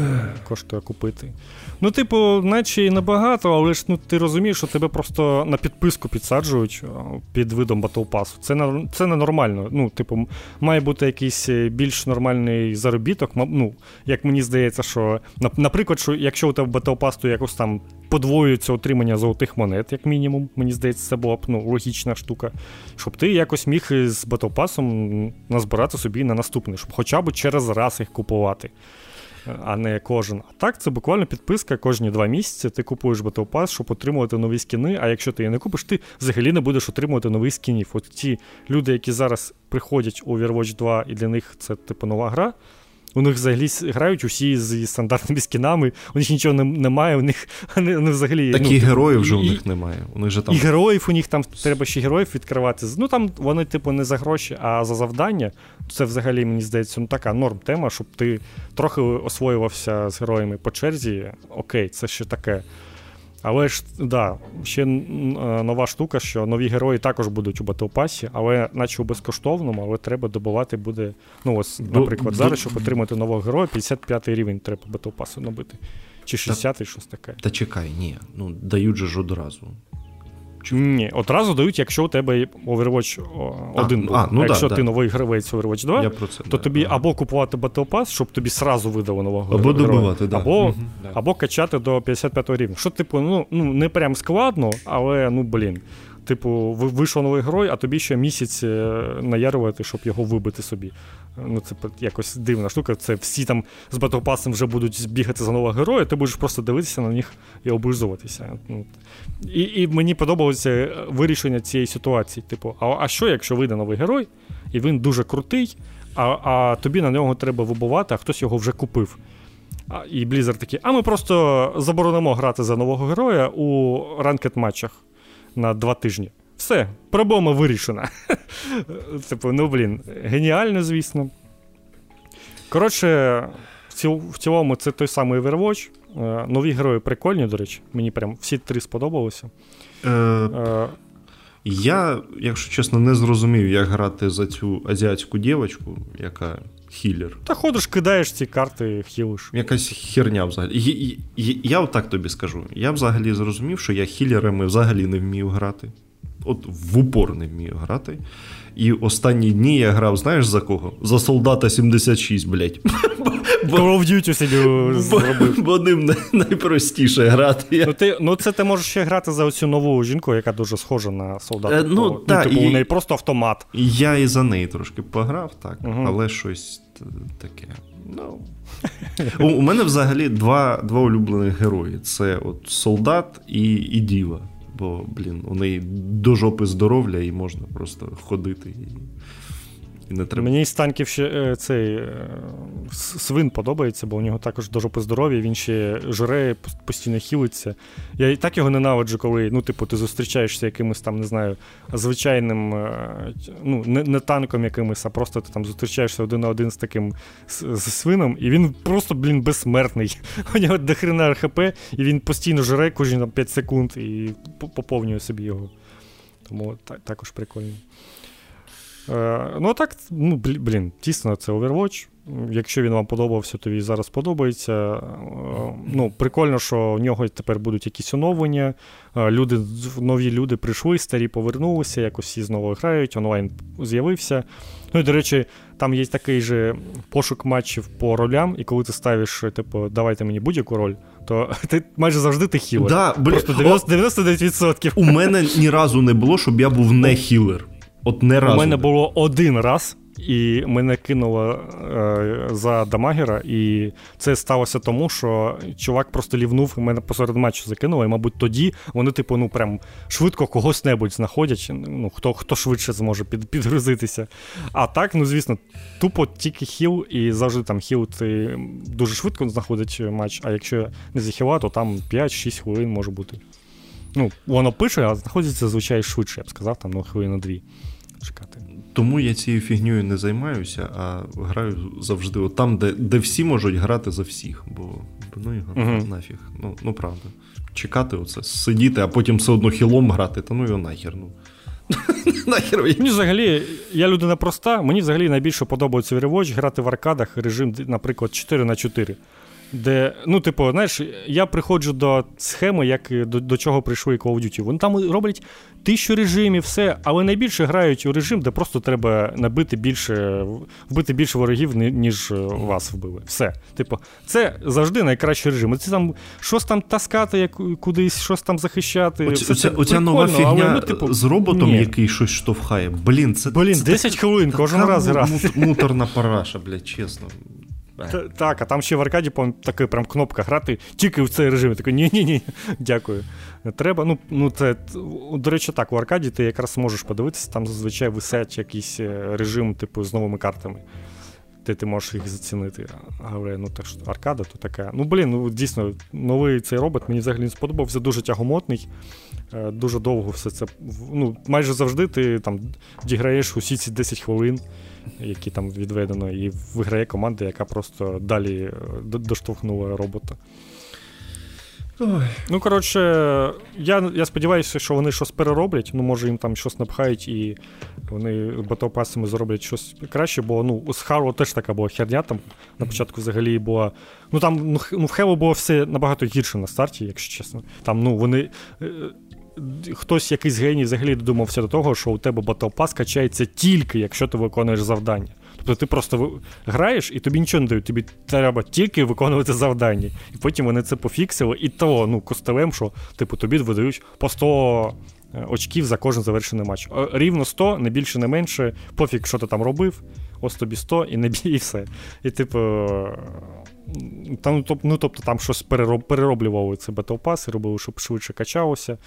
коштує купити. Ну, типу, наче і небагато, але ж ну, ти розумієш, що тебе просто на підписку підсаджують під видом Battle Pass. Це це ненормально. Ну, типу, має бути якийсь е, більш нормальний заробіток. Ну, Як мені здається, що, наприклад, що якщо у тебе Battle Pass, то якось там подвоюється отримання золотих монет, як мінімум. Мені здається, це була б ну, логічна штука. Щоб ти якось міг з Pass назбирати собі на наступний, щоб хоча б через раз їх купувати а не кожен. А так, це буквально підписка кожні два місяці. Ти купуєш Pass, щоб отримувати нові скіни. А якщо ти її не купиш, ти взагалі не будеш отримувати нових скінів. От ті люди, які зараз приходять у Overwatch 2, і для них це типу нова гра. У них взагалі грають усі зі стандартними скінами, у них нічого немає, у них вони, взагалі. Такі ну, героїв вже у них немає. У них же там... І героїв у них там треба ще героїв відкривати. Ну там вони, типу, не за гроші, а за завдання. Це взагалі, мені здається, ну така норм тема, щоб ти трохи освоювався з героями по черзі. Окей, це ще таке. Але ж да, ще нова штука, що нові герої також будуть у батлпасі, але наче у безкоштовному, але треба добувати буде. Ну, ось, наприклад, зараз, щоб отримати нового героя, 55 рівень треба батлпасу набити. Чи 60-й, щось таке. Та чекай, ні. Ну, дають же ж одразу. Ні, одразу дають, якщо у тебе Overwatch 1 був. А, ну, а якщо да, ти да. новий гравець Overwatch 2, Я про це, то да, тобі або купувати Battle Pass, щоб тобі сразу видало нового або героя, добивати, да. або угу, або качати до 55 рівня. Що, типу, ну, ну не прям складно, але ну блін. Типу, вийшов новий герой, а тобі ще місяць е, наярувати, щоб його вибити собі. Ну, Це якось дивна штука. Це всі там з батлпасом вже будуть бігати за нового героя, ти будеш просто дивитися на них і облизуватися. Ну, і і мені подобалося вирішення цієї ситуації. Типу, а а що, якщо вийде новий герой, і він дуже крутий, а а тобі на нього треба вибувати, а хтось його вже купив. І Blizzard такий, а ми просто заборонимо грати за нового героя у ранкет матчах на два тижні. Все, проблема вирішена. Типу, ну блін, геніально, звісно. Коротше, в цілому, це той самий Overwatch. Е, нові герої прикольні, до речі. Мені прям всі три сподобалося. Е, е, Я, якщо чесно, не зрозумів, як грати за цю азіатську дівчинку, яка хілер. Та ходиш, кидаєш ці карти, хілиш. Якась херня взагалі. Я, я, я отак тобі скажу. Я взагалі зрозумів, що я хілерами взагалі не вмію грати от в упор не вмію грати. І останні дні я грав, знаєш за кого? За солдата 76, блять. Call of Duty собі зробив. Бо ним найпростіше грати. Ну, ти, ну це ти можеш ще грати за оцю нову жінку, яка дуже схожа на солдата. Е, ну, ну, та, типу, і, у неї просто автомат. Я і за неї трошки пограв, так, угу. але щось таке. Ну. У, у мене взагалі два два улюблених герої: це от солдат і, і діва бо, блін, у неї до жопи здоров'я і можна просто ходити. І... І не треба. Мені з танків ще е, цей е, свин подобається, бо у нього також до жопи здоров'я, він ще жре, постійно хілиться. Я і так його ненавиджу, коли ну, типу, ти зустрічаєшся якимось там, не знаю, звичайним, е, ну, не не танком якимось, а просто ти там зустрічаєшся один на один з таким з, з свином, і він просто, блін, безсмертний. У нього дохрена РХП, і він постійно жре кожні 5 секунд і поповнює собі його. Тому так, також прикольно. Е, ну, так, ну, блін, тісно, це Overwatch. Якщо він вам подобався, то він зараз подобається. Е, ну, Прикольно, що в нього тепер будуть якісь оновлення. Е, люди, Нові люди прийшли, старі повернулися, якось всі знову грають, онлайн з'явився. Ну і, до речі, там є такий же пошук матчів по ролям, і коли ти ставиш, типу, давайте мені будь-яку роль, то ти майже завжди ти хілер. Да, Просто 90, 99%. У мене ні разу не було, щоб я був не хілер. От не разу. У мене було один раз, і мене кинуло е, за дамагера, і це сталося тому, що чувак просто лівнув і мене посеред матчу закинуло, і, мабуть, тоді вони, типу, ну прям швидко когось небудь знаходять. Ну, хто хто швидше зможе під, підгрузитися. А так, ну звісно, тупо тільки хіл, і завжди там хіл ти дуже швидко знаходить матч, а якщо не захіла, то там 5-6 хвилин може бути. Ну, воно пише, а знаходиться зазвичай швидше, я б сказав, там ну, хвилину дві чекати. Тому я цією фігньою не займаюся, а граю завжди от там, де де всі можуть грати за всіх. Бо ну його uh нафіг. Ну, ну правда. Чекати оце, сидіти, а потім все одно хілом грати, та ну його нахер. ну. Нахер Мені взагалі, я людина проста, мені взагалі найбільше подобається в Rewatch грати в аркадах режим, наприклад, 4 на 4 де, ну, типу, знаєш, я приходжу до схеми, як до до чого прийшли Call of Duty. Вони там роблять тисячу режимів, все, але найбільше грають у режим, де просто треба набити більше, вбити більше ворогів, ніж вас вбили. Все. Типу, це завжди найкращий режим. Це там щось там таскати, як кудись, щось там захищати. Оця, все оця, оця нова фігня але, ну, типу, з роботом, ні. який щось штовхає. Блін, це Блін, це 10 так, хвилин кожен раз грати. Муторна параша, блядь, чесно. Т- так, а там ще в аркаді така прям кнопка грати тільки в цей режим. Я такий, ні-ні-ні, дякую. Не треба. Ну, ну це, До речі, так, в аркаді ти якраз можеш подивитися, там зазвичай висять якийсь е, режим, типу, з новими картами. Де ти можеш їх зацінити. Але ну так що аркада, то така. Ну, блін, ну дійсно, новий цей робот мені взагалі не сподобався, дуже тягомотний. Е, дуже довго все це. Ну, Майже завжди ти там діграєш усі ці 10 хвилин які там відведено, і виграє команда, яка просто далі е, доштовхнула робота. Ой. Ну, коротше, я я сподіваюся, що вони щось перероблять. Ну, може, їм там щось напхають, і вони батлпасами зроблять щось краще, бо ну, з Хару теж така була херня. Там на початку взагалі була. Ну там ну, ну в Хево було все набагато гірше на старті, якщо чесно. Там, ну, вони. Е, хтось якийсь геній взагалі додумався до того, що у тебе Battle качається тільки, якщо ти виконуєш завдання. Тобто ти просто граєш і тобі нічого не дають, тобі треба тільки виконувати завдання. І потім вони це пофіксили, і то ну, костелем, що типу, тобі видають по 100 е, очків за кожен завершений матч. Е, рівно 100, не більше, не менше, пофіг, що ти там робив, ось тобі 100 і не і все. І типу. Там, ну, Тобто там щось перероблювали це Battle Pass і робили, щоб швидше качалося.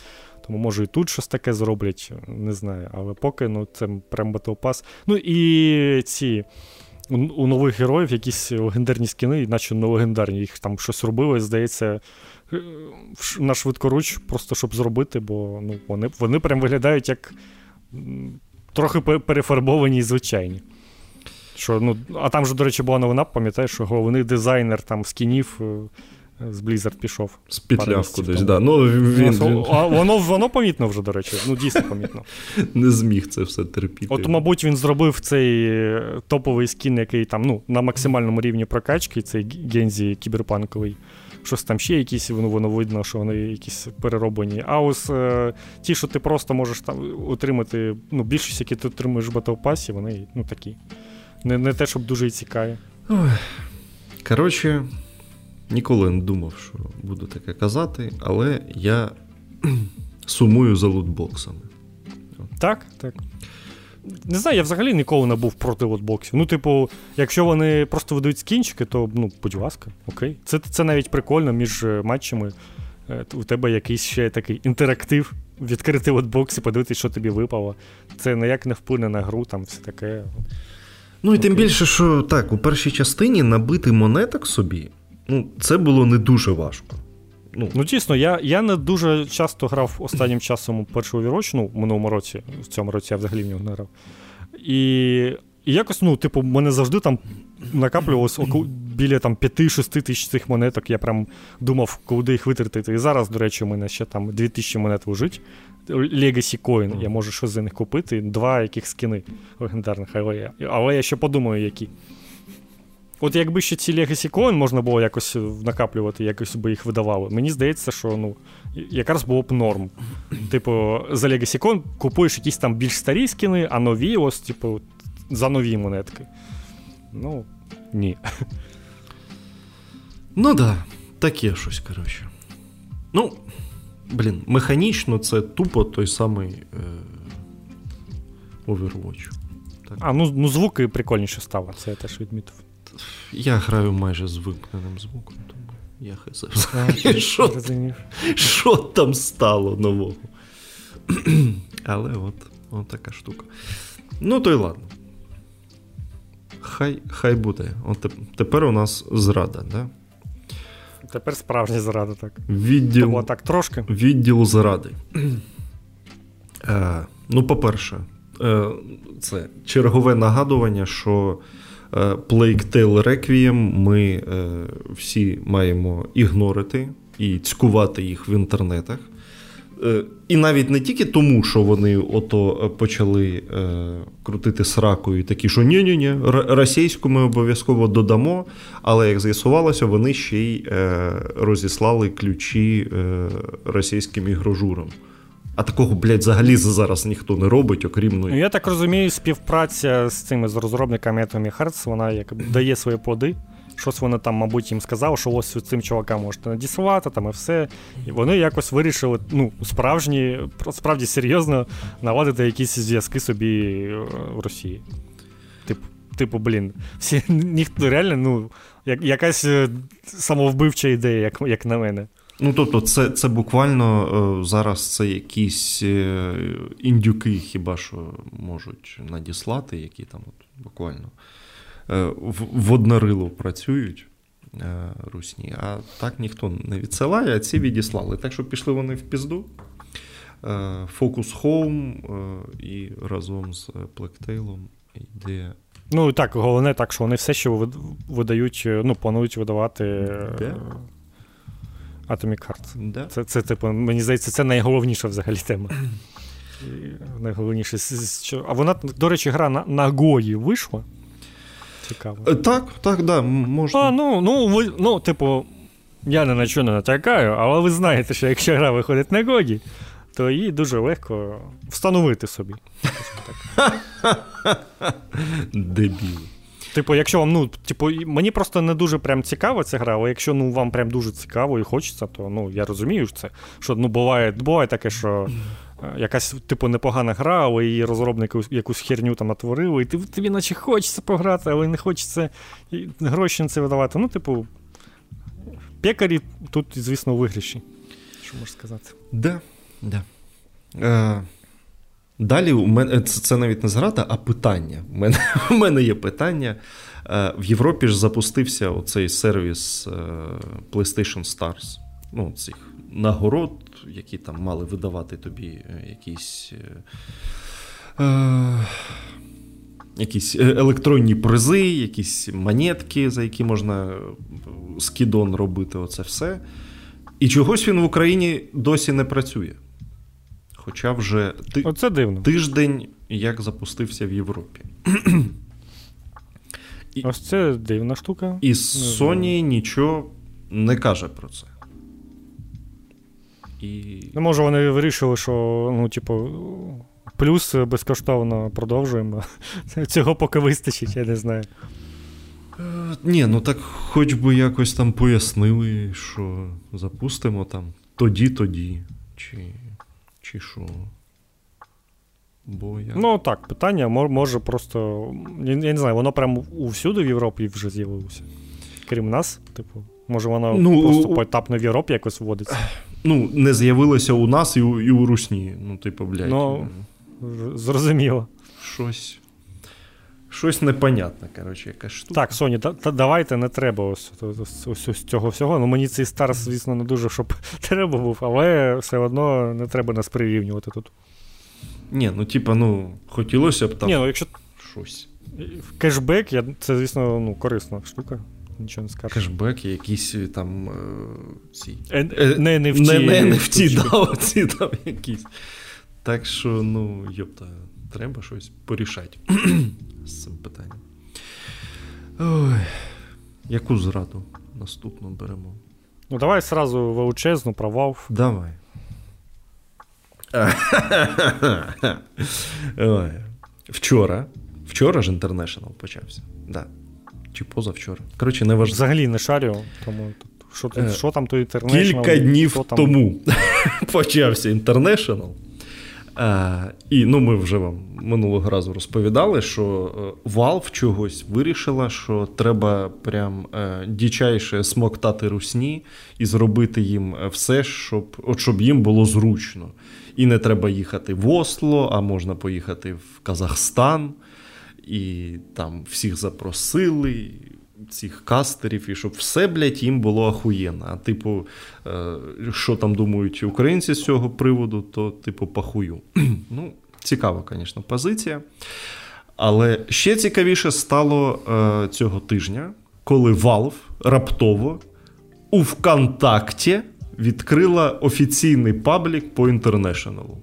Тому може і тут щось таке зроблять, не знаю. Але поки ну, це прям Pass. Ну і ці. У, нових героїв якісь легендарні скіни, наче не легендарні, їх там щось робили, здається, е, на швидкоруч, просто щоб зробити, бо ну, вони вони прям виглядають як трохи перефарбовані і звичайні. Що, ну, А там же, до речі, була новина, пам'ятаєш, що головний дизайнер там скінів е, з Blizzard пішов. З пітляв кудись, да. Ну, він, він... А Воно воно помітно вже, до речі. Ну, дійсно помітно. Не зміг це все терпіти. От, мабуть, він зробив цей е, топовий скін, який там ну, на максимальному рівні прокачки, цей Гензі кіберпанковий. Щось там ще якісь, воно воно видно, що вони якісь перероблені. А ось е, ті, що ти просто можеш там отримати, ну, більшість, які ти отримуєш в Battle Pass, вони ну, такі. Не не те, щоб дуже і цікаві. Коротше, ніколи не думав, що буду таке казати, але я сумую за лутбоксами. Так, так. Не знаю, я взагалі ніколи не був проти лотбоксів. Ну, типу, якщо вони просто видають скінчики, то ну, будь ласка, окей. Це це навіть прикольно між е, матчами. Е, у тебе якийсь ще такий інтерактив, відкрити лотбокс і подивитися, що тобі випало. Це ніяк не вплине на гру, там все таке. Ну і тим більше, що так, у першій частині набити монеток собі, ну, це було не дуже важко. Ну, ну дійсно, я я не дуже часто грав останнім часом у першу віроч, ну, в минулому році, в цьому році я взагалі в нього не грав. І і якось, ну, типу, мене завжди там накаплювалось біля там 5-6 тисяч цих монеток. Я прям думав, куди їх витратити. І зараз, до речі, у мене ще там 2000 монет лежить. Legacy Coin, я можу щось за них купити, два яких скини легендарних, але я але я ще подумаю, які. От якби ще ці Legacy Coin можна було якось накаплювати, якось би їх видавали, мені здається, що ну, якраз було б норм. Типу, за Legacy Coin купуєш якісь там більш старі скини, а нові, ось, типу, за нові монетки. Ну, ні. Ну да, таке щось, коротше. Ну, Блін, механічно це тупо той самий е, Overwatch. Так. А, ну ну звуки прикольніше стало, це я теж відмітив. Я граю майже з вимкненим звуком, тому я хз. Що, що там стало нового? Але от, от така штука. Ну, то й ладно. Хай хай буде. От Тепер у нас зрада, да? Тепер справжня зрада, так. Відділ, Тому так трошки. Відділ зради. Е, ну, по-перше, е, це чергове нагадування, що Plague Tale Requiem ми е, всі маємо ігнорити і цькувати їх в інтернетах. Е, І навіть не тільки тому, що вони ото почали е, крутити сракою такі, що ні-ні-ні, російську ми обов'язково додамо, але як з'ясувалося, вони ще й е, розіслали ключі е, російським ігрожурам. А такого, блядь, взагалі зараз ніхто не робить, окрім ну. Я так розумію, співпраця з цими з розробниками Atomic Hearts, вона як дає свої плоди. Щось вони там, мабуть, їм сказали, що ось цим чувакам можете надіслати, там і все. І вони якось вирішили, ну, справжні, справді серйозно наладити якісь зв'язки собі е, в Росії. Типу, типу, блін, всі ніхто реально, ну, як, якась е, самовбивча ідея, як як на мене. Ну, тобто, це це буквально е, зараз це якісь індюки, хіба що можуть надіслати, які там от, буквально. Е, в однорилу працюють е, русні, а так ніхто не відсилає, а ці відіслали. Так що пішли вони в пізду. Фокус Home і разом з Плектейлом йде. Ну так, головне так, що вони все ще видають, е, ну, планують видавати Де? Atomic Heart. Де? Це, це, типу, мені здається, це найголовніша взагалі тема. Найголовніше. А вона, до речі, гра на, на Гої вийшла. Цікаво. Е, так, так, да, можна. А, ну, ну, ви, ну, типу, я не на що не натякаю, але ви знаєте, що якщо гра виходить на годі, то її дуже легко встановити собі. Дебіл. Типу, якщо вам, ну, типу, мені просто не дуже прям цікава ця гра, але якщо ну, вам прям дуже цікаво і хочеться, то ну, я розумію, це. Що ну, буває, буває таке, що Е, якась, типу, непогана гра, але її розробники якусь херню там натворили, і тобі наче хочеться пограти, але не хочеться гроші на це видавати. Ну, типу, пекарі тут, звісно, вигріші. Що можна сказати? Да, да. Е, Далі у мене це, навіть не зрада, а питання. У мене у мене є питання. Е, В Європі ж запустився оцей сервіс е, PlayStation Stars. Ну, цих нагород, які там мали видавати тобі е, якісь. Якісь електронні призи, якісь монетки, за які можна скідон робити, оце все. І чогось він в Україні досі не працює. Хоча вже ти... Оце дивно. тиждень як запустився в Європі. І... Ось це дивна штука. І Sony нічого не каже про це. І... Ну, може, вони вирішили, що, ну, типу, плюс безкоштовно продовжуємо. Цього поки вистачить, я не знаю. Е, ні, ну так хоч би якось там пояснили, що запустимо там тоді-тоді, чи чи що. Бо я... Ну так, питання може просто. Я не знаю, воно прямо усюди в Європі вже з'явилося. Крім нас, типу, може, воно ну, просто поетапно в Європі якось вводиться ну, не з'явилося у нас і у, і у Русні. Ну, типу, блядь. Ну, Зрозуміло. Щось. Щось непонятне, коротше, якась штука. Так, Соні, та, та давайте не треба ось, ось, ось, ось цього всього. Ну мені цей Старс, звісно, не дуже щоб треба був, але все одно не треба нас прирівнювати тут. Ні, ну типа, ну, хотілося б там. Ні, ну якщо щось. Кешбек, я, це, звісно, ну, корисна штука нічого не скажеш. Кешбек, якісь е, там е, ці. Е, не NFT. Не, не NFT, да, оці там якісь. Так що, ну, йопта, треба щось порішати з цим питанням. Ой, Яку зраду наступну беремо? Ну, давай сразу величезну провал. Давай. Ой. Вчора. Вчора ж International почався. Да чи позавчора. Коротше, не важливо. Взагалі не шарю, тому що е, що там то International? Кілька днів там... тому почався International. А, І ну, ми вже вам минулого разу розповідали, що е, Valve чогось вирішила, що треба прям е, дічайше смоктати русні і зробити їм все, щоб от щоб їм було зручно. І не треба їхати в Осло, а можна поїхати в Казахстан і там всіх запросили. Цих кастерів, і щоб все, блядь, їм було ахуєнно. А типу, е, що там думають українці з цього приводу, то, типу, пахую. ну, цікава, звісно, позиція. Але ще цікавіше стало е, цього тижня, коли Valve раптово у ВКонтакті відкрила офіційний паблік по інтернешнлу.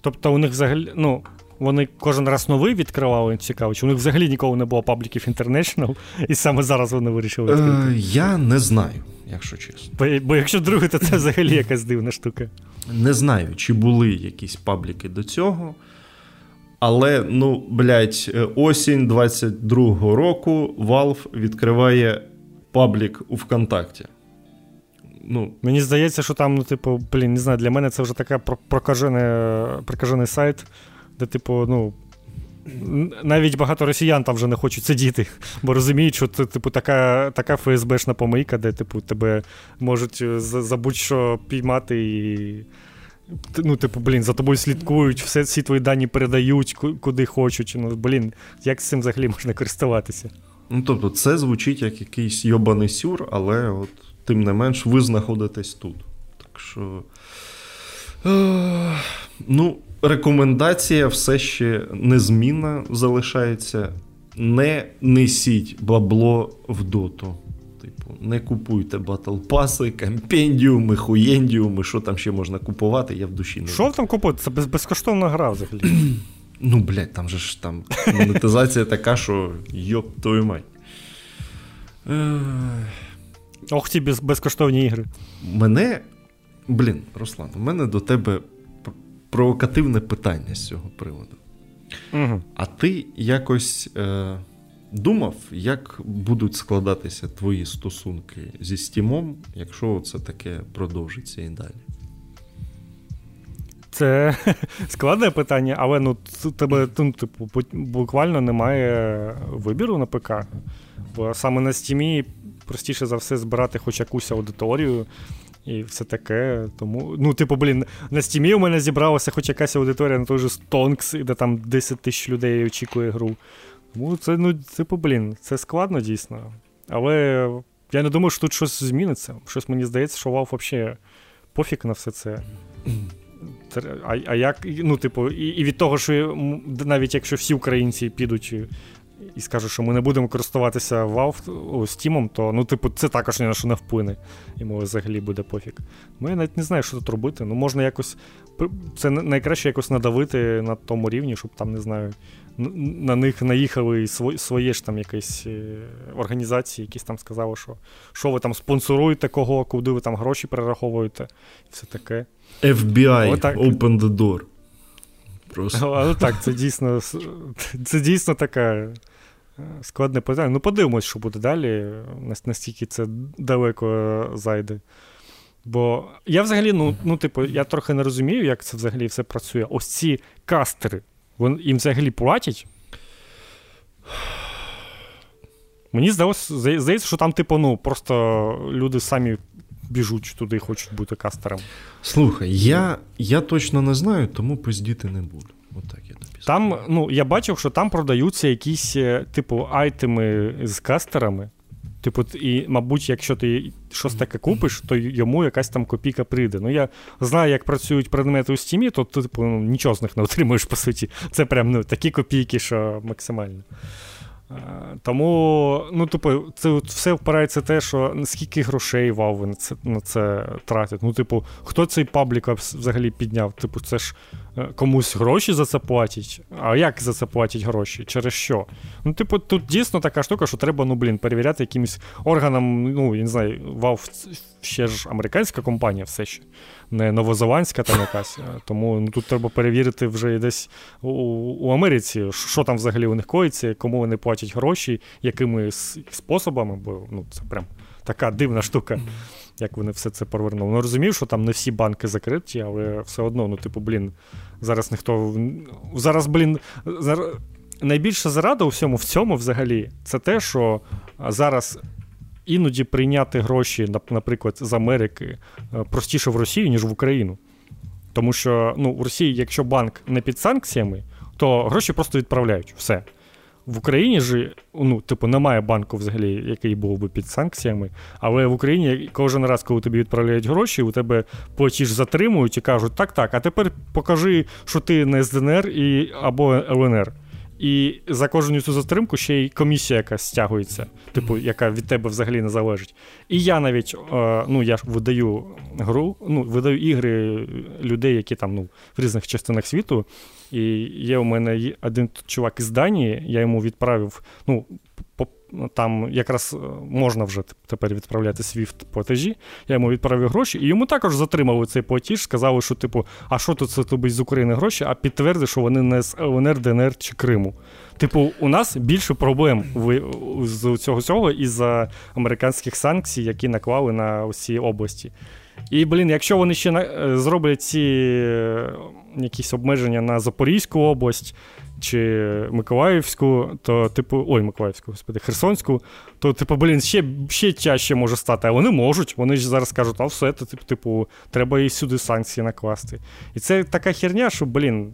Тобто у них взагалі, ну, вони кожен раз новий відкривали, цікаво, чи у них взагалі ніколи не було пабліків International, і саме зараз вони вирішили відкрити? Е, Я не знаю, якщо чесно. Бо, бо якщо друге, то це взагалі якась дивна штука. Не знаю, чи були якісь пабліки до цього. Але, ну, блядь, осінь 22-го року Valve відкриває паблік у ВКонтакті. Ну, Мені здається, що там, ну, типу, блін, не знаю, для мене це вже така прокажений сайт, де, типу, ну. Навіть багато росіян там вже не хочуть сидіти, бо розуміють, що це типу така така ФСБшна помийка, де типу, тебе можуть е, за будь-що піймати і. Ну, типу, блін, за тобою слідкують, все, всі твої дані передають куди хочуть. Ну, блін, як з цим взагалі можна користуватися? Ну, тобто, це звучить як якийсь йобаний сюр, але от тим не менш, ви знаходитесь тут. Так що. Ну, рекомендація все ще незмінна залишається. Не несіть бабло в доту. Типу, не купуйте батлпаси, компендіуми, хуєндіуми, що там ще можна купувати, я в душі не Що там купувати? Це без, безкоштовна гра взагалі. Ну, блядь, там же ж там монетизація така, що йоп твою мать. Ох, ті без, безкоштовні ігри. Мене. Блін, Руслан, у мене до тебе провокативне питання з цього приводу. Угу. А ти якось е, думав, як будуть складатися твої стосунки зі Стімом, якщо це таке продовжиться і далі? Це складне питання, але ну, тебе ну, типу, буквально немає вибіру на ПК. Бо саме на стімі простіше за все збирати хоч якусь аудиторію і все таке. Тому, ну, типу, блін, на стімі у мене зібралася хоч якась аудиторія на той же Stonks, де там 10 тисяч людей очікує гру. Тому це, ну, типу, блін, це складно дійсно. Але я не думаю, що тут щось зміниться. Щось мені здається, що Valve взагалі пофіг на все це. А а як, ну, типу, і і від того, що навіть якщо всі українці підуть і скажуть, що ми не будемо користуватися Valve Steam, то ну, типу, це також ні на що не вплине. Йому взагалі буде пофіг. Ну, я навіть не знаю, що тут робити. Ну, можна якось. Це найкраще якось надавити на тому рівні, щоб там, не знаю, на них наїхали своє ж там якісь е, організації, якісь там сказали, що що ви там спонсоруєте кого, куди ви там гроші перераховуєте, і все таке. FBI, Отак. open the door. Просто. Але так, це дійсно це дійсно така Складне питання. Ну, подивимось, що буде далі, настільки це далеко зайде. Бо я взагалі, ну, ну, типу, я трохи не розумію, як це взагалі все працює. Ось ці кастери, вони, їм взагалі платять. Мені здалося, здається, що там, типу, ну, просто люди самі біжуть туди і хочуть бути кастером. Слухай, я я точно не знаю, тому пиздіти не буду. Отак я тобі Там, ну, я бачив, що там продаються якісь, е, типу, айтеми з кастерами. Типу, і, мабуть, якщо ти щось таке купиш, то йому якась там копійка прийде. Ну, я знаю, як працюють предмети у стімі, то типу, ну, нічого з них не отримуєш, по суті. Це прям ну, такі копійки, що максимально. Тому, ну, типу, це все впирається те, що скільки грошей вау на це на це тратять. Ну, типу, хто цей паблік взагалі підняв? Типу, це ж комусь гроші за це платять. А як за це платять гроші? Через що? Ну, типу, тут дійсно така штука, що треба, ну, блін, перевіряти якимось органам, ну, я не знаю, Valve ще ж американська компанія все ще не новозеландська там якась. Е, тому ну, тут треба перевірити вже десь у, у Америці, що там взагалі у них коїться, кому вони платять гроші, якими способами, бо ну, це прям така дивна штука. Як вони все це повернули. Ну, розумів, що там не всі банки закриті, але все одно, ну, типу, блін, зараз ніхто. Зараз, блін, зараз... найбільша зарада у всьому в цьому взагалі це те, що зараз іноді прийняти гроші, наприклад, з Америки е, простіше в Росію, ніж в Україну. Тому що ну, в Росії, якщо банк не під санкціями, то гроші просто відправляють все. В Україні ж, ну, типу, немає банку взагалі, який був би під санкціями. Але в Україні кожен раз, коли тобі відправляють гроші, у тебе платіж затримують і кажуть, так, так, а тепер покажи, що ти не з ДНР і, або ЛНР. І за кожну цю затримку ще й комісія, яка стягується, типу, яка від тебе взагалі не залежить. І я навіть е, ну, я ж видаю гру, ну, видаю ігри людей, які там ну, в різних частинах світу. І є у мене один чувак із Данії, я йому відправив. ну, там якраз е, можна вже тепер відправляти SWIFT платежі. Я йому відправив гроші, і йому також затримали цей платіж, сказали, що, типу, а що тут це тобі з України гроші, а підтвердив, що вони не з ЛНР, ДНР чи Криму. Типу, у нас більше проблем з цього цього із-за американських санкцій, які наклали на усі області. І, блін, якщо вони ще е, зроблять ці е, якісь обмеження на Запорізьку область чи Миколаївську, то, типу, ой, Миколаївську, господи, Херсонську, то, типу, блін, ще ще чаще може стати. А вони можуть. Вони ж зараз кажуть, а все, то, типу, треба і сюди санкції накласти. І це така херня, що, блін,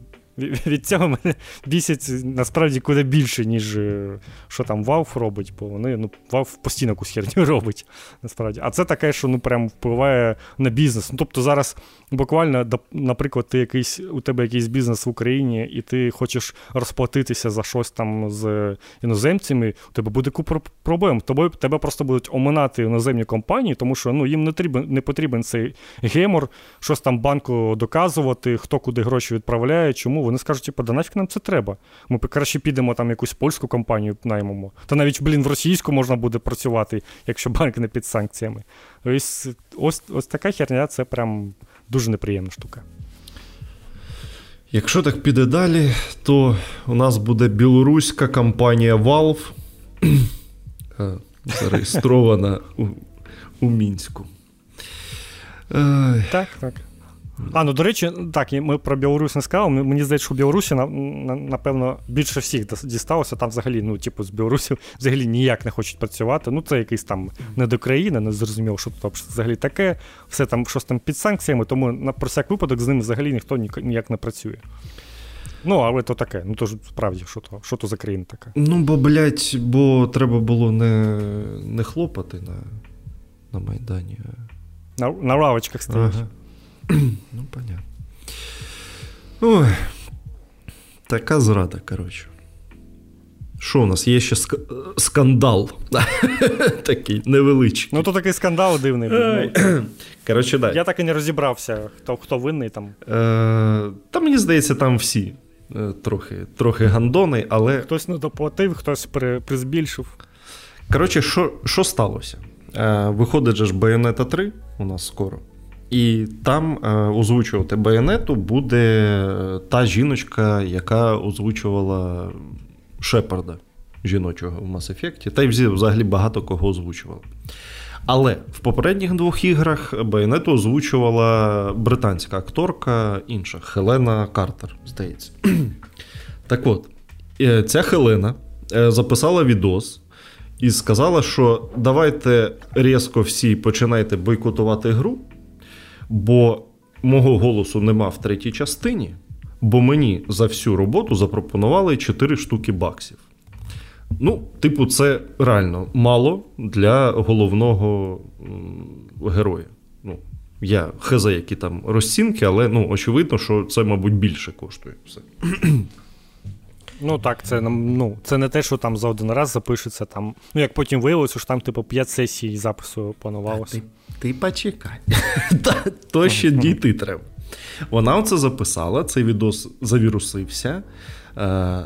від цього мене бісять насправді куди більше, ніж е, що там Valve робить, бо вони ну, Valve постійно якусь херню робить. насправді. А це таке, що ну прям впливає на бізнес. Ну, Тобто зараз буквально, наприклад, ти якийсь, у тебе якийсь бізнес в Україні, і ти хочеш розплатитися за щось там з іноземцями, у тебе буде купа проблем. Тобою тебе просто будуть оминати іноземні компанії, тому що ну, їм не потрібен, не потрібен цей гемор, щось там банку доказувати, хто куди гроші відправляє, чому. Вони скажуть, типу, да нафіг нам це треба. Ми краще підемо там якусь польську компанію наймемо. Та навіть, блін, в російську можна буде працювати, якщо банк не під санкціями. Ось ось, ось така херня, це прям дуже неприємна штука. Якщо так піде далі, то у нас буде білоруська компанія Valve е, зареєстрована у, у Мінську. Так, так. А, ну до речі, так, ми про Білорусь не сказали. Мені здається, що в Білорусі, напевно, більше всіх дісталося. Там взагалі, ну, типу, з Білорусі взагалі ніяк не хочуть працювати. Ну, це якийсь там не до країни, не зрозуміло, що тут взагалі таке, все там щось там під санкціями, тому на про всяк випадок з ними взагалі ніхто ніяк не працює. Ну, але то таке. Ну то ж справді, що то що то за країна така? Ну, бо, блядь, бо треба було не не хлопати на на Майдані. На на лавочках стоїть. Ага. Ну, понятно. Ой. Така зрада, коротше. Що у нас? Є ще ск- скандал. Такий невеличкий. Ну, то такий скандал дивний. Коротше, да. Я так і не розібрався, хто хто винний там. Е, Та мені здається, там всі е, трохи трохи гандони, але. Хтось не доплатив, хтось при, призбільшив. Коротше, що що сталося? Е, Виходить же ж Bayonetta 3 у нас скоро. І там е, озвучувати байонету буде та жіночка, яка озвучувала Шепарда жіночого в Mass Effect, та й взагалі багато кого озвучувала. Але в попередніх двох іграх байонету озвучувала британська акторка інша Хелена Картер, здається. Так от, е, ця Хелена е, записала відос. І сказала, що давайте різко всі починайте бойкотувати гру, бо мого голосу нема в третій частині, бо мені за всю роботу запропонували 4 штуки баксів. Ну, типу, це реально мало для головного героя. Ну, Я хз, які там розцінки, але ну, очевидно, що це, мабуть, більше коштує все. Ну так, це ну, це не те, що там за один раз запишеться. там. Ну, як потім виявилося, що там, типу, 5 сесій запису планувалося. Ти, почекай. То ще дійти треба. Вона оце записала, цей відос завірусився. Е,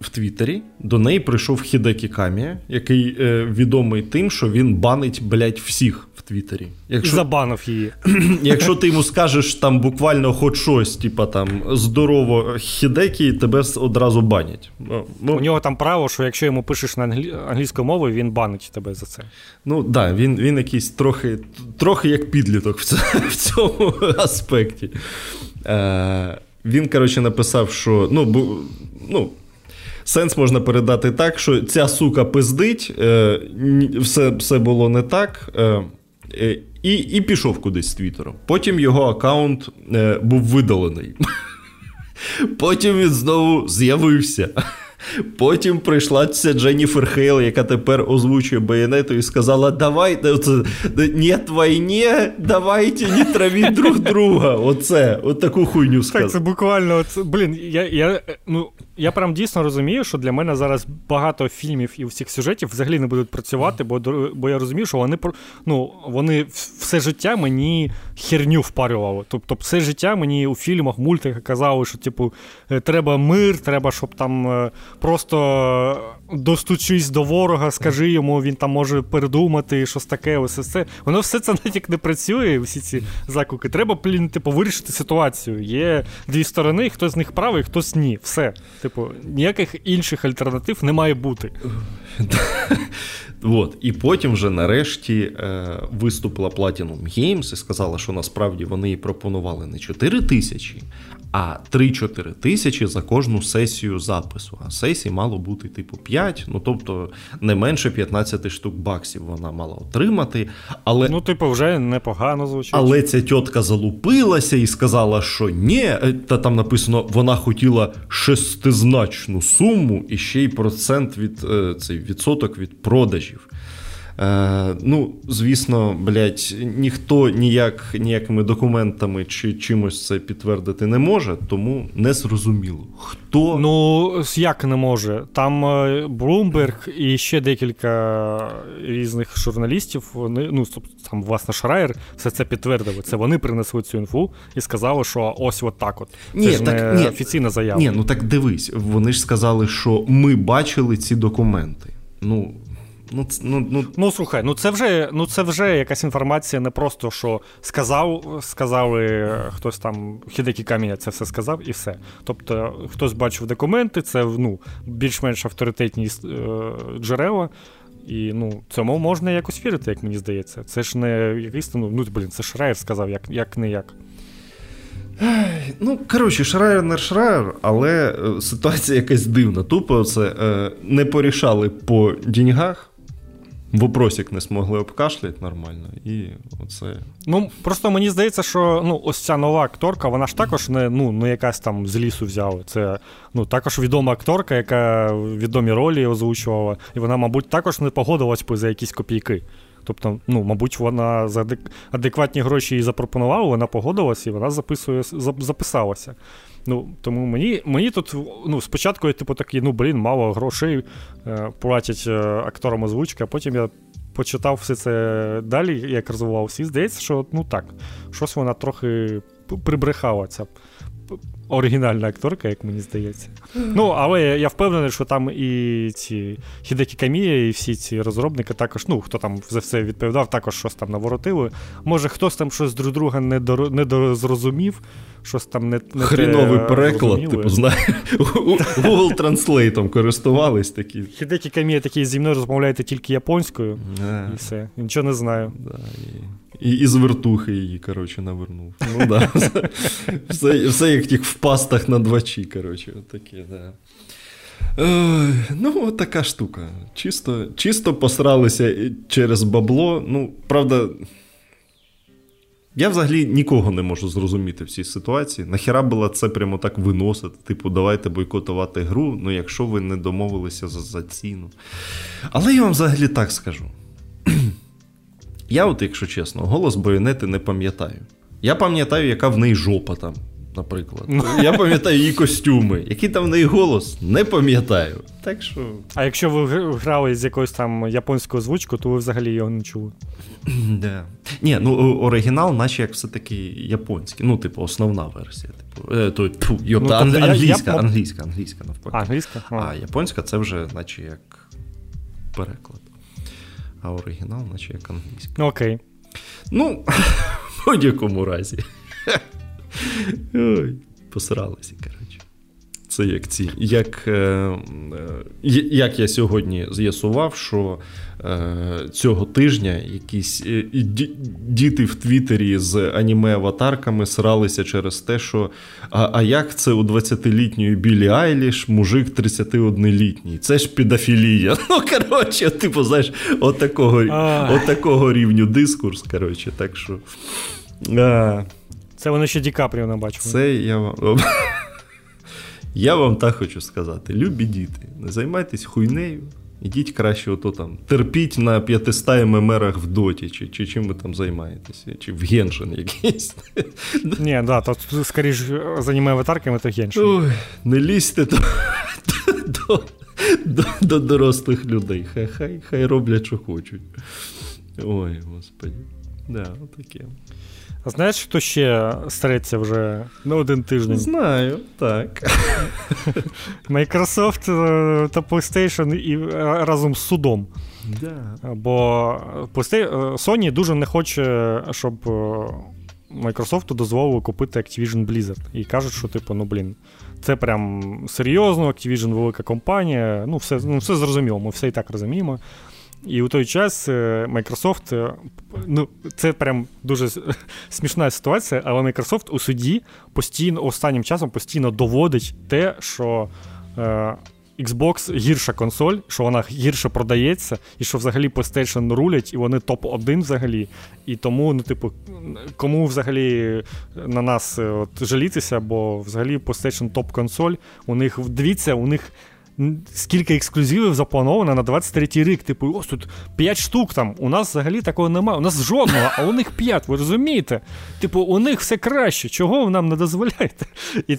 в Твіттері до неї прийшов Хідекі Камія, який е, відомий тим, що він банить, блядь, всіх Твіттері. Якщо, Забанив її. Якщо ти йому скажеш там буквально хоч щось, типа там здорово Хідекі, тебе одразу банять. Ну, ну, У нього там право, що якщо йому пишеш на англі... англійською мовою, він банить тебе за це. Ну так, да, він він якийсь трохи трохи як підліток в цьому, в цьому аспекті. Е, Він, коротше, написав, що ну, бу, ну, Сенс можна передати так, що ця сука пиздить, е, все все було не так. Е, і і пішов кудись з Твіттером. Потім його аккаунт був видалений. Потім він знову з'явився. Потім прийшла ця Дженніфер Хейл, яка тепер озвучує байонету, і сказала: давайте, нет війні, давайте не травіть друг друга. Оце, от таку хуйню сказала. Так, це буквально, от, блін, я я, ну, я прям дійсно розумію, що для мене зараз багато фільмів і всіх сюжетів взагалі не будуть працювати, бо бо я розумію, що вони ну, вони все життя мені херню впарювали. Тобто, все життя мені у фільмах, мультиках казали, що типу, е, треба мир, треба, щоб там е, просто достучись до ворога, скажи йому, він там може передумати, щось таке. ось це. Воно все це навіть не працює, всі ці закуки. Треба, блін, типу, вирішити ситуацію. Є дві сторони, хтось з них правий, хтось ні. Все. Типу, ніяких інших альтернатив не має бути. От. І потім вже нарешті е, виступила Platinum Games і сказала, що насправді вони пропонували не 4 тисячі, а 3-4 тисячі за кожну сесію запису. А сесій мало бути типу 5, ну тобто не менше 15 штук баксів вона мала отримати. Але, Ну, типу, вже непогано звучить. Але ця тітка залупилася і сказала, що ні, е, та там написано, вона хотіла шестизначну суму і ще й процент від е, цей відсоток від продажів. Е, Ну, звісно, блядь, ніхто ніяк, ніякими документами чи чимось це підтвердити не може, тому не зрозуміло. Хто. Ну, як не може? Там Блумберг і ще декілька різних журналістів, вони, ну, там, власне, Шрайер, все це підтвердили. Це вони принесли цю інфу і сказали, що ось от так от. Це ні, ж так, не ні, офіційна заява. Ні, ну так дивись, вони ж сказали, що ми бачили ці документи. Ну, Ну, ну, ну, ну слухай, ну це вже ну це вже якась інформація, не просто що сказав, сказали хтось там, Хідекі Каміння це все сказав і все. Тобто хтось бачив документи, це ну, більш-менш авторитетні е, джерела. І ну, цьому можна якось вірити, як мені здається. Це ж не якийсь ну, ну блін, це Шраєр сказав, як як не як. Ну, коротше, Шраєр не Шраєр, але е, ситуація якась дивна. Тупо це е, не порішали по деньгах. Вопросик не змогли обкашляти нормально, і оце. Ну, просто мені здається, що ну, ось ця нова акторка, вона ж також не ну, не якась там з лісу взяла. Це ну, також відома акторка, яка відомі ролі озвучувала, і вона, мабуть, також не погодилась би за якісь копійки. Тобто, ну, мабуть, вона за адекватні гроші їй запропонувала, вона погодилась і вона записує, записалася. Ну, Тому мені мені тут ну, спочатку я типу такий, ну блін, мало грошей е, платять е, акторам озвучки, а потім я почитав все це далі, як розвивався, і здається, що ну так, щось вона трохи прибрехала ця оригінальна акторка, як мені здається. Ну, але я впевнений, що там і ці Хідекі Камія, і всі ці розробники також, ну, хто там за все відповідав, також щось там наворотили. Може, хтось там щось друг друга не до, не дозрозумів, щось там не не Хріновий переклад, типу, знаєш, Google Translate користувались такі. Хідекі Камія такий зі мною розмовляєте тільки японською, і все. Нічого не знаю. Да, і... І із вертухи її, коротше, навернув. Ну да. Все все як тих в пастах на двачі, коротше, таке, да. Ну, от така штука. Чисто чисто посралися через бабло. Ну, правда, я взагалі нікого не можу зрозуміти в цій ситуації. Нахіра було це прямо так виносити, типу, давайте бойкотувати гру, ну якщо ви не домовилися за, за ціну. Але я вам взагалі так скажу. Я, от, якщо чесно, голос байонети не пам'ятаю. Я пам'ятаю, яка в неї жопа там, наприклад. Ну. Я пам'ятаю її костюми. Який там в неї голос, не пам'ятаю. Так що... А якщо ви грали з якоюсь там японською озвучкою, то ви взагалі його не чули. Да. Ні, ну оригінал, наче як все-таки японський. Ну, типу, основна версія. Типу, е, то, тьфу, йопта, ну, тобто, англійська, я, англійська, англійська, навпаки. Англійська? А японська це вже, наче як переклад а оригінал, наче як англійська. Окей. Ну, в будь-якому разі. Ой, Посралися, коротше. Це як ці. Як е, е, як я сьогодні з'ясував, що е, цього тижня якісь діти в Твіттері з аніме-аватарками сралися через те, що а а як це у 20-літньої Білі Айліш, мужик 31-літній? Це ж педофілія. Ну, коротше, типу, знаєш, от такого, от такого рівню дискурс. коротше, так що... А, Це вони ще Ді Капріо не бачили. Це я вам. Я вам так хочу сказати: любі діти, не займайтесь хуйнею. Ідіть краще, ото там, терпіть на 500 ММРах в доті, чи чи чим ви там займаєтеся, чи в Геншин якийсь. Ні, да, то скоріш за аніме аватарками, то Геншин. Ой, Не лізьте до, до, до, до дорослих людей. Хай хай, хай роблять, що хочуть. Ой, господи. Да, отаке. А знаєш, хто ще стареться вже на один тиждень? Знаю, так. Microsoft е, та PlayStation і е, разом з судом. Да. Бо е, Sony дуже не хоче, щоб Microsoft дозволили купити Activision Blizzard. І кажуть, що, типу, ну блін, це прям серйозно, Activision велика компанія. Ну, все ну, все зрозуміло, ми все і так розуміємо. І у той час е, Microsoft, е, ну, це прям дуже смішна ситуація, але Microsoft у суді постійно останнім часом постійно доводить те, що е, Xbox гірша консоль, що вона гірше продається, і що взагалі PlayStation рулять, і вони топ-1 взагалі. І тому, ну, типу, кому взагалі на нас от, жалітися, бо взагалі PlayStation топ-консоль, у них дивіться, у них скільки ексклюзивів заплановано на 23-й рік. Типу, ось тут 5 штук там. У нас взагалі такого немає. У нас жодного, а у них 5, ви розумієте? Типу, у них все краще. Чого ви нам не дозволяєте? І,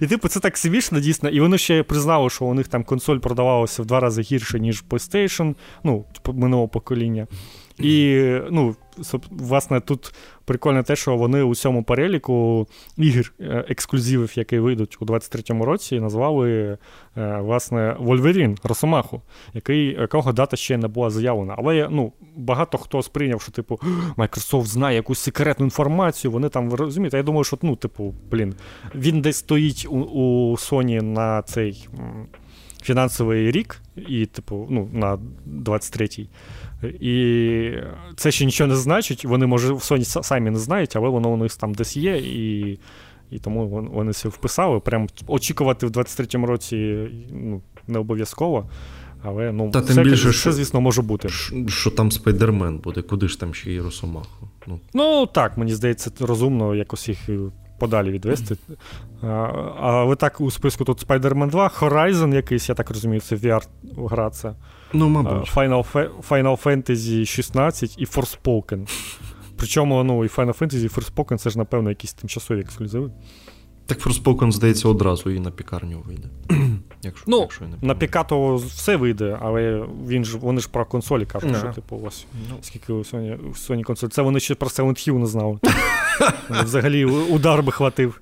і типу, це так смішно, дійсно. І вони ще признали, що у них там консоль продавалася в два рази гірше, ніж PlayStation, ну, типу, минулого покоління. І ну, власне, тут прикольно те, що вони у цьому переліку ігр е, ексклюзивів, які вийдуть у 23-му році, назвали е, власне Вольверін Росомаху, який, якого дата ще не була заявлена. Але ну, багато хто сприйняв, що типу Microsoft знає якусь секретну інформацію, вони там розумієте. Я думаю, що ну, типу, блін, він десь стоїть у, у Sony на цей. Фінансовий рік, і, типу, ну, на 23-й. І це ще нічого не значить. Вони, може, в Sony самі не знають, але воно у них там десь є, і і тому вони все вписали. Прям очікувати в 23-му році ну, не обов'язково. Але ну, Та, все, більше, все, звісно, може бути. Що там Спайдермен буде, куди ж там ще є Росомаху? Ну, ну так, мені здається, розумно якось їх подалі відвести. А, ви так у списку тут Spider-Man 2, Horizon якийсь, я так розумію, це VR-гра це. Ну, мабуть. Final, Final Fantasy 16 і Forspoken. Причому ну, і Final Fantasy, і Forspoken це ж, напевно, якісь тимчасові ексклюзиви. Так Forspoken, здається, одразу і на пікарню вийде. Якщо, ну, якщо я не На Пікато все вийде, але він ж, вони ж про консолі кажуть, що типу ось no. скільки у Sony, у Sony консоль. Це вони ще про Silent Hill не знали. Взагалі удар би хватив.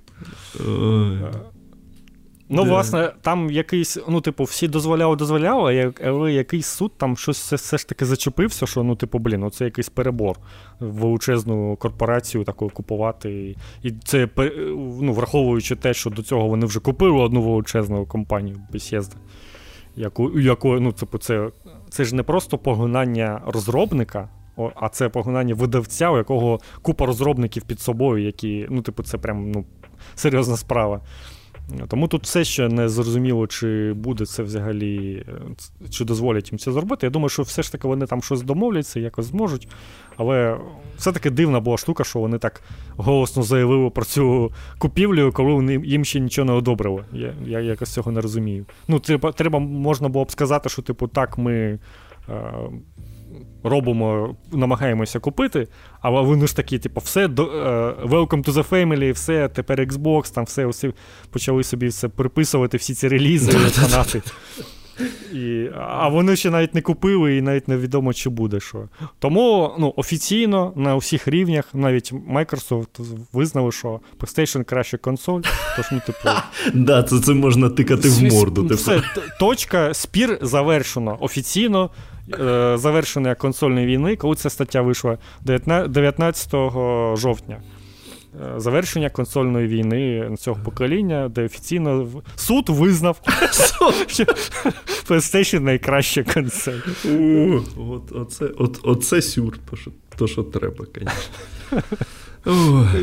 Ну, Де? власне, там якийсь, ну, типу, всі дозволяли, дозволяли, але якийсь суд там щось все ж таки зачепився, що, ну, типу, блін, ну це якийсь перебор величезну корпорацію таку купувати. І це, ну, враховуючи те, що до цього вони вже купили одну величезну компанію Bethesda, яку, яку ну, типу, це, це ж не просто погинання розробника. А це погнання видавця, у якого купа розробників під собою, які, ну, типу, це прям ну, серйозна справа. Тому тут все ще не зрозуміло, чи буде це взагалі, е, чи дозволять їм це зробити. Я думаю, що все ж таки вони там щось домовляться, якось зможуть. Але все-таки дивна була штука, що вони так голосно заявили про цю купівлю, коли вони їм ще нічого не одобрили. Я я якось цього не розумію. Ну, треба, треба можна було б сказати, що, типу, так, ми. Е, робимо, намагаємося купити, але вони ж такі, типу, все uh, welcome to the family, все, тепер Xbox, там все усі почали собі все приписувати, всі ці релізи, фанати. І, А вони ще навіть не купили, і навіть невідомо, чи буде що. Тому ну, офіційно на усіх рівнях, навіть Microsoft визнали, що PlayStation краща консоль. Тож, ну, типу... Да, це це можна тикати в морду. Типу. Все, Точка, спір завершено офіційно. Е, завершення консольної війни, коли ця стаття вийшла 19 жовтня. Е, завершення консольної війни цього покоління, де офіційно суд визнав, що PlayStation найкраща консоль. Оце сюр, то, що треба, звісно.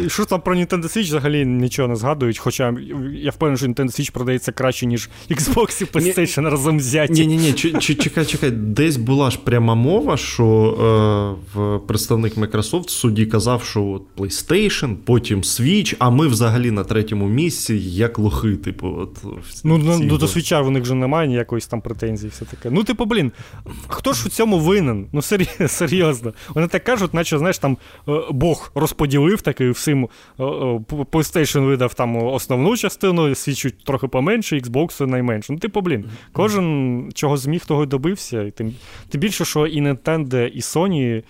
Що там про Nintendo Switch взагалі нічого не згадують, хоча я впевнений, що Nintendo Switch продається краще, ніж Xbox і PlayStation разом взяті. Ні, ні, ні, чекай, чекай, десь була ж пряма мова, що е, представник Microsoft в суді казав, що от PlayStation, потім Switch, а ми взагалі на третьому місці, як лохи, типу, от. Ну, ну, ну до Switch в них вже немає ніякої там претензії, все таке. Ну, типу, блін, хто ж у цьому винен? Ну, серйозно. Вони так кажуть, наче, знаєш, там е, Бог розподілив такий всім е, е, PlayStation видав там основну частину, свідчуть трохи поменше, Xbox найменше. Ну, типу, блін, кожен чого зміг, того й добився. І тим, тим більше, що і Nintendo, і Sony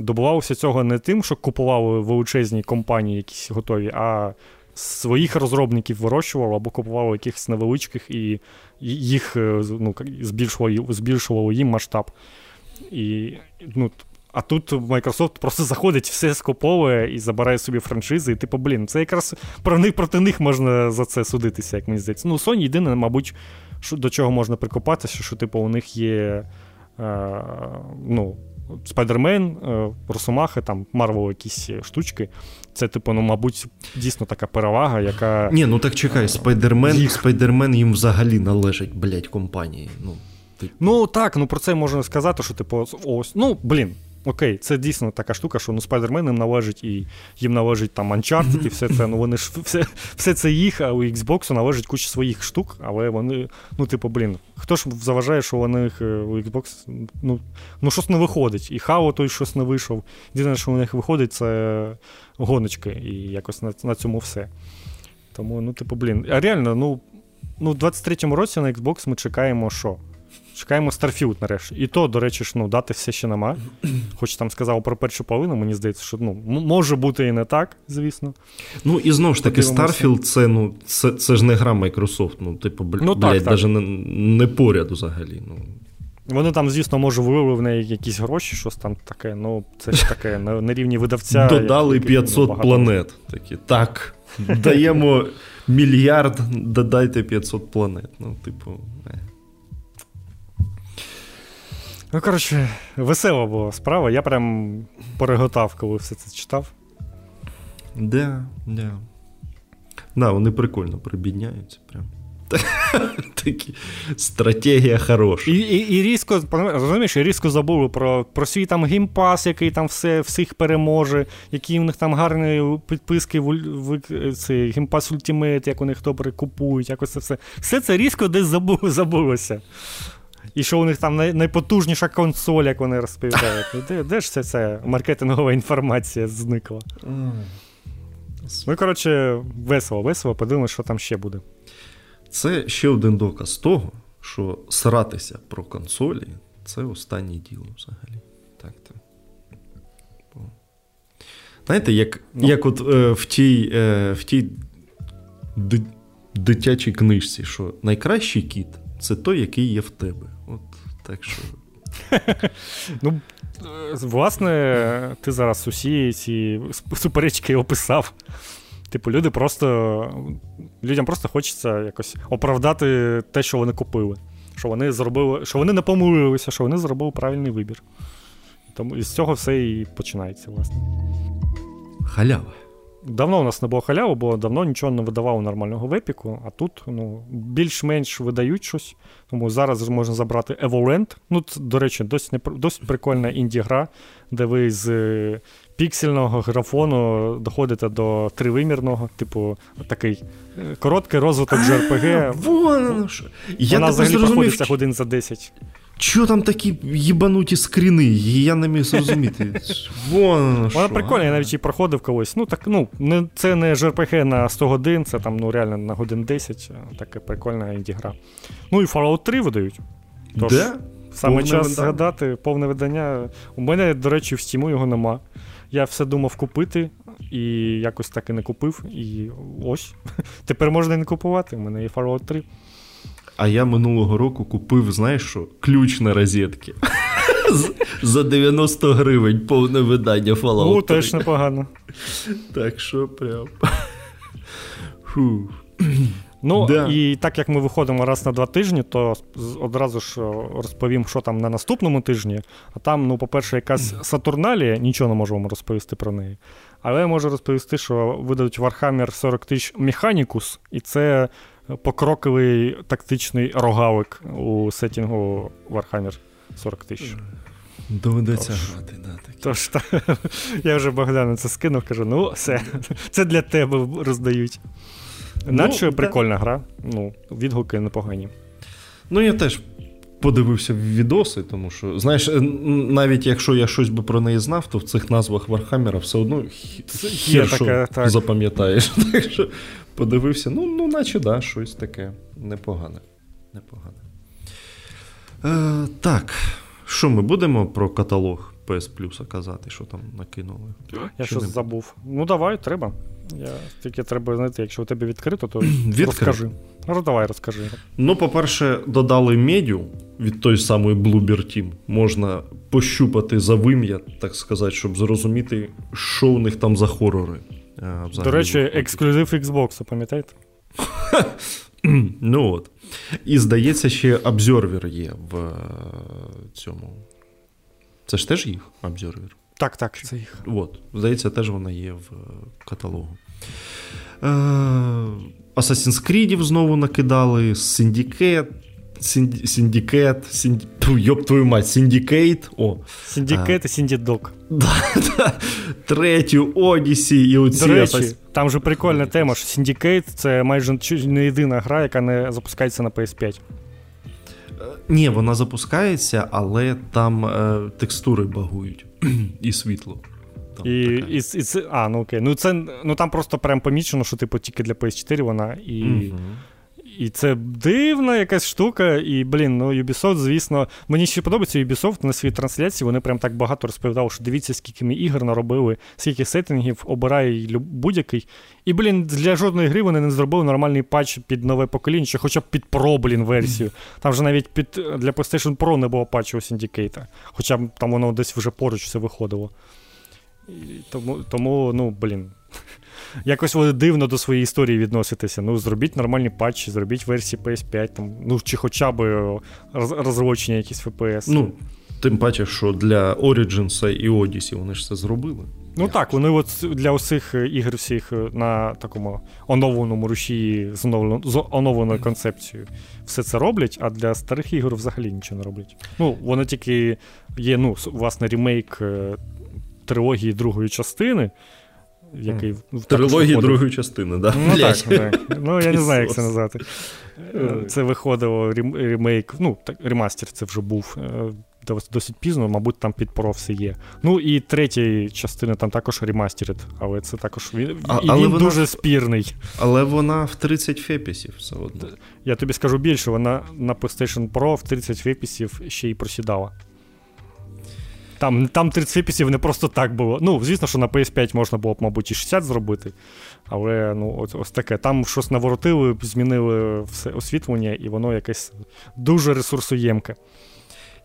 добувалося цього не тим, що купували величезні компанії, якісь готові, а своїх розробників вирощували або купували якихось невеличких і їх ну, збільшували, збільшували їм масштаб. І ну, а тут Microsoft просто заходить, все скуповує і забирає собі франшизи. І типу, блін, це якраз про них проти них можна за це судитися, як мені здається. Ну, Sony єдине, мабуть, що, до чого можна прикопатися, що типу, у них є. Е, ну, Спайдермен, Росомахи, там, Марвел якісь штучки. Це, типу, ну, мабуть, дійсно така перевага, яка. Ні, ну так чекай, Спайдермен їх... Спайдермен їм взагалі належить, блять, компанії. Ну, ти... ну так, ну про це можна сказати, що, типу, ось, ну, блін, окей, це дійсно така штука, що ну Spider-Man їм належить і їм належить там Uncharted і все це. Ну вони ж все все це їх, а у Xbox належить куча своїх штук, але вони, ну, типу, блін, хто ж заважає, що у них е, у Xbox ну, ну щось не виходить. І Хау той щось не вийшов. Єдине, що у них виходить, це гоночки, і якось на, на цьому все. Тому, ну, типу, блін. А реально, ну. Ну, в 23-му році на Xbox ми чекаємо, що? Чекаємо Starfield нарешті. І то, до речі, ж, ну, дати все ще нема. Хоч там сказав про першу половину, мені здається, що ну, може бути і не так, звісно. Ну і знову ж таки, Starfield це ну, це, це ж не гра Microsoft. Ну, типу, бл... ну, так, навіть не, не поряд взагалі. Ну. Вони там, звісно, може, вивели в неї якісь гроші, щось там таке, ну, це ж таке на, на рівні видавця. Додали 500 ну, планет. Такі, Так, даємо мільярд, додайте 500 планет. Ну, типу. Не. Ну, коротше, весела була справа. Я прям переготав, коли все це читав. Да, да. Да, вони прикольно прибідняються. Прям. Такі стратегія хороша. І і, і різко розумієш, і різко забули про про свій там геймпас, який там все, всіх переможе, які у них там гарні підписки в, в, цей геймпас Ultimate, як у них добре купують, якось це все. Все це різко десь забулося. І що у них там найпотужніша консоль, як вони розповідають. Ну, де де ж це ця маркетингова інформація зникла? Ну, коротше, весело, весело, подивимось, що там ще буде. Це ще один доказ того, що сратися про консолі це останнє діло взагалі. Так то. Знаєте, як ну. як от е, в тій е, в тій дитячій книжці, що найкращий кіт це той, який є в тебе. Так що. Ну, власне, ти зараз усі ці суперечки описав. Типу, люди просто. Людям просто хочеться якось оправдати те, що вони купили. Що вони зробили, що вони не помилилися, що вони зробили правильний вибір. Тому з цього все і починається, власне. Халява. Давно у нас не було халяви, бо давно нічого не видавало нормального в епіку, а тут ну, більш-менш видають щось. Тому зараз можна забрати Evoland. Ну, це, до речі, досить досить прикольна інді-гра, де ви з е, піксельного графону доходите до тривимірного, типу, такий е, короткий розвиток JRPG. Вон, що. Вона взагалі проходиться годин за 10. Що там такі їбануті скріни? Я не міг зрозуміти. Вон, Вона прикольна, я навіть і проходив колись. Ну, так, ну, не, це не JRPG на 100 годин, це там ну, реально на годин 10. Така прикольна інді-гра. Ну і Fallout 3 видають. Тож, Де? Саме повне час видання. згадати повне видання. У мене, до речі, в Стіму його нема. Я все думав купити, і якось так і не купив. І ось. Тепер можна і не купувати. У мене є Fallout 3. А я минулого року купив, знаєш що, ключ на розетки. За 90 гривень повне видання Fallout. О, теж непогано. Так що прям. Фу. Ну да. і так як ми виходимо раз на два тижні, то одразу ж розповім, що там на наступному тижні. А там, ну, по-перше, якась Сатурналія, нічого не можу вам розповісти про неї. Але я можу розповісти, що видадуть Warhammer 40 тисяч Механікус, і це покроковий тактичний рогалик у сетінгу Warhammer 40 тисяч. Доведеться грати, да, такі. Тож, та, я вже Богдану це скинув, кажу: ну, все, це для тебе роздають. Наче ну, прикольна да. гра, ну, відгуки непогані. Ну, я теж подивився в відоси, тому що, знаєш, навіть якщо я щось би про неї знав, то в цих назвах Вархаммера все одно хір, що так. запам'ятаєш. Так що подивився, ну, ну наче да, щось таке непогане. Непогане. Е, Так, що ми будемо про каталог PS Plus казати, що там накинули? Я щось забув. Ну, давай, треба. Я Тільки треба знайти, якщо у тебе відкрито, то розкажи. Ну, давай розкажи. Ну, по-перше, додали медіу від той самої Bloober Team. Можна пощупати за вим'я, так сказати, щоб зрозуміти, що у них там за хорори. До речі, ексклюзив Xbox, пам'ятаєте? Ну от. І здається, ще Observer є в е, цьому. Це ж теж їх Observer? Так, так, це їх. От. Здається, теж вона є в е, каталогу. Е, Assassin's Creed знову накидали, Syndicate, Syndicate, Сінді... ёб твою мать, Syndicate. О. Сіндікет і Сіндідок. Третю Odyssey і оці. До речі, там же прикольна тема, що Syndicate це майже не єдина гра, яка не запускається на PS5. Е, ні, вона запускається, але там е, текстури багують і світло. Там і, і, і це, А, ну окей. Ну це ну там просто прям помічено, що типу тільки для PS4 вона і. Mm-hmm. І це дивна якась штука. І, блін, ну Ubisoft, звісно, мені ще подобається Ubisoft на своїй трансляції. Вони прям так багато розповідали, що дивіться, скільки ми ігор наробили, скільки сеттингів, обирає будь-який. І, блін, для жодної гри вони не зробили нормальний патч під нове покоління, чи хоча б під Pro, блін, версію. Там вже навіть під для PlayStation Pro не було патчу у Syndicate. Хоча б там воно десь вже поруч все виходило. І Тому, тому, ну, блін якось вони дивно до своєї історії відноситися. Ну, зробіть нормальні патчі, зробіть версії PS5, там, ну, чи хоча б розрочення якісь FPS. Ну, Тим паче, що для Origins і Odyssey вони ж це зробили. Ну Я так, вони от для усіх ігор всіх на такому оновленому рушії з оновленою концепцією все це роблять, а для старих ігор взагалі нічого не роблять. Ну, воно тільки є, ну, власне, ремейк е, трилогії другої частини який в трилогії другої частини, да? Ну, так, так. Ну, я не знаю, як це назвати. Це виходило ремейк, ну, ремастер це вже був е, досить пізно, мабуть, там під Pro все є. Ну і третя частина там також ремастерит, але це також він, а, і він вона, дуже спірний. Але вона в 30 фепісів все одно. Я тобі скажу більше, вона на PlayStation Pro в 30 фепісів ще й просідала. Там там 30 виписів не просто так було. Ну, звісно, що на PS5 можна було б, мабуть, і 60 зробити. Але ну, ось, ось таке. Там щось наворотили, змінили все освітлення, і воно якесь дуже ресурсоємке.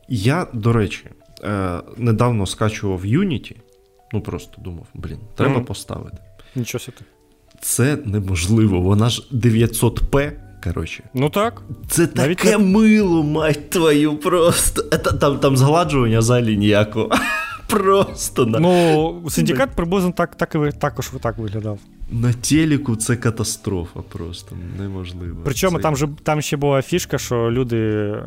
Я, до речі, е, недавно скачував Unity. Ну, просто думав, блін, треба mm. поставити. Нічого собі. Це неможливо. Вона ж 900p. Коротше. Ну так. Це Навіть таке не... мило, мать твою, просто. Там там згладжування взагалі ніякого. Просто на. Ну, синдикат приблизно так, так і також так виглядав. На телеку це катастрофа просто неможливо. Причому це... там же там ще була фішка, що люди е,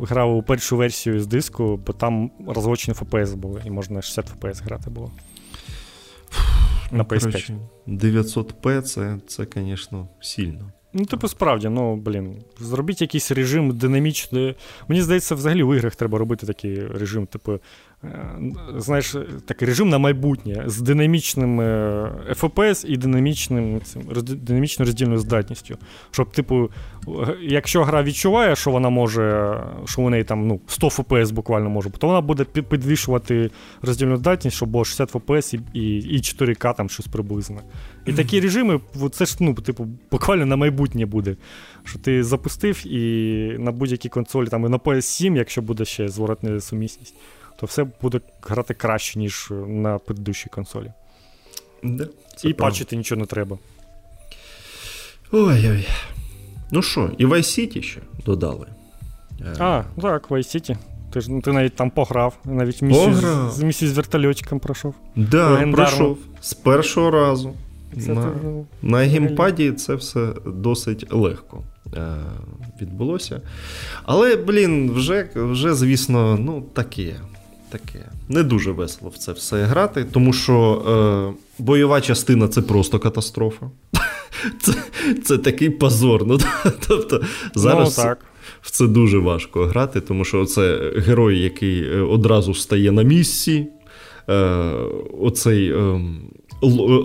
грали у першу версію з диску, бо там розлочені FPS були, і можна 60 FPS грати було. На PS5. 900p це, це, звісно, сильно. Ну, типу, справді, ну, блін, зробіть якийсь режим динамічний. Мені здається, взагалі в іграх треба робити такий режим, типу, Е, знаєш, такий режим на майбутнє з динамічним FPS і динамічним цим, динамічною роздільною здатністю. Щоб, типу, якщо гра відчуває, що вона може, що у неї там ну, 100 FPS буквально може, то вона буде підвищувати роздільну здатність, щоб було 60 FPS і і, і 4К там щось приблизно. І такі режими, це ж ну, типу, буквально на майбутнє буде. Що ти запустив і на будь-якій консолі, там і на PS7, якщо буде ще зворотна сумісність то все буде грати краще, ніж на предыдущій консолі. Да, І патчити нічого не треба. Ой-ой. Ну що, і Vice City ще додали. А, так, Vice City. Ти ж ти навіть там пограв, навіть місію з, місію з вертольотчиком пройшов. Да, пройшов з першого разу. Це на на геймпаді це все досить легко е, відбулося. Але, блін, вже, вже звісно, ну, таке. Таке. Не дуже весело в це все грати, тому що е, бойова частина це просто катастрофа. Це це такий позор. Ну, тобто Зараз ну, так. в це дуже важко грати, тому що це герой, який е, одразу стає на місці. Е, Оцей е,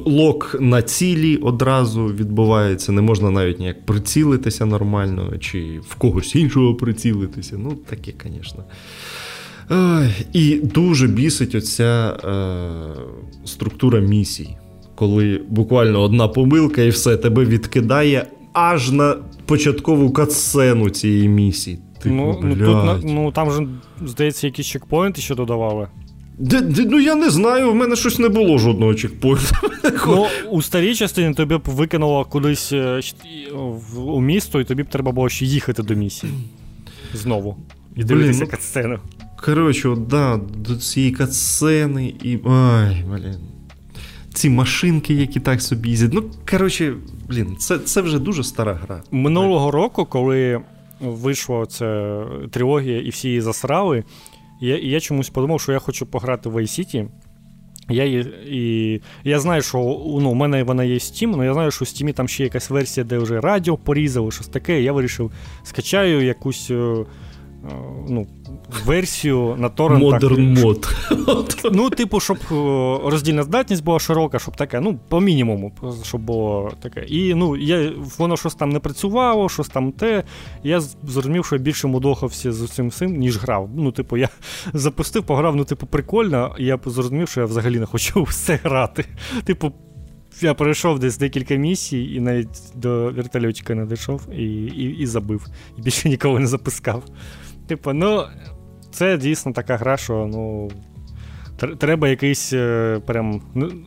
лок на цілі одразу відбувається. Не можна навіть ніяк прицілитися нормально, чи в когось іншого прицілитися. Ну, таке, звісно. І дуже бісить оця е, структура місій, коли буквально одна помилка і все тебе відкидає аж на початкову катсцену цієї місії. Типу, ну, ну, тут, ну там же, здається, якісь чекпоінти ще додавали. Де, де, ну я не знаю, в мене щось не було жодного чекпоінту. Ну, У старій частині тобі б викинуло кудись е, у місто, і тобі б треба було ще їхати до місії. Знову. І дивитися ну, катсцену. Коротше, от, да, до цієї катсцени і. Ай, блін. Ці машинки, які так собі їздять. Ну, коротше, блін, це це вже дуже стара гра. Минулого року, коли вийшла ця трилогія і всі її засрали, я я чомусь подумав, що я хочу пограти в Vice City. Я і, я знаю, що ну, у мене вона є Steam, але я знаю, що в Steam там ще якась версія, де вже радіо порізали, щось таке. Я вирішив, скачаю якусь е, Е, ну, версію на торрентах. Modern мод. Ну, типу, щоб е, роздільна здатність була широка, щоб таке, ну, по мінімуму, щоб було таке. І ну, я, воно щось там не працювало, щось там те. Я зрозумів, що я більше мудохався з цим всім, ніж грав. Ну, типу, я запустив, пограв, ну, типу, прикольно, і я зрозумів, що я взагалі не хочу все грати. Типу, я пройшов десь декілька місій і навіть до вертольотика не дійшов і, і, і забив. І більше нікого не запускав. Типу, ну, це дійсно така гра, що ну. Треба якийсь е, прям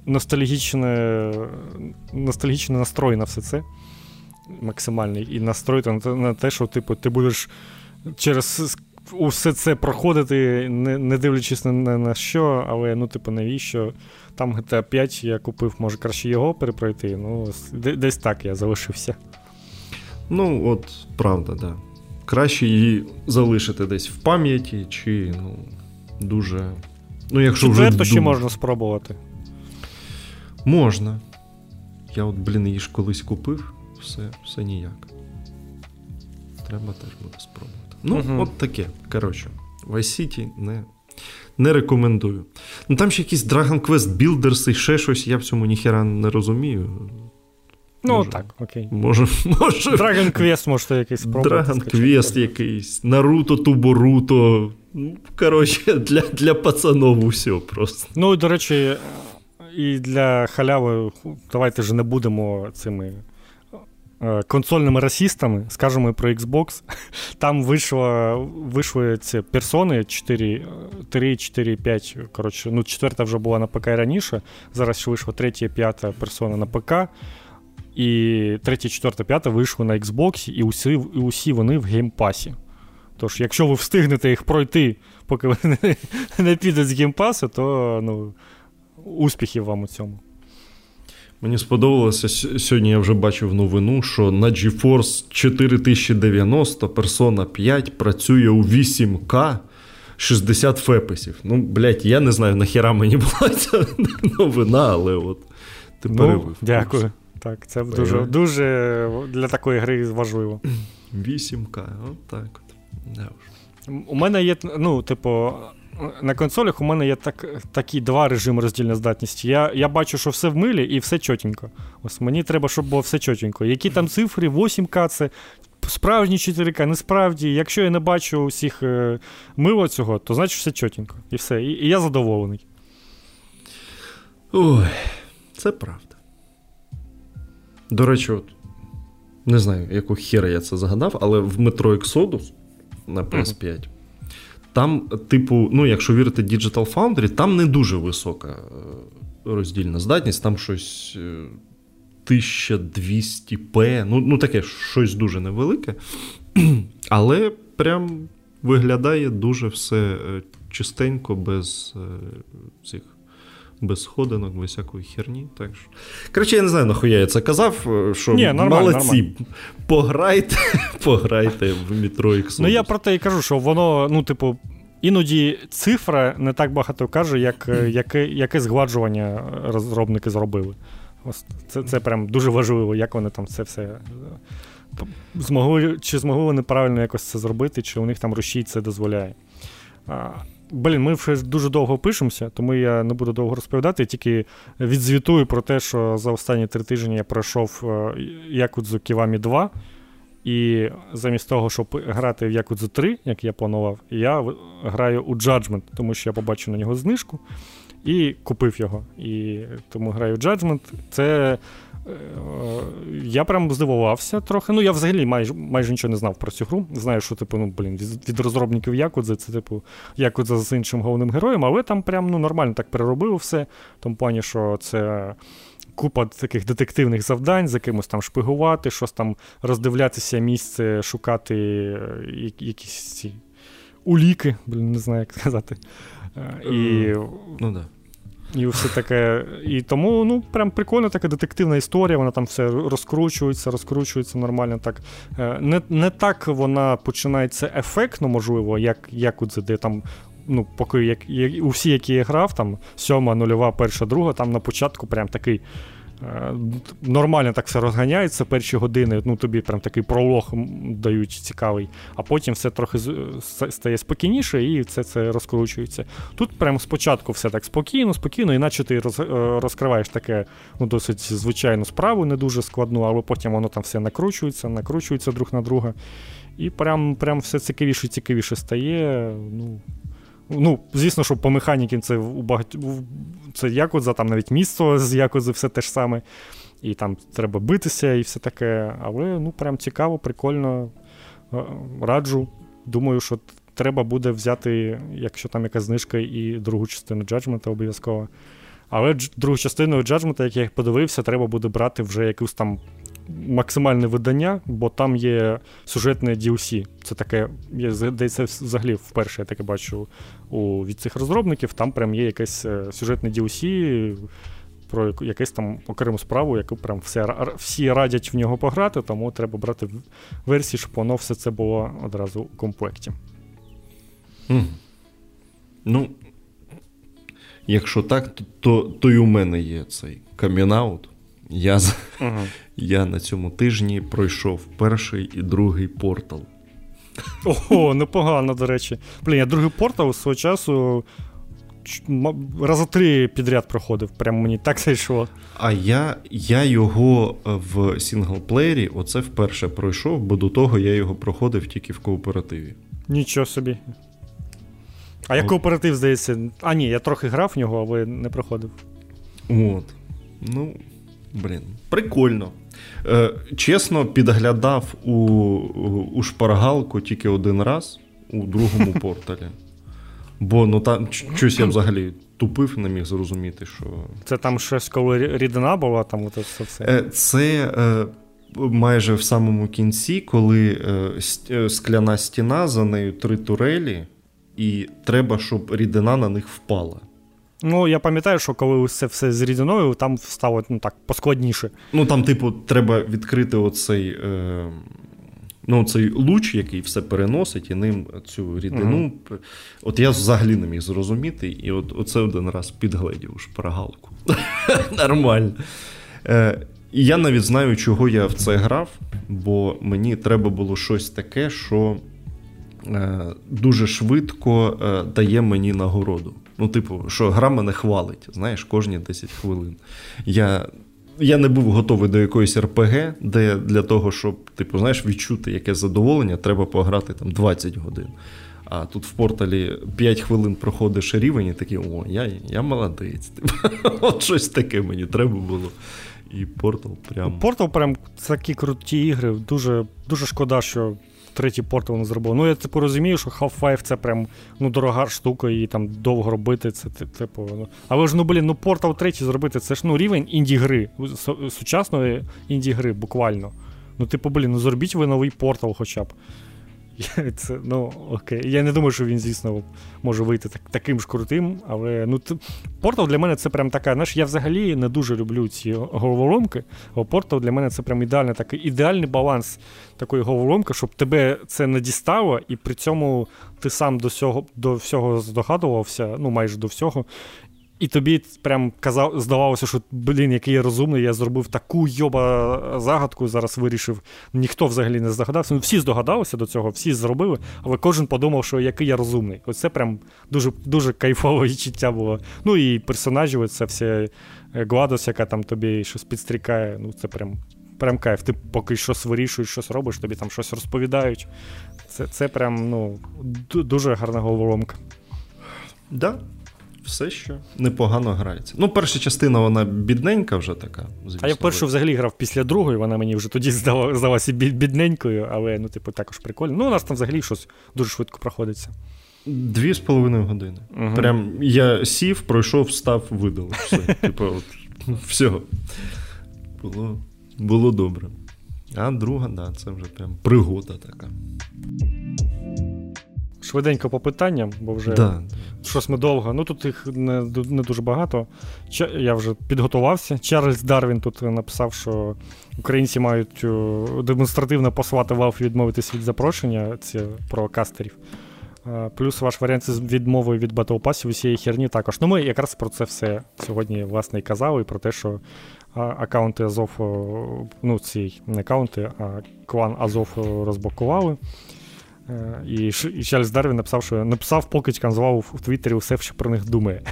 ностальгічне, ностальгічний настрой на все це. Максимальний. І настрой на те, що типу, ти будеш через усе це проходити, не не дивлячись на на, що, але ну, типу, навіщо? Там GTA 5 я купив, може краще його перепройти. Ну, десь так я залишився. Ну, от, правда, так. Да краще її залишити десь в пам'яті, чи ну, дуже. Ну, якщо Четверту вже ще можна спробувати. Можна. Я от, блін, її ж колись купив, все все ніяк. Треба теж буде спробувати. Ну, угу. от таке. Коротше, Vice City не не рекомендую. Ну Там ще якісь Dragon Quest Builders і ще щось, я в цьому ніхера не розумію. Ну, може, так, окей. Може, може... Dragon Quest, можете якийсь спробувати. Dragon Quest якийсь, Наруто, Туборуто. Ну, коротше, для для пацанов усе просто. Ну, до речі, і для халяви, давайте ж не будемо цими. Е, консольними расистами, скажемо про Xbox, там вийшло, вийшли ці персони 4, 3, 4, 5. Коротше, ну, четверта вже була на ПК раніше. Зараз вийшла третя п'ята персона на ПК. І третє, четверте, п'яте вийшли на Xbox, і усі і усі вони в геймпасі. Тож, якщо ви встигнете їх пройти, поки вони не, не підуть з геймпасу, то ну, успіхів вам у цьому. Мені сподобалося сьогодні. Я вже бачив новину, що на GeForce 4090 Persona 5 працює у 8К 60 феписів. Ну, блять, я не знаю, нахіра мені була ця новина, але от ти ну. Дякую. Так, це дуже дуже для такої гри важливо. 8К, от так от. Да У мене є, ну, типу, на консолях у мене є так, такі два режими роздільної здатності. Я я бачу, що все в милі і все чотенько. Ось мені треба, щоб було все чотенько. Які там цифри, 8К, це справжні 4К, не справді. Якщо я не бачу усіх е, мило цього, то значить все чотенько. І все. І, і я задоволений. Ой, це правда. До речі, от, не знаю, яку хера я це загадав, але в метро Exodus на PS5. Mm-hmm. Там, типу, ну, якщо вірити Digital Foundry, там не дуже висока е, роздільна здатність, там щось 1200p. Ну, ну таке щось дуже невелике. Але прям виглядає дуже все е, чистенько, без е, цих. Без сходинок, без всякої херні. Так що. Коротше, я не знаю, нахуя я це казав, е, що Ні, нормально, молодці, нормально. пограйте пограйте в метро Exodus. Ну я про те і кажу, що воно, ну, типу, іноді цифра не так багато каже, як яке яке згладжування розробники зробили. Ось Це це прям дуже важливо, як вони там це все змогли, чи змогли вони правильно якось це зробити, чи у них там рушій це дозволяє. Блін, ми вже дуже довго пишемося, тому я не буду довго розповідати. Тільки відзвітую про те, що за останні три тижні я пройшов е, Якудзу Ківамі 2. І замість того, щоб грати в Якудзу 3, як я планував, я граю у Judgment, тому що я побачив на нього знижку і купив його. І тому граю в Judgment. Це я прям здивувався трохи. Ну, я взагалі майже майже нічого не знав про цю гру. Знаю, що типу, ну, блін, від, від розробників Якудзи, це, типу, Якудза з іншим головним героєм, але там прям ну, нормально так переробили все. В тому плані, що це. Купа таких детективних завдань, за кимось там шпигувати, щось там роздивлятися місце, шукати е, якісь ці уліки, блін, не знаю, як сказати. Е, і... Ну, да. І все таке. І тому ну, прям прикольна така детективна історія, вона там все розкручується, розкручується нормально. так. Е, не не так вона починається ефектно, можливо, як як у де там. Ну, поки як, як у всі, які я грав, там сьома, нульова, перша, друга, там на початку прям такий нормально так все розганяється перші години, ну тобі прям такий пролог дають цікавий, а потім все трохи стає спокійніше і все це розкручується. Тут прям спочатку все так спокійно, спокійно, іначе ти роз, е, розкриваєш таке ну, досить звичайну справу, не дуже складну, але потім воно там все накручується, накручується друг на друга. І прям прям все цікавіше і цікавіше стає. ну... Ну, звісно, що по механіки це у багать... це Якудза, там навіть місто з Якудзи все те ж саме. І там треба битися і все таке. Але ну, прям цікаво, прикольно. Е, раджу. Думаю, що треба буде взяти, якщо там якась знижка, і другу частину Judgment обов'язково. Але другу частину Judgment, як я подивився, треба буде брати вже якусь там максимальне видання, бо там є сюжетне DLC. Це таке, я здається, взагалі вперше я таке бачу у, від цих розробників. Там прям є якесь е, сюжетне DLC. Про якусь там окрему справу, яку прям всі, всі радять в нього пограти, тому треба брати версії, щоб воно все це було одразу в комплекті. Mm. Ну, якщо так, то то, то й у мене є цей камінаут. Я угу. Я на цьому тижні пройшов перший і другий портал. Ого, непогано, до речі. Блін, я другий портал свого часу раза три підряд проходив. Прямо мені так зайшло. А я я його в сінглплеєрі оце вперше пройшов, бо до того я його проходив тільки в кооперативі. Нічого собі. А як кооператив, здається. А, ні, я трохи грав в нього, але не проходив. От. Ну, Блін, прикольно. Е, Чесно, підглядав у у шпаргалку тільки один раз у другому порталі. Бо ну там щось я взагалі тупив, не міг зрозуміти, що. Це там щось, коли рідина була, там от це все. Е, це е, майже в самому кінці, коли е, е, скляна стіна, за нею три турелі, і треба, щоб рідина на них впала. Ну, я пам'ятаю, що коли це все з рідиною, там стало ну, так поскладніше. Ну там, типу, треба відкрити оцей е, ну, цей луч, який все переносить, і ним цю рідину. uh От я взагалі не міг зрозуміти, і от оце один раз підгледів шпаргалку. Нормально. Е, І я навіть знаю, чого я в це грав, бо мені треба було щось таке, що е, дуже швидко е, дає мені нагороду. Ну, типу, що гра мене хвалить, знаєш, кожні 10 хвилин. Я я не був готовий до якоїсь РПГ, де для того, щоб типу, знаєш, відчути яке задоволення, треба пограти там 20 годин. А тут в порталі 5 хвилин проходиш рівень і такий, о, я я молодець. Типу, От щось таке мені треба було. І Портал прям. Портал прям такі круті ігри. Дуже дуже шкода, що третій портал не зробили. Ну, я типу розумію, що Half-Life це прям ну, дорога штука, і там довго робити. Це типу. Ну. Але ж ну блін, ну портал третій зробити, це ж ну рівень інді-гри, сучасної інді-гри, буквально. Ну, типу, блін, ну зробіть ви новий портал хоча б. Це, ну, окей. Я не думаю, що він, звісно, може вийти так, таким ж крутим, але ну, Портал для мене це прям така. Знаєш, я взагалі не дуже люблю ці головоломки, а Портал для мене це прям ідеальний такий ідеальний баланс такої головоломки, щоб тебе це не дістало, і при цьому ти сам до всього до всього здогадувався, ну майже до всього, і тобі прям казав, здавалося, що блін, який я розумний, я зробив таку йоба загадку, зараз вирішив. Ніхто взагалі не здогадався. Ну, всі здогадалися до цього, всі зробили, але кожен подумав, що який я розумний. Оце прям дуже дуже кайфове відчуття було. Ну і персонажі, це все Гладос, яка там тобі щось підстрікає. Ну, це прям прям кайф. Ти поки щось вирішуєш, щось робиш, тобі там щось розповідають. Це це прям ну, дуже гарна головоломка. Да, все ще непогано грається. Ну, перша частина, вона бідненька вже така. звісно. А я першу взагалі грав після другої, вона мені вже тоді здалася бідненькою, але ну, типу, також прикольно. Ну, у нас там взагалі щось дуже швидко проходиться. Дві з половиною години. Угу. Прям я сів, пройшов, встав, видалив. Все. Типу, от, все. Було було добре. А друга, да, це вже прям пригода така. Швиденько по питанням, бо вже да. щось ми довго. Ну тут їх не не дуже багато. Я вже підготувався. Чарльз Дарвін тут написав, що українці мають демонстративно посилати Valve відмовитись від запрошення це про кастерів. Плюс ваш варіант з відмовою від Pass усієї херні також. Ну, ми якраз про це все сьогодні власне і казали, і про те, що аккаунти Азов, ну, ці не аккаунти, а клан Азов розблокували. Е, і і Чарльз Дарвін написав, що написав покидька, назвав у Твіттері усе, що про них думає.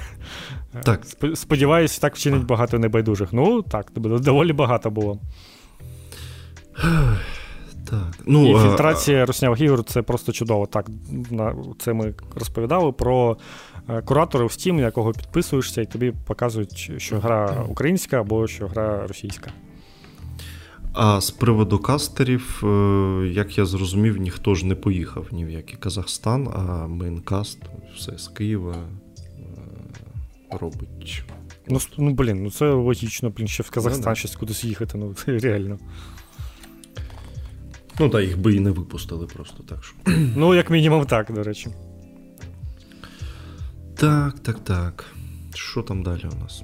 Е, так. Сподіваюсь, так вчинить багато небайдужих. Ну, так, доволі багато було. Так. Ну, І фільтрація руснявих ігор це просто чудово. Так, це ми розповідали про е, куратори в Steam, якого підписуєшся, і тобі показують, що гра українська або що гра російська. А з приводу кастерів, е, як я зрозумів, ніхто ж не поїхав ні в який Казахстан, а мейнкаст все з Києва е, робить. Ну, ну блін, ну це логічно, блін, ще в Казахстан щось кудись їхати, ну це реально. Ну, так, їх би і не випустили просто так. що. Ну, як мінімум, так, до речі. Так, так, так. Що там далі у нас?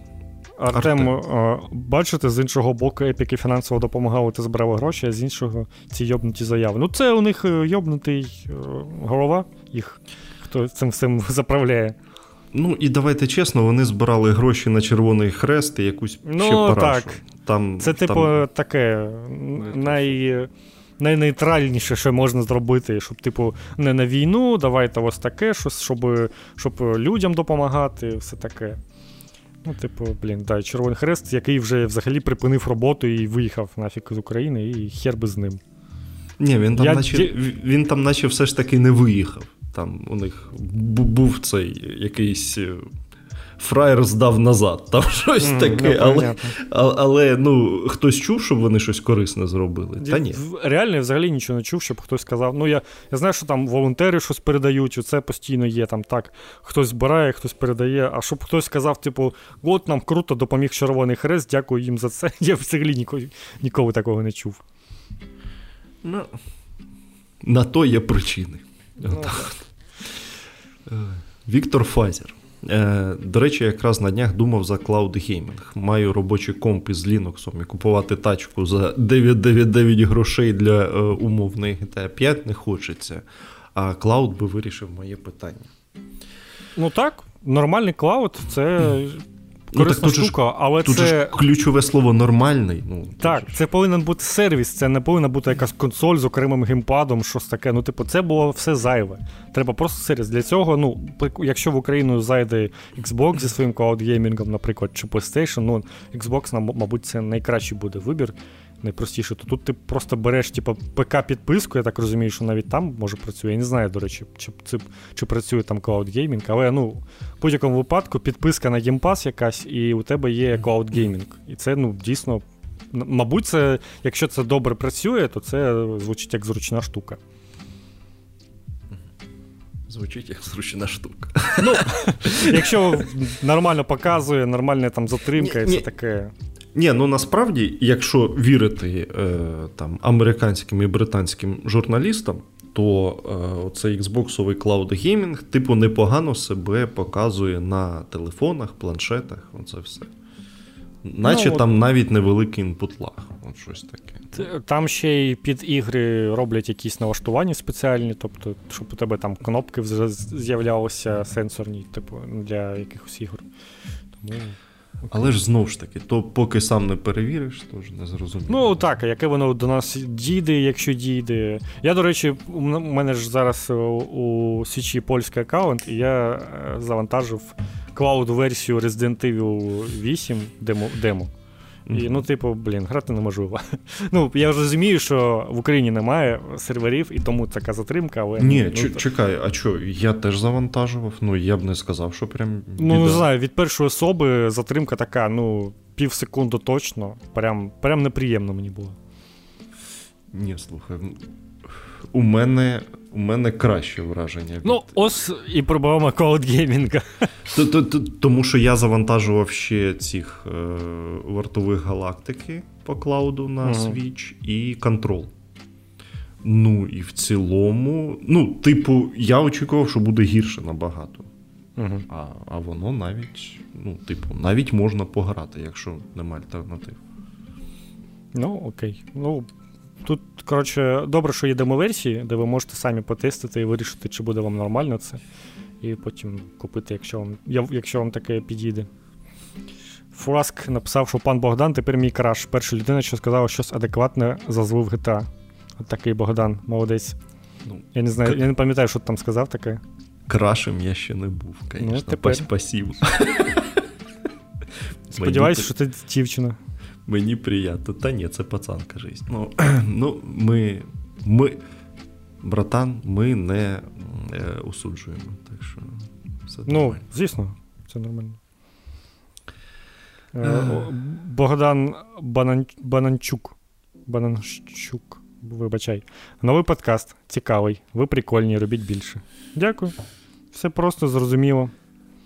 Артем, Артем. бачите, з іншого боку, епіки фінансово допомагали та збирали гроші, а з іншого ці йобнуті заяви. Ну, це у них е, йобнутий е, голова, їх хто цим всім заправляє. Ну і давайте чесно, вони збирали гроші на Червоний Хрест і якусь ну, ще парашу. так. Там, Це, типу, там... таке най... найнейтральніше, що можна зробити, щоб, типу, не на війну, давайте ось таке, щось, щоб щоб людям допомагати, все таке. Ну, типу, блін, да, Червоний Хрест, який вже взагалі припинив роботу і виїхав нафіг з України, і хер би з ним. Ні, він там, Я... наче він там наче все ж таки не виїхав. Там у них був цей якийсь е, фраєр здав назад. Там щось mm, таке. Ну, але але ну, хтось чув, щоб вони щось корисне зробили. Та ні. Реально, я взагалі нічого не чув, щоб хтось сказав. Ну, я я знаю, що там волонтери щось передають, це постійно є. Там так, хтось збирає, хтось передає. А щоб хтось сказав, типу, от нам круто допоміг Червоний Хрест, дякую їм за це. Я взагалі ніколи, ніколи такого не чув. Ну, На то є причини. Ну, Віктор Фазер. Е, До речі, якраз на днях думав за Cloud Gaming. Маю робочий комп із Linux і купувати тачку за 999 грошей для умовних умовної GTA 5 не хочеться. А cloud би вирішив моє питання. Ну так, нормальний cloud це корисна ну, так, штука, але тут це. Ж ключове слово нормальний. Ну, Так, це повинен бути сервіс, це не повинна бути якась консоль з окремим геймпадом, щось таке. Ну, типу, це було все зайве. Треба просто сервіс. Для цього, ну, якщо в Україну зайде Xbox зі своїм клауд-геймінгом, наприклад, чи PlayStation, ну, Xbox, мабуть, це найкращий буде вибір найпростіше, то тут ти просто береш типу, ПК-підписку, я так розумію, що навіть там може працює. Я не знаю, до речі, чи чи, чи працює там Cloud Gaming, але ну, в будь-якому випадку підписка на Game Pass якась, і у тебе є Cloud Gaming. І це ну, дійсно, мабуть, це, якщо це добре працює, то це звучить як зручна штука. Звучить як зручна штука. Ну, Якщо нормально показує, нормальна там затримка і все таке. Ні, ну насправді, якщо вірити е, там американським і британським журналістам, то е, цей Xbox Cloud Gaming, типу, непогано себе показує на телефонах, планшетах, оце все. Наче ну, там от... навіть невеликий інпутлаг, от щось таке. Там ще й під ігри роблять якісь налаштування спеціальні, тобто, щоб у тебе там кнопки з'являлися сенсорні, типу, для якихось ігор. Тому. Але ж знову ж таки, то поки сам не перевіриш, то ж не зрозуміло. Ну так, а яке воно до нас дійде, якщо дійде. Я, до речі, у мене ж зараз у Січі польський аккаунт, і я е, завантажив клауд-версію Resident Evil 8 демо. демо. І, Ну, типу, блін, грати неможливо. Ну, я розумію, що в Україні немає серверів, і тому така затримка, але. Ні, ну, ч- чекай, а що, я теж завантажував, ну я б не сказав, що прям. Ну, не знаю, від першої особи затримка така, ну, пів секунди точно. Прям, прям неприємно мені було. Ні, слухай. У мене у мене краще враження. Ну, від... Ну, ось і проблема коудгеймінга. Тому що я завантажував ще цих е, вартових галактики по клауду на Switch і контрол. Ну, і в цілому, ну, типу, я очікував, що буде гірше набагато. uh А а воно навіть, ну, типу, навіть можна пограти, якщо немає альтернатив. Ну, окей. Ну, Тут, коротше, добре, що є демоверсії, де ви можете самі потестити і вирішити, чи буде вам нормально це. І потім купити, якщо вам якщо вам таке підійде. Фраск написав, що пан Богдан тепер мій краш. Перша людина, що сказала щось адекватне зазвив GTA. От такий Богдан, молодець. Ну, Я не знаю, к... я не пам'ятаю, що ти там сказав таке. Крашем я ще не був, звісно. Ну, тепер. Спасибо. Сподіваюся, що ти дівчина. Мені приємно. Та ні, це пацанка жизнь. Ну, ну ми, ми, братан, ми не е, осуджуємо. Так що все Ну, нормально. звісно, це нормально. Е, Богдан Банан... Бананчук. Бананчук. Вибачай. Новий подкаст. Цікавий. Ви прикольні, робіть більше. Дякую. Все просто зрозуміло.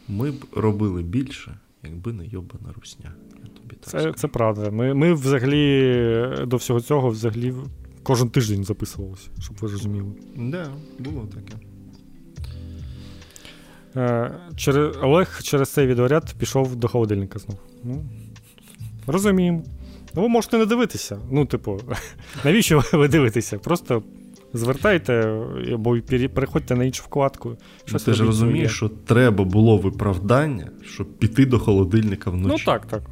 Ми б робили більше, якби не йобана русня. Це це правда. Ми ми взагалі до всього цього взагалі кожен тиждень записувалися, щоб ви розуміли. Да, було таке. Е, через, Олег через цей відеоряд пішов до холодильника знов. Ну, Розуміємо. Ну, ви можете не дивитися. Ну, типу, навіщо ви дивитеся? Просто звертайте або переходьте на іншу вкладку. Ну, ти ж розумієш, що треба було виправдання, щоб піти до холодильника вночі. Ну так, так.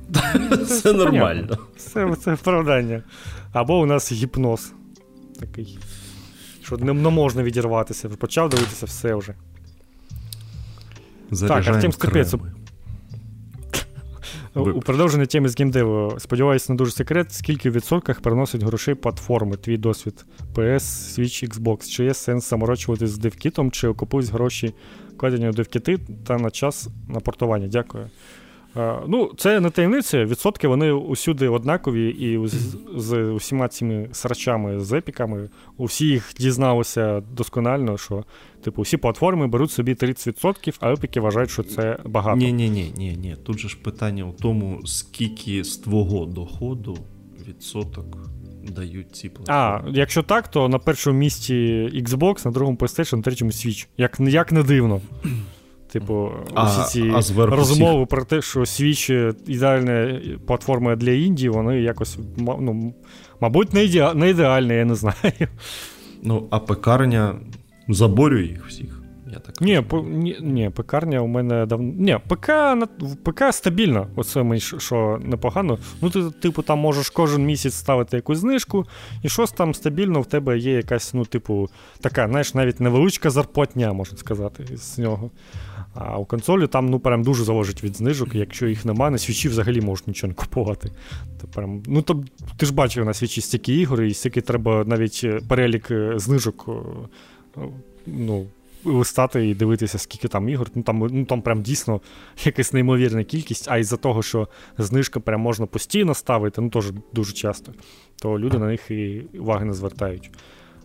Це нормально. Це це виправдання. Або у нас гіпноз такий. Що не, можна відірватися. Почав дивитися все вже. Заряджаємо так, Артем Скопець у продовження теми з геймдеву. Сподіваюся, не дуже секрет, скільки в відсотках приносить грошей платформи, твій досвід PS, Switch, Xbox. Чи є сенс заморочуватись з девкітом, чи окупують гроші вкладення в девкіти та на час на портування? Дякую. Е, ну, Це не таємниця. Відсотки вони усюди однакові, і з, з усіма цими срачами, з епіками, усі їх дізналися досконально, що типу всі платформи беруть собі 30%, а епіки вважають, що це багато. Ні, ні, ні, ні, ні. Тут же ж питання в тому, скільки з твого доходу відсоток. Дають ці платформи. А, якщо так, то на першому місці Xbox, на другому PlayStation, на третьому Switch. Як як не дивно. Типу, а, усі ці а розмови про те, що Switch ідеальна платформа для Індії, вони якось, ну, мабуть, не, іде... не ідеальні, я не знаю. Ну, а пекарня заборює їх всіх. Я так Ні, по, ні, ні, пекарня у мене давно. Ні, ПК ПК стабільно. Оце мені що непогано. Ну, ти, типу, там можеш кожен місяць ставити якусь знижку, і щось там стабільно в тебе є якась, ну, типу, така, знаєш, навіть невеличка зарплатня, можна сказати, з нього. А у консолі там ну, прям дуже залежить від знижок. Якщо їх немає, на свічі взагалі можуть нічого не купувати. То прям, ну, то, Ти ж бачив на свічі стільки ігор, і стільки треба навіть е, перелік е, знижок е, ну, листати і дивитися, скільки там ігор. Ну Там ну, там прям дійсно якась неймовірна кількість, а із-за того, що знижка прям можна постійно ставити, ну теж дуже часто, то люди на них і уваги не звертають.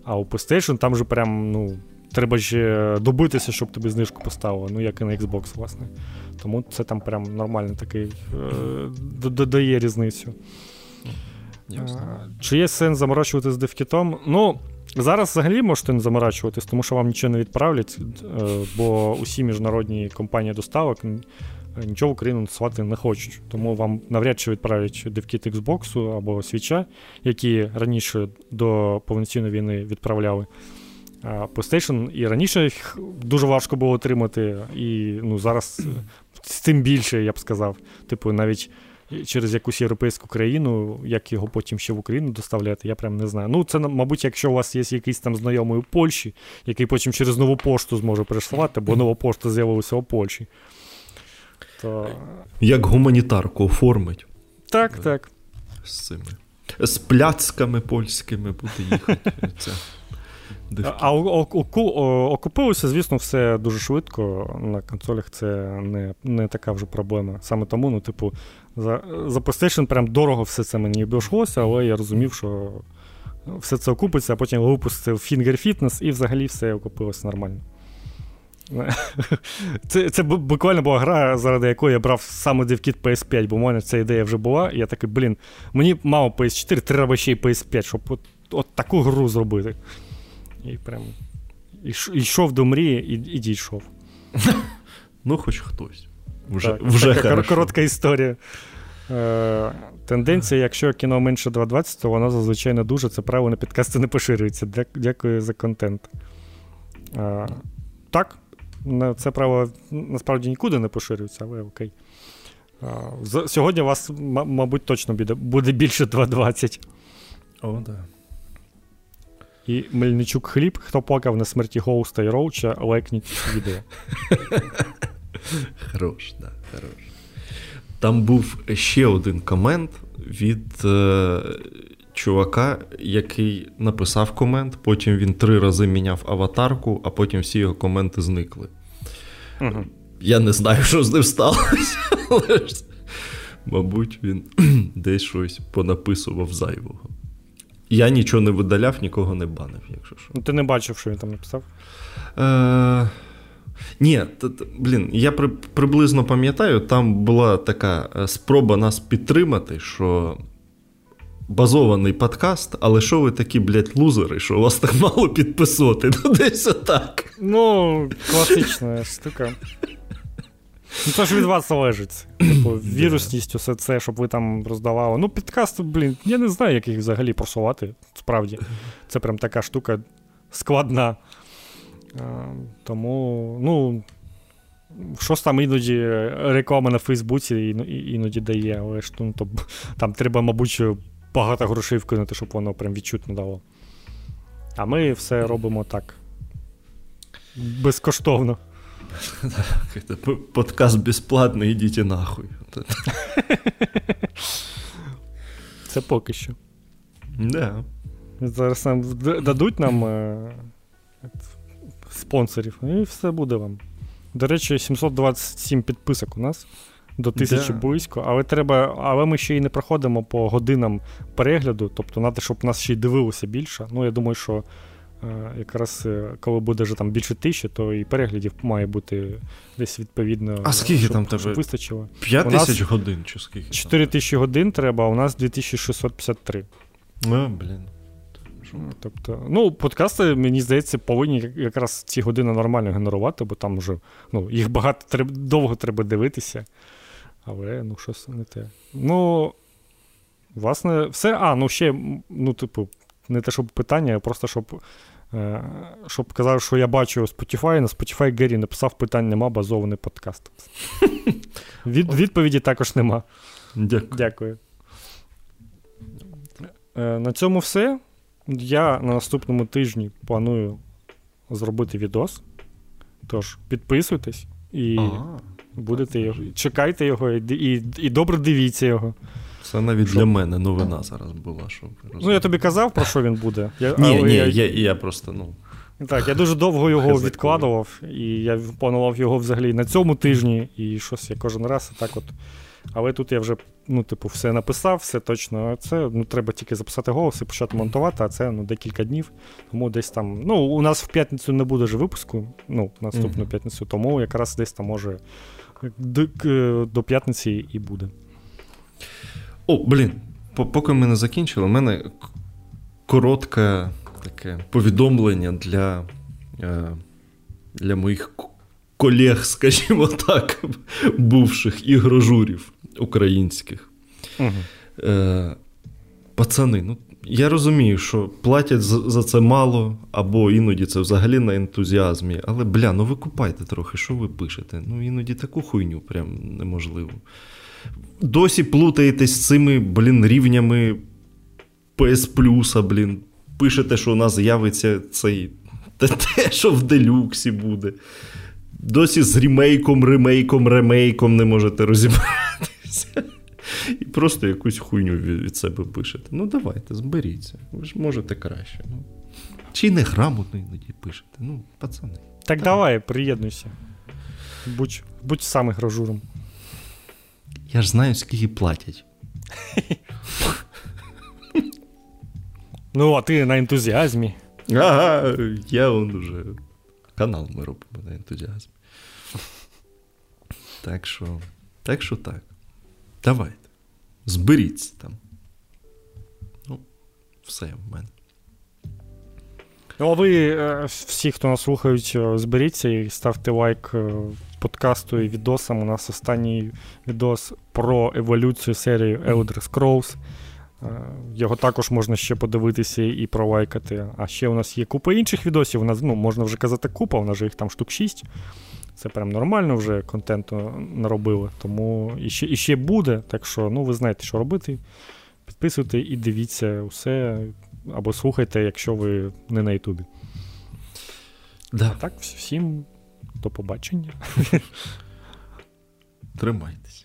А у PlayStation там же прям, ну треба ще добитися, щоб тобі знижку поставили, ну як і на Xbox, власне. Тому це там прям нормально такий е, додає різницю. Чи є сенс заморочувати з девкітом? Ну, зараз взагалі можете не заморачуватись, тому що вам нічого не відправлять, е, бо усі міжнародні компанії доставок нічого в Україну насувати не хочуть. Тому вам навряд чи відправлять девкіт Xbox або свіча, які раніше до повноцінної війни відправляли. PlayStation і раніше їх дуже важко було отримати, і ну, зараз з тим більше, я б сказав. Типу, навіть через якусь європейську країну, як його потім ще в Україну доставляти, я прям не знаю. Ну, це, мабуть, якщо у вас є якийсь там знайомий у Польщі, який потім через нову пошту зможе переслати, бо нова пошта з'явилася у Польщі. То... Як гуманітарку оформить. Так, так. З цими. З пляцками польськими буде їхати. Це. А окупилося, звісно, все дуже швидко. На консолях це не не така вже проблема. Саме тому, ну, типу, за за PlayStation прям дорого все це мені обійшлося, але я розумів, що все це окупиться, а потім випустив Finger Fitness і взагалі все окупилося нормально. Це це буквально була гра, заради якої я брав саме DevKit PS5, бо в мене ця ідея вже була. І я такий, блін, мені мало PS4, треба ще й PS5, щоб от, от таку гру зробити. І прям йшов до мрії і і дійшов. Ну, хоч хтось. Вже, так, вже така коротка історія. Е, Тенденція, якщо кіно менше 2.20, то воно зазвичай не дуже. Це право на підкасти не поширюється. Дякую за контент. Е, так, це право насправді нікуди не поширюється, але окей. Е, сьогодні у вас, мабуть, точно буде більше 2.20. О, так. Да. І Мельничук Хліб, хто плакав на смерті Гоуста і Роуча, лайкніть відео. Хорош, да, хорош. Там був ще один комент від е, чувака, який написав комент, потім він три рази міняв аватарку, а потім всі його коменти зникли. Угу. Я не знаю, що з ним сталося, але мабуть, він десь щось понаписував зайвого. Я нічого не видаляв, нікого не банив, якщо що. Ну, Ти не бачив, що він там написав? Е... Ні, блін, я при, приблизно пам'ятаю, там була така е, спроба нас підтримати, що базований подкаст, але що ви такі, блядь, лузери, що у вас так мало підписувати? Ну, десь отак. Ну, класична штука. Ну, Це ж від вас залежить. Типу, вірусність, усе це, щоб ви там роздавали. Ну, підкаст, блін, я не знаю, як їх взагалі просувати. Справді. Це прям така штука складна. А, тому, ну. Щось там іноді реклама на Фейсбуці іноді дає, але ж ну, то, там треба, мабуть, багато грошей вкинути, щоб воно прям відчутно дало. А ми все робимо так. Безкоштовно. Подкаст безплатний, ідіть нахуй. Це поки що. Да. Зараз нам дадуть нам е, спонсорів, і все буде вам. До речі, 727 підписок у нас до тисячі да. близько, але треба, але ми ще й не проходимо по годинам перегляду, тобто треба, щоб нас ще й дивилося більше. Ну, я думаю, що якраз е, коли буде вже там більше тисячі, то і переглядів має бути десь відповідно. А скільки щоб, там тебе? вистачило? 5 тисяч годин чи скільки? 4 тисячі годин треба, а у нас 2653. Ну, блін. Тобто, ну, подкасти, мені здається, повинні якраз ці години нормально генерувати, бо там вже ну, їх багато треба, довго треба дивитися. Але ну, щось не те. Ну, власне, все. А, ну ще, ну, типу, не те, щоб питання, а просто щоб Е, щоб казав, що я бачу Spotify, на Spotify Гері написав питань, нема базований подкаст. Від, Відповіді також нема. Дякую. Дякую. Е, на цьому все. Я на наступному тижні планую зробити відос. Тож, підписуйтесь і ага, будете його. Чекайте його і, і, і добре дивіться його. Це навіть що? для мене новина зараз була. Щоб Ну, я тобі казав, про що він буде. Я, Ні, ні, я... я я, просто, ну. Так, я дуже довго його відкладував, і я планував його взагалі на цьому тижні, і щось я кожен раз так от. Але тут я вже, ну, типу, все написав, все точно. Це ну, треба тільки записати голос і почати монтувати, а це ну, декілька днів. Тому десь там. Ну, у нас в п'ятницю не буде ж випуску, ну, наступну mm-hmm. п'ятницю, тому якраз десь там може до, до п'ятниці і буде. О, блін, поки ми не закінчили, у мене коротке таке повідомлення для е, для моїх колег, скажімо так, бувших ігрожурів українських. Угу. Пацани, ну я розумію, що платять за, за це мало, або іноді це взагалі на ентузіазмі. Але бля, ну ви купайте трохи, що ви пишете? Ну іноді таку хуйню прям неможливо. Досі плутаєтесь з цими, блін, рівнями PS Plus, блін. Пишете, що у нас з'явиться цей те, що в делюксі буде. Досі з ремейком, ремейком, ремейком не можете розібратися. І просто якусь хуйню від, себе пишете. Ну, давайте, зберіться. Ви ж можете краще. Ну. Чи неграмотно іноді пишете. Ну, пацани. Так, так. давай, приєднуйся. Будь будь сам ігражуром. Я ж знаю, скільки платять. Ну, а ти на ентузіазмі. Ага, я он уже канал ми робимо на ентузіазмі. Так що, так що так. Давайте. Зберіться там. Ну, все в мене. Ну, а ви, е, всі, хто нас слухають, е, зберіться і ставте лайк е, подкасту і відосам. У нас останній відос про еволюцію серії Elder Scrolls. Його також можна ще подивитися і пролайкати. А ще у нас є купа інших відосів. У нас, ну, можна вже казати, купа, у нас же їх там штук 6. Це прям нормально вже контенту наробили. Тому і ще, і ще буде. Так що, ну, ви знаєте, що робити. Підписуйте і дивіться усе або слухайте, якщо ви не на Ютубі. Да. Так, всім до побачення. Тримайтесь.